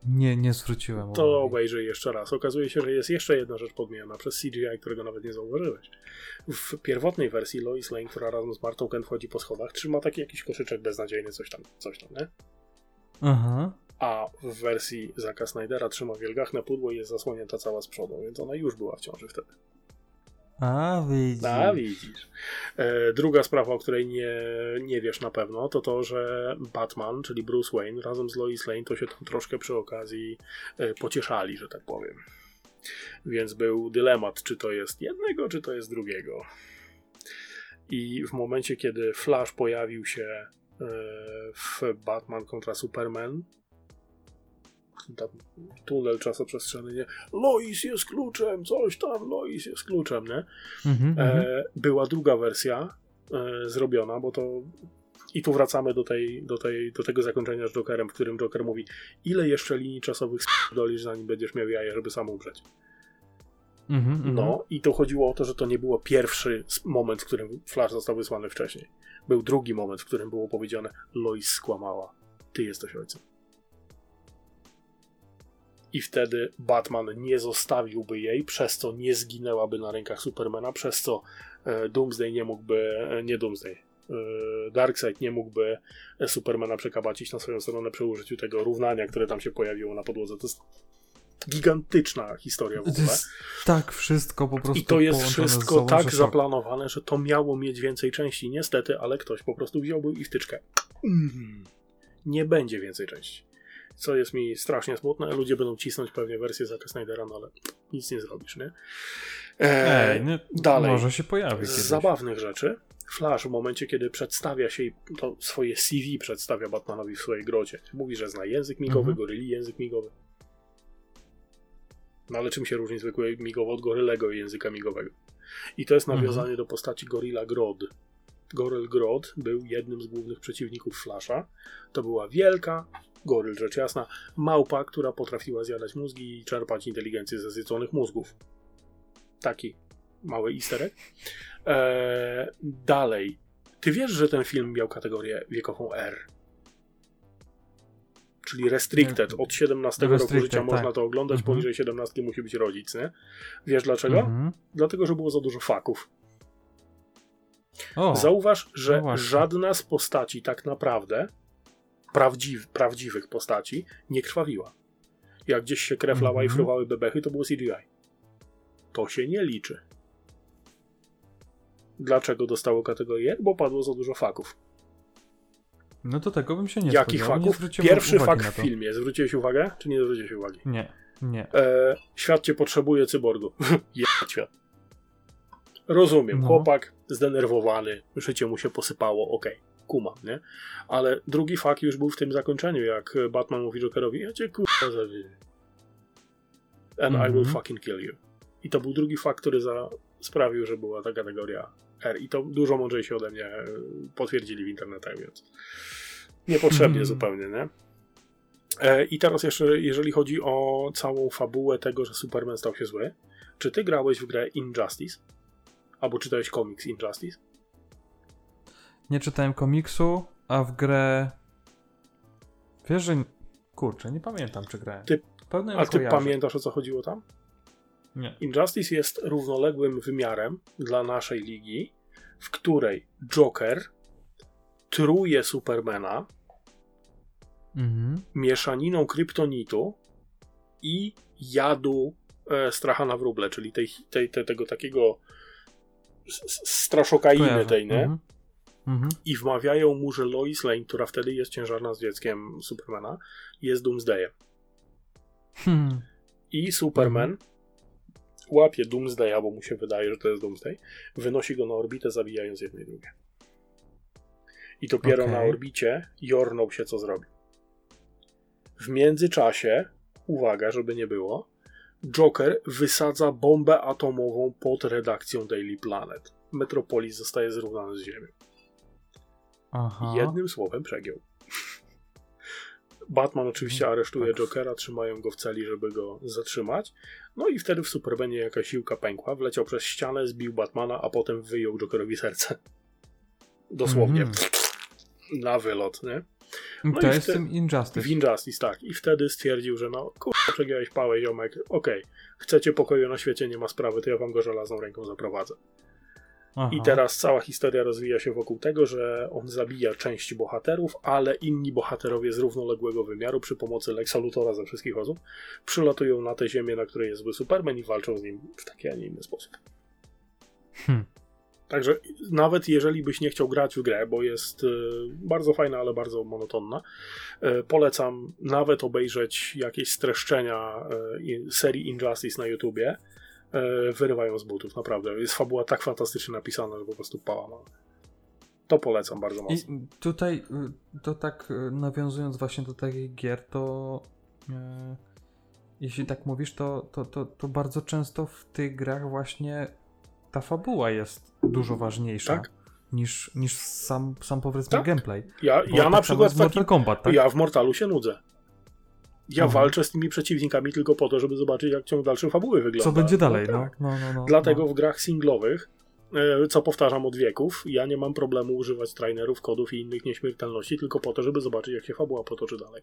Nie, nie zwróciłem To obejrzyj jeszcze raz. Okazuje się, że jest jeszcze jedna rzecz podmieniona przez CGI, którego nawet nie zauważyłeś. W pierwotnej wersji Lois Lane, która razem z Martą Kent wchodzi po schodach, trzyma taki jakiś koszyczek beznadziejny, coś tam, coś tam, nie? Aha. A w wersji Zaka Snydera trzyma wielgachne pudło i jest zasłonięta cała z przodu, więc ona już była w ciąży wtedy. A, widzisz. A widzisz. E, druga sprawa, o której nie, nie wiesz na pewno, to to, że Batman, czyli Bruce Wayne, razem z Lois Lane, to się tam troszkę przy okazji e, pocieszali, że tak powiem. Więc był dylemat, czy to jest jednego, czy to jest drugiego. I w momencie, kiedy Flash pojawił się e, w Batman kontra Superman, tam tunel czasoprzestrzenny, nie? Lois jest kluczem, coś tam, Lois jest kluczem, nie? Mhm, mhm. E, była druga wersja e, zrobiona, bo to i tu wracamy do, tej, do, tej, do tego zakończenia z Jokerem, w którym Joker mówi, ile jeszcze linii czasowych dolisz, zanim będziesz miał jaja, żeby sam umrzeć. Mhm, mhm. No i to chodziło o to, że to nie było pierwszy moment, w którym Flash został wysłany wcześniej. Był drugi moment, w którym było powiedziane, Lois skłamała, ty jesteś ojcem. I wtedy Batman nie zostawiłby jej, przez co nie zginęłaby na rękach Supermana, przez co e, Doomsday nie mógłby, e, nie Doomsday, e, Darkseid nie mógłby Supermana przekabacić na swoją stronę przy użyciu tego równania, które tam się pojawiło na podłodze. To jest gigantyczna historia w ogóle. jest tak wszystko po prostu I to jest wszystko sobą, tak że zaplanowane, że to miało mieć więcej części. Niestety, ale ktoś po prostu wziąłby i wtyczkę. Mm. Nie będzie więcej części. Co jest mi strasznie smutne. Ludzie będą cisnąć pewnie wersję Zacka Snydera, no ale nic nie zrobisz, nie? E, Ej, nie, dalej. może się pojawi z kiedyś. zabawnych rzeczy. Flash w momencie, kiedy przedstawia się i to swoje CV przedstawia Batmanowi w swojej grocie. Mówi, że zna język migowy, Mhm. goryli język migowy. No ale czym się różni zwykły migowy od gorylego i języka migowego? I to jest Mhm. nawiązanie do postaci Gorilla Grodd. Goryl Grodd był jednym z głównych przeciwników Flasha. To była wielka, goryl rzecz jasna, małpa, która potrafiła zjadać mózgi i czerpać inteligencję ze zjedzonych mózgów. Taki mały easter. Eee, dalej. Ty wiesz, że ten film miał kategorię wiekową R? Czyli restricted. Od 17 roku Restricted, życia tak. można to oglądać, Mhm. poniżej 17 musi być rodzic, nie? Wiesz dlaczego? Mhm. Dlatego, że było za dużo faków. O, Zauważ, że no żadna z postaci tak naprawdę, prawdziw, prawdziwych postaci, nie krwawiła. Jak gdzieś się krew lała i Mhm. fruwały bebechy, to było CGI. To się nie liczy. Dlaczego dostało kategorię? Bo padło za dużo faków. no to tego bym się nie Jakich. Nie faków? zwróciłem Pierwszy na w filmie. Zwróciłeś uwagę, czy nie zwróciłeś uwagi? Nie, nie. E, świat cię potrzebuje, cyborgu. Jebać świat. Rozumiem, No. chłopak zdenerwowany, życie mu się posypało, okej, kumam, nie? Ale drugi fakt już był w tym zakończeniu, jak Batman mówi Jokerowi, ja cię kurwa zabiję. And I will Mhm. fucking kill you. I to był drugi fakt, który za, sprawił, że była ta kategoria R. I to dużo mądrzejsi ode mnie e, potwierdzili w internetach, więc niepotrzebnie Mhm. zupełnie, nie? E, I teraz jeszcze, jeżeli chodzi o całą fabułę tego, że Superman stał się zły, czy ty grałeś w grę Injustice? Albo czytałeś komiks Injustice? Nie czytałem komiksu, a w grę... Wiesz, że... Kurczę, nie pamiętam, czy grałem. Ty- Pewno ją A ty kojarzę. pamiętasz o co chodziło tam? Nie. Injustice jest równoległym wymiarem dla naszej ligi, w której Joker truje Supermana Mhm. mieszaniną kryptonitu i jadu e, stracha na wróble, czyli tej, tej, tej, tego takiego straszokainy tej, nie? Mhm. Mhm. I wmawiają mu, że Lois Lane, która wtedy jest ciężarna z dzieckiem Supermana, jest Doomsdayem. Hmm. I Superman łapie Doomsdaya, bo mu się wydaje, że to jest Doomsday, wynosi go na orbitę, zabijając jedno i drugie. I dopiero Okej. na orbicie jornął się, co zrobił. W międzyczasie, uwaga, żeby nie było, Joker wysadza bombę atomową pod redakcją Daily Planet. Metropolis zostaje zrównany z Ziemią. Aha. Jednym słowem przegiął. Batman oczywiście aresztuje tak. Jokera, trzymają go w celi, żeby go zatrzymać. No i wtedy w Supermanie jakaś siłka pękła, wleciał przez ścianę, zbił Batmana, a potem wyjął Jokerowi serce. Dosłownie. Mhm. Na wylot, nie? no to jest tym Injustice. W Injustice, tak. I wtedy stwierdził, że no, kurwa, przegiąłeś pałę, ziomek. Okej, chcecie pokoju na świecie, nie ma sprawy, to ja wam go żelazną ręką zaprowadzę. Aha. I teraz cała historia rozwija się wokół tego, że on zabija część bohaterów, ale inni bohaterowie z równoległego wymiaru przy pomocy Lexa Luthora ze wszystkich osób przylatują na tę ziemię, na której jest zły Superman i walczą z nim w taki, a nie inny sposób. Hmm. Także nawet jeżeli byś nie chciał grać w grę, bo jest y, bardzo fajna, ale bardzo monotonna, y, polecam nawet obejrzeć jakieś streszczenia y, serii Injustice na YouTubie. Y, wyrywają z butów, naprawdę. Jest fabuła tak fantastycznie napisana, że po prostu pała. No. To polecam bardzo mocno. I tutaj, y, to tak y, nawiązując właśnie do takich gier, to y, jeśli tak mówisz, to, to, to, to bardzo często w tych grach właśnie ta fabuła jest dużo ważniejsza Tak. niż, niż sam, sam powiedzmy Tak. gameplay. Ja, Bo ja tak na przykład taki, Mortal Kombat, tak? ja w Mortalu się nudzę. Ja Aha. walczę z tymi przeciwnikami tylko po to, żeby zobaczyć, jak ciąg dalszy fabuły wygląda. Co będzie dalej, No no, tak. no, no, no, Dlatego no. w grach singlowych, e, co powtarzam od wieków, ja nie mam problemu używać trainerów, kodów i innych nieśmiertelności, tylko po to, żeby zobaczyć, jak się fabuła potoczy dalej.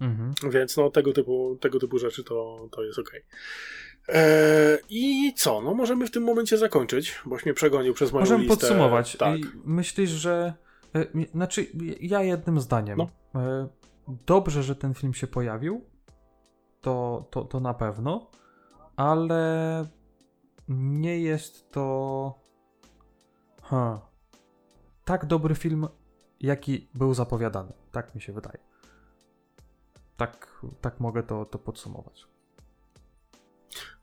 Mhm. Więc no, tego typu, tego typu rzeczy to, to jest ok. Eee, I co? No możemy w tym momencie zakończyć, boś mnie przegonił przez moją Możemy listę. podsumować. Tak. I myślisz, że. e, Znaczy, ja jednym zdaniem. No. Dobrze, że ten film się pojawił. to, to, to na pewno, ale nie jest to ha, tak dobry film, jaki był zapowiadany. Tak mi się wydaje. Tak, tak mogę to, to podsumować.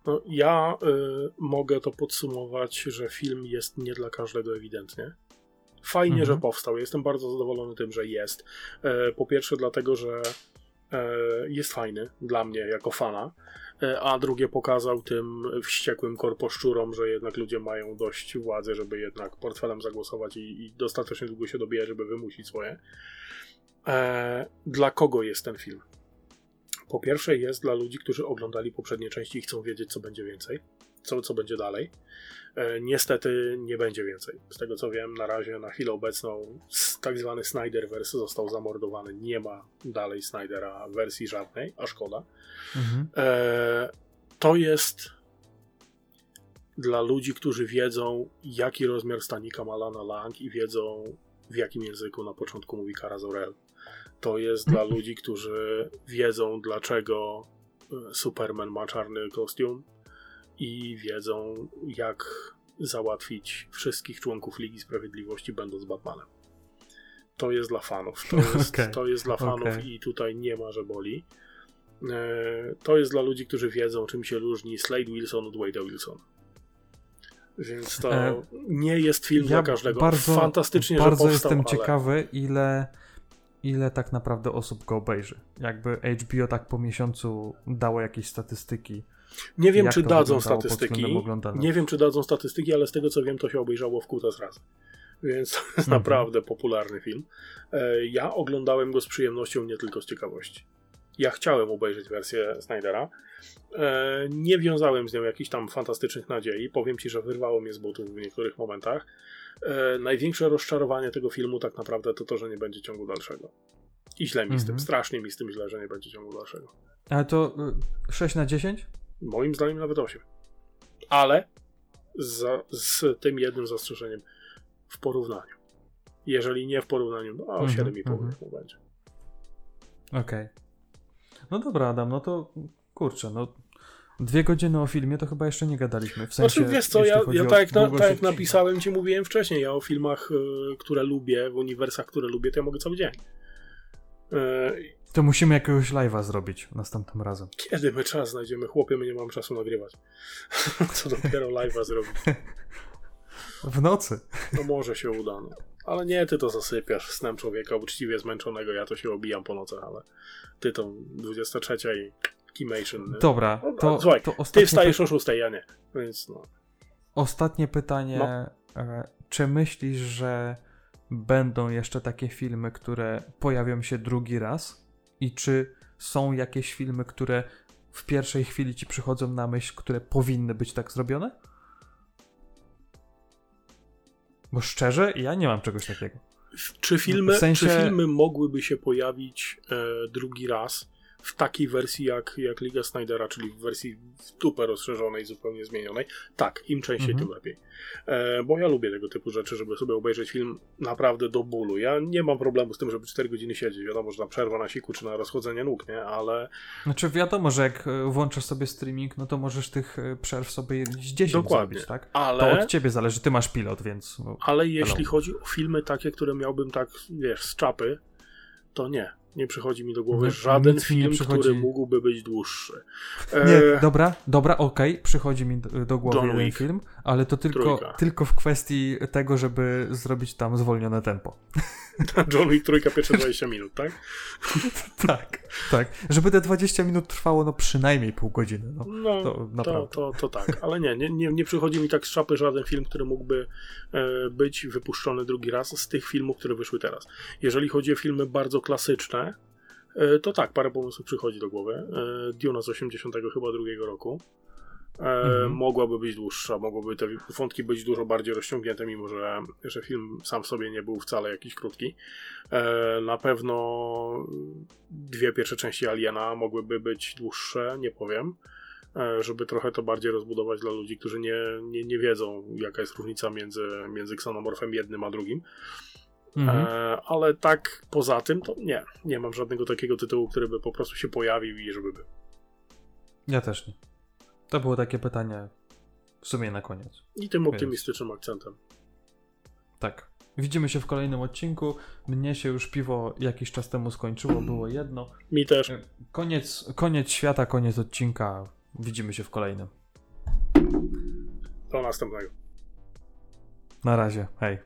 No, ja y, mogę to podsumować, że film jest nie dla każdego ewidentnie. Fajnie, Mhm. że powstał. Jestem bardzo zadowolony tym, że jest. E, po pierwsze, dlatego, że e, jest fajny dla mnie jako fana, e, a drugie pokazał tym wściekłym korposzczurom, że jednak ludzie mają dość władzy, żeby jednak portfelem zagłosować i, i dostatecznie długo się dobije, żeby wymusić swoje. Dla kogo jest ten film? Po pierwsze, jest dla ludzi, którzy oglądali poprzednie części i chcą wiedzieć, co będzie więcej, co, co będzie dalej. E, niestety nie będzie więcej. Z tego co wiem, na razie, na chwilę obecną, tak zwany Snyderverse został zamordowany. Nie ma dalej Snydera wersji żadnej, a szkoda. Mhm. E, to jest dla ludzi, którzy wiedzą, jaki rozmiar stanika ma Lana Lang i wiedzą, w jakim języku na początku mówi Kara Zor-El. To jest dla ludzi, którzy wiedzą, dlaczego e, Superman ma czarny kostium i wiedzą, jak załatwić wszystkich członków Ligi Sprawiedliwości, będąc Batmanem. To jest dla fanów. To jest, Okej, to jest dla fanów okej. i tutaj nie ma, że boli. E, To jest dla ludzi, którzy wiedzą, czym się różni Slade Wilson od Wade'a Wilson. Więc to E, nie jest film dla każdego. Bardzo, Fantastycznie, bardzo że powstał, jestem ale... ciekawy, ile, ile tak naprawdę osób go obejrzy. Jakby HBO tak po miesiącu dało jakieś statystyki. Nie wiem, czy dadzą statystyki. Nie wiem, czy dadzą statystyki, ale z tego co wiem, to się obejrzało w kutas razy. Więc to jest Mhm. naprawdę popularny film. E, Ja oglądałem go z przyjemnością, nie tylko z ciekawości. Ja chciałem obejrzeć wersję Snydera. E, Nie wiązałem z nią jakichś tam fantastycznych nadziei. Powiem ci, że wyrwało mnie z butów w niektórych momentach. E, Największe rozczarowanie tego filmu tak naprawdę to to, że nie będzie ciągu dalszego. I źle mi z tym, Mhm. strasznie mi z tym źle, że nie będzie ciągu dalszego. Ale to y, 6 na 10? Moim zdaniem nawet 8. Ale za, z tym jednym zastrzeżeniem w porównaniu. Jeżeli nie w porównaniu, no a Mhm, 7,5 mhm. niech mu będzie. Okej. No dobra, Adam, no to kurczę, no dwie godziny o filmie to chyba jeszcze nie gadaliśmy. W sensie, Znaczy wiesz co, ja, ja tak, jak na, tak jak napisałem ci, mówiłem wcześniej, ja o filmach, y, które lubię, w uniwersach, które lubię, to ja mogę cały dzień. Y, To musimy jakiegoś live'a zrobić następnym razem. kiedy my czas znajdziemy? Chłopie, my nie mamy czasu nagrywać. Co dopiero live'a zrobić. W nocy. No może się uda, no. Ale nie, ty to zasypiasz snem człowieka uczciwie zmęczonego, ja to się obijam po nocach, ale ty to 23 i Kimation. Dobra, No, to, Słuchaj, to ty wstajesz py- o 6, ja nie. Więc no. ostatnie pytanie. No. E, Czy myślisz, że będą jeszcze takie filmy, które pojawią się drugi raz? I czy są jakieś filmy, które w pierwszej chwili ci przychodzą na myśl, które powinny być tak zrobione? Bo szczerze, ja nie mam czegoś takiego. Czy filmy, W sensie- czy filmy mogłyby się pojawić e, drugi raz w takiej wersji jak, jak Liga Snydera, czyli w wersji w dupę rozszerzonej, zupełnie zmienionej? Tak, im częściej, Mhm. tym lepiej. E, bo ja lubię tego typu rzeczy, żeby sobie obejrzeć film naprawdę do bólu. Ja nie mam problemu z tym, żeby 4 godziny siedzieć. Wiadomo, że na przerwę na siku czy na rozchodzenie nóg, nie? Ale Znaczy wiadomo, że jak e, włączasz sobie streaming, no to możesz tych e, przerw sobie gdzieś 10 Dokładnie. zrobić, tak? Ale- To od ciebie zależy, ty masz pilot, więc... No, Ale jeśli Hello. chodzi o filmy takie, które miałbym tak, wiesz, z czapy, to nie. Nie przychodzi mi do głowy Nie- żaden nie film, przychodzi. który mógłby być dłuższy. Nie, E, dobra, dobra, okej, przychodzi mi do, do głowy John jeden Wick. film, ale to tylko, Trójka. tylko w kwestii tego, żeby zrobić tam zwolnione tempo. John Wick trójka pierwsze 20 minut, tak? tak, tak. Żeby te 20 minut trwało no przynajmniej pół godziny. No. No, To to, to, to, tak. Ale nie, nie, nie, nie przychodzi mi tak z czapy żaden film, który mógłby e, być wypuszczony drugi raz z tych filmów, które wyszły teraz. Jeżeli chodzi o filmy bardzo klasyczne, to tak, parę pomysłów przychodzi do głowy. E, Duna z 80 chyba drugiego roku. E, Mhm. Mogłaby być dłuższa, mogłyby te wątki być dużo bardziej rozciągnięte, mimo że, że film sam w sobie nie był wcale jakiś krótki. E, na pewno dwie pierwsze części Aliena mogłyby być dłuższe, nie powiem, e, żeby trochę to bardziej rozbudować dla ludzi, którzy nie, nie, nie wiedzą, jaka jest różnica między, między ksenomorfem jednym a drugim. Mhm. E, ale tak poza tym, to nie, nie mam żadnego takiego tytułu, który by po prostu się pojawił i żeby był. Ja też nie. To było takie pytanie w sumie na koniec. I tym optymistycznym akcentem. Tak. Widzimy się w kolejnym odcinku. Mnie się już piwo jakiś czas temu skończyło, było jedno. Mi też. Koniec, koniec świata, koniec odcinka. Widzimy się w kolejnym. Do następnego. Na razie. Hej.